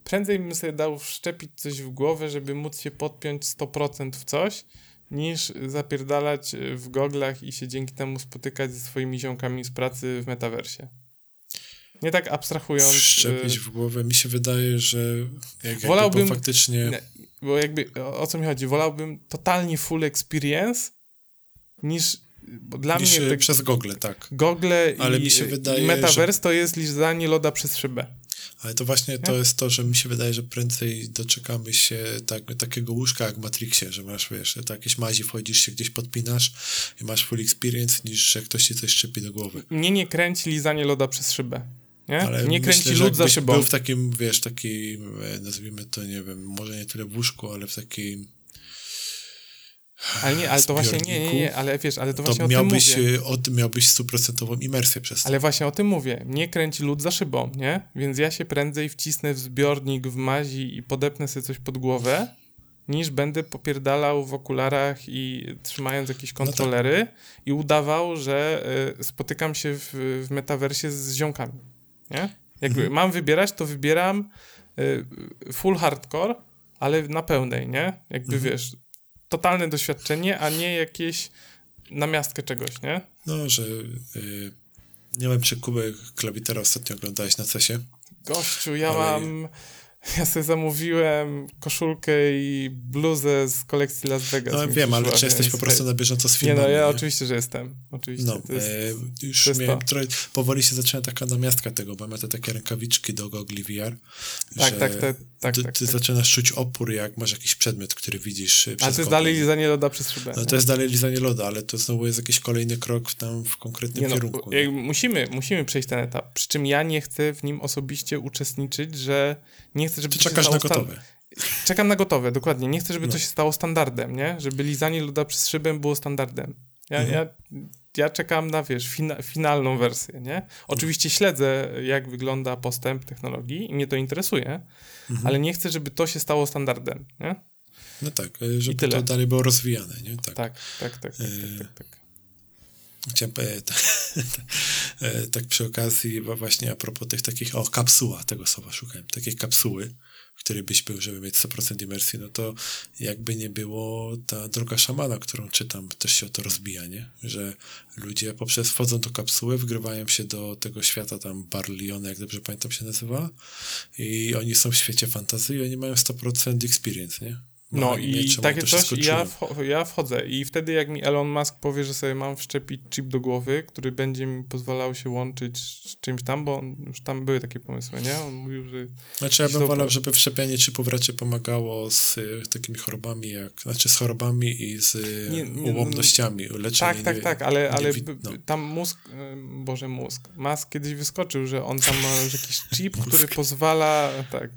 prędzej bym sobie dał wszczepić coś w głowę, żeby móc się podpiąć 100% w coś, niż zapierdalać w goglach i się dzięki temu spotykać ze swoimi ziomkami z pracy w metaversie. Nie tak abstrahując. Wszczepić yy, w głowę. Mi się wydaje, że jak, jakby Wolałbym- było faktycznie... Nie, bo jakby o, o co mi chodzi? Wolałbym totalnie full experience niż. Bo dla niż mnie y, te przez Google, tak. gogle Ale i, mi się wydaje, i metaverse to jest lizanie loda przez szybę. Ale to właśnie to Nie? jest to, że mi się wydaje, że prędzej doczekamy się tak, takiego łóżka jak w Matrixie, że masz, wiesz, to jakieś mazi, wchodzisz się gdzieś podpinasz i masz full experience, niż że ktoś ci coś szczepi do głowy. Mnie nie kręci lizanie loda przez szybę. Nie? Ale nie kręci myślę, lód za szybą. był w takim, wiesz, takim, e, nazwijmy to, nie wiem, może nie tyle w łóżku, ale w takim Ale nie, ale to właśnie nie, nie, nie, ale wiesz, ale to właśnie to o tym miałbyś, mówię. e, od, miałbyś stuprocentową imersję przez to. Ale właśnie o tym mówię. Mnie kręci lód za szybą, nie? Więc ja się prędzej wcisnę w zbiornik w mazi i podepnę sobie coś pod głowę, niż będę popierdalał w okularach i trzymając No jakieś tak. kontrolery i udawał, że y, spotykam się w, w metaversie z ziomkami, nie? Jakby Mhm. mam wybierać, to wybieram y, full hardcore, ale na pełnej, nie? Jakby Mhm. wiesz, totalne doświadczenie, a nie jakieś namiastkę czegoś, nie? No, że y, nie wiem, czy Kubek Klawitera ostatnio oglądałeś na cesie. Gościu, ja Ale- mam. Ja sobie zamówiłem koszulkę i bluzę z kolekcji Las Vegas. No wiem, ale czy jesteś po prostu na bieżąco z Nie filmami? no, ja nie? oczywiście, że jestem. Oczywiście. No, to jest... e, już to miałem to. trochę, powoli się zaczyna taka namiastka tego, bo ma te takie rękawiczki do gogli VR, tak, że tak, te, tak, ty, tak, ty tak. zaczynasz czuć opór, jak masz jakiś przedmiot, który widzisz e, przez Ale to jest dalej lizanie loda przez szybę. No to jest dalej lizanie loda, ale to znowu jest jakiś kolejny krok w, tam w konkretnym Nie no, kierunku. jak- musimy, musimy przejść ten etap. Przy czym ja nie chcę w nim osobiście uczestniczyć, że nie chcę, żeby Ty to się czekasz na gotowe. Czekam na gotowe, dokładnie. Nie chcę, żeby No. to się stało standardem, nie? Żeby lizanie loda przez szybę było standardem. Ja, Mhm. ja, ja czekam na, wiesz, fina, finalną wersję, nie? Oczywiście śledzę, jak wygląda postęp technologii i mnie to interesuje, Mhm. ale nie chcę, żeby to się stało standardem, nie? No tak, e, żeby tyle. to dalej było rozwijane, nie? Tak. Tak, tak, tak, tak, Yy, tak, tak, tak. Chciałem e, ta, e, tak przy okazji właśnie a propos tych takich, o kapsuła, tego słowa szukałem, takiej kapsuły, w której byś był, żeby mieć 100% imersji, no to jakby nie było ta droga szamana, którą czytam, też się o to rozbija, nie? Że ludzie poprzez wchodzą do kapsuły, wgrywają się do tego świata tam Barliona, jak dobrze pamiętam się nazywa i oni są w świecie fantazji i oni mają 100% experience, nie? No Oni i takie coś, ja, wcho- ja wchodzę i wtedy jak mi Elon Musk powie, że sobie mam wszczepić chip do głowy, który będzie mi pozwalał się łączyć z czymś tam, bo on, już tam były takie pomysły, nie? On mówił, że Znaczy ja bym wolał, żeby wszczepianie chipów raczej pomagało z y, takimi chorobami, jak, znaczy z chorobami i z y, Nie, nie, ułomnościami, leczenie. Tak, tak, nie- tak, ale, ale no. tam mózg, em, Boże mózg, Musk kiedyś wyskoczył, że on tam ma jakiś chip, który pozwala, tak,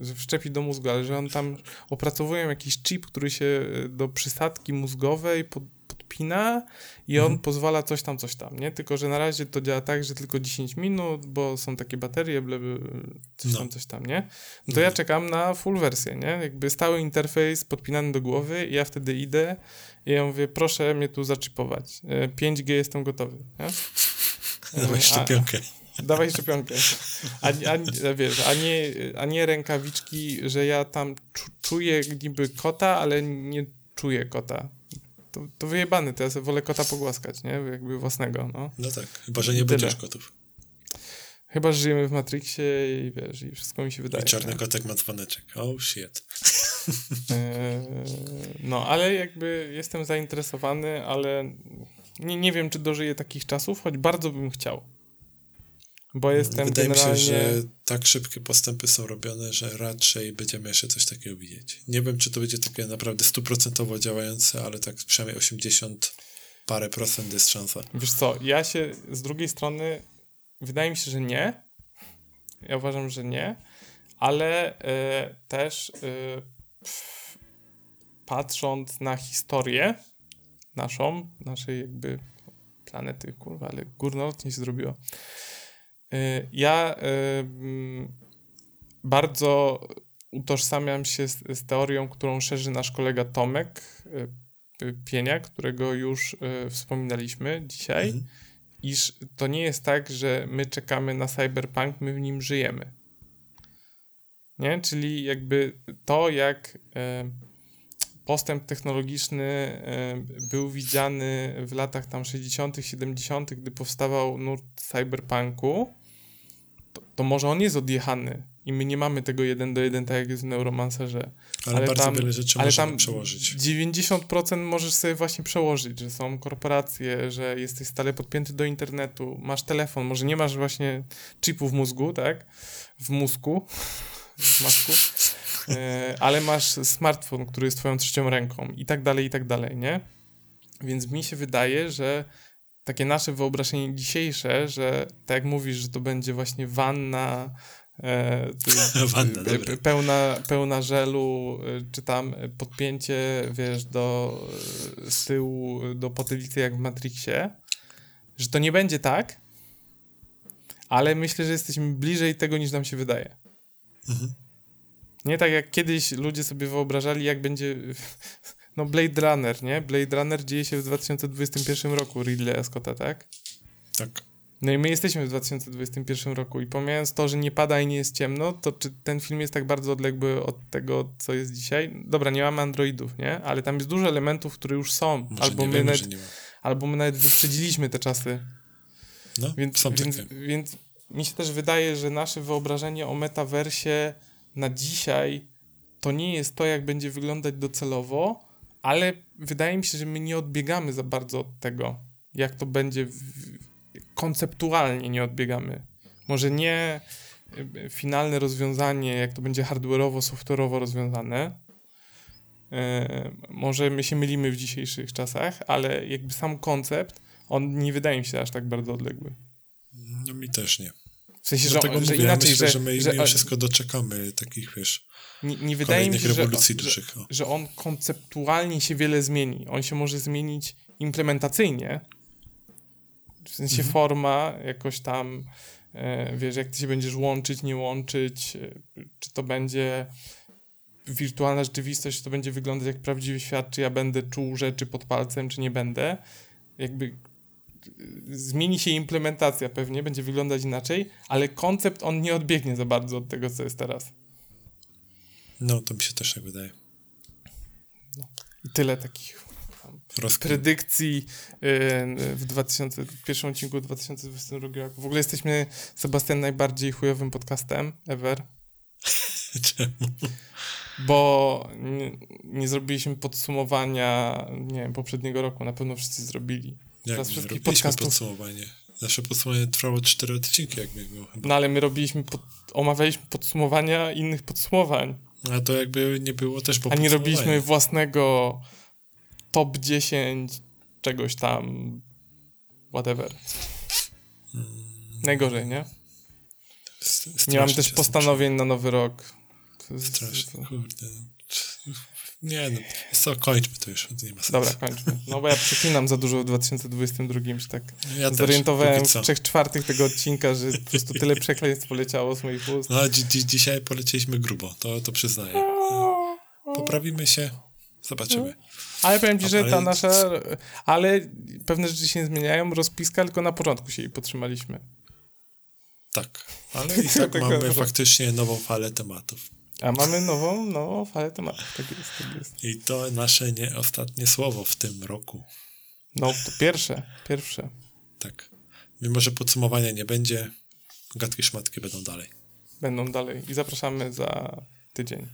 że wszczepi do mózgu, ale że on tam opracowują jakiś chip, który się e, do przysadki mózgowej pod, podpina i on Mhm. pozwala coś tam, coś tam, nie? Tylko, że na razie to działa tak, że tylko 10 minut, bo są takie baterie, ble, ble, coś No. tam, coś tam, nie? No to ja czekam na full wersję, nie? Jakby stały interfejs podpinany do głowy i ja wtedy idę i ja mówię, proszę mnie tu zaczipować. E, 5G jestem gotowy, nie? Dawaj a- szczepionkę. Dawaj szczepionkę. A, a, wiesz, a, nie, a nie rękawiczki, że ja tam czu, czuję niby kota, ale nie czuję kota. To, to wyjebany, to ja sobie wolę kota pogłaskać, nie? Jakby własnego, no. No tak, chyba, że nie Tyle. będziesz gotów. Chyba, że żyjemy w Matrixie i wiesz, i wszystko mi się wydaje. I czarny nie? kotek ma dzwoneczek. Oh shit. Eee, No, ale jakby jestem zainteresowany, ale nie, nie wiem, czy dożyję takich czasów, choć bardzo bym chciał. Bo jestem Wydaje mi generalnie... się, że tak szybkie postępy są robione, że raczej będziemy jeszcze coś takiego widzieć. Nie wiem, czy to będzie takie naprawdę stuprocentowo działające, ale tak przynajmniej 80 parę procent jest szansa. Wiesz co, ja się z drugiej strony, wydaje mi się, że nie. Ja uważam, że nie, ale e, też pff, patrząc na historię naszą, naszej jakby planety, kurwa, ale górnolotnie się zrobiło. E, ja mm, bardzo utożsamiam się z, z teorią, którą szerzy nasz kolega Tomek e, Pienia, którego już wspominaliśmy dzisiaj, Mhm. iż to nie jest tak, że my czekamy na cyberpunk, my w nim żyjemy. Nie? Czyli jakby to, jak postęp technologiczny był widziany w latach tam 60., 70., gdy powstawał nurt cyberpunku, to, to może on jest odjechany i my nie mamy tego jeden do jeden, tak jak jest w Neuromancerze. Ale, Ale bardzo tam- wiele rzeczy ale można tam przełożyć. 90% możesz sobie właśnie przełożyć, że są korporacje, że jesteś stale podpięty do internetu, masz telefon, może nie masz właśnie chipu w mózgu, tak? W mózgu, w masku, e, ale masz smartfon, który jest twoją trzecią ręką i tak dalej, i tak dalej, nie? Więc mi się wydaje, że takie nasze wyobrażenie dzisiejsze, że tak jak mówisz, że to będzie właśnie wanna, e, Wanna, e, dobra. pełna, pełna żelu, e, czy tam e, podpięcie, wiesz, do e, z tyłu do potylicy jak w Matrixie, że to nie będzie tak, ale myślę, że jesteśmy bliżej tego niż nam się wydaje. Mhm. Nie tak jak kiedyś ludzie sobie wyobrażali, jak będzie. No, Blade Runner, nie? Blade Runner dzieje się w 2021 roku, Ridley Scotta, tak? Tak. No i my jesteśmy w 2021 roku i pomijając to, że nie pada i nie jest ciemno, to czy ten film jest tak bardzo odległy od tego, co jest dzisiaj? Dobra, nie mamy androidów, nie? Ale tam jest dużo elementów, które już są. Może albo my, wiemy, nawet, albo my nawet wyprzedziliśmy te czasy. No, Więc, są więc, takie. więc mi się też wydaje, że nasze wyobrażenie o metaversie na dzisiaj to nie jest to, jak będzie wyglądać docelowo, ale wydaje mi się, że my nie odbiegamy za bardzo od tego, jak to będzie w, konceptualnie nie odbiegamy. Może nie y, finalne rozwiązanie, jak to będzie hardware'owo, software'owo rozwiązane. E, może my się mylimy w dzisiejszych czasach, ale jakby sam koncept, on nie wydaje mi się aż tak bardzo odległy. No mi też nie. W sensie, że, Dlatego że mówię, inaczej, ja myślę, że, że, my że, mimo wszystko doczekamy takich, wiesz, nie, nie wydaje mi się, że, że, że on konceptualnie się wiele zmieni. On się może zmienić implementacyjnie. W sensie Mhm. forma jakoś tam, e, wiesz, jak ty się będziesz łączyć, nie łączyć, e, czy to będzie wirtualna rzeczywistość, czy to będzie wyglądać jak prawdziwy świat, czy ja będę czuł rzeczy pod palcem, czy nie będę. Jakby e, zmieni się implementacja pewnie, będzie wyglądać inaczej, ale koncept on nie odbiegnie za bardzo od tego, co jest teraz. No, to mi się też tak wydaje. I tyle takich Rozkmin. predykcji yy, w 2000, w pierwszym odcinku 2022 roku. W ogóle jesteśmy, Sebastian, najbardziej chujowym podcastem ever, Czemu? bo nie, nie zrobiliśmy podsumowania, nie wiem, poprzedniego roku. Na pewno wszyscy zrobili. Jak Teraz wszystkich podcastów- podsumowanie. Nasze podsumowanie trwało cztery odcinki, jakby było chyba. No ale my robiliśmy, pod, omawialiśmy podsumowania innych podsumowań, A to jakby nie było też po a nie robiliśmy własnego top 10 czegoś tam, whatever. Najgorzej, nie? S- Nie mam strasznie też postanowień na nowy rok. Strasznie, kurde. Nie no, co, kończmy to już, nie ma sensu. Dobra, kończmy. No bo ja przeklinam za dużo w 2022, się tak ja też, zorientowałem póki w trzech czwartych tego odcinka, że po prostu tyle przekleństw poleciało z moich ust. No, dzi- dzi- dzisiaj polecieliśmy grubo, to, to przyznaję. Poprawimy się, zobaczymy. Ale powiem ci, że ta nasza... Ale pewne rzeczy się nie zmieniają, rozpiska, tylko na początku się jej potrzymaliśmy. Tak, ale i tak mamy faktycznie nową falę tematów. A mamy nową, nową falę tematów. Tak jest, tak jest. I to nasze nie ostatnie słowo w tym roku. No, to pierwsze, pierwsze. Tak. Mimo, że podsumowania nie będzie, gadki szmatki będą dalej. Będą dalej i zapraszamy za tydzień.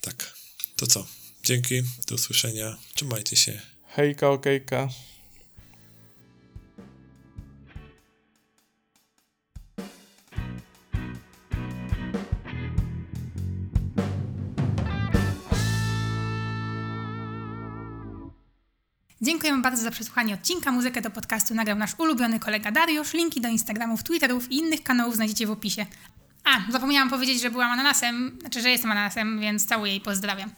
Tak. To co? Dzięki, do usłyszenia. Trzymajcie się. Hejka, okejka. Dziękujemy bardzo za przesłuchanie odcinka. Muzykę do podcastu nagrał nasz ulubiony kolega Dariusz. Linki do Instagramów, Twitterów i innych kanałów znajdziecie w opisie. A, zapomniałam powiedzieć, że byłam ananasem, znaczy, że jestem ananasem, więc całuję i pozdrawiam.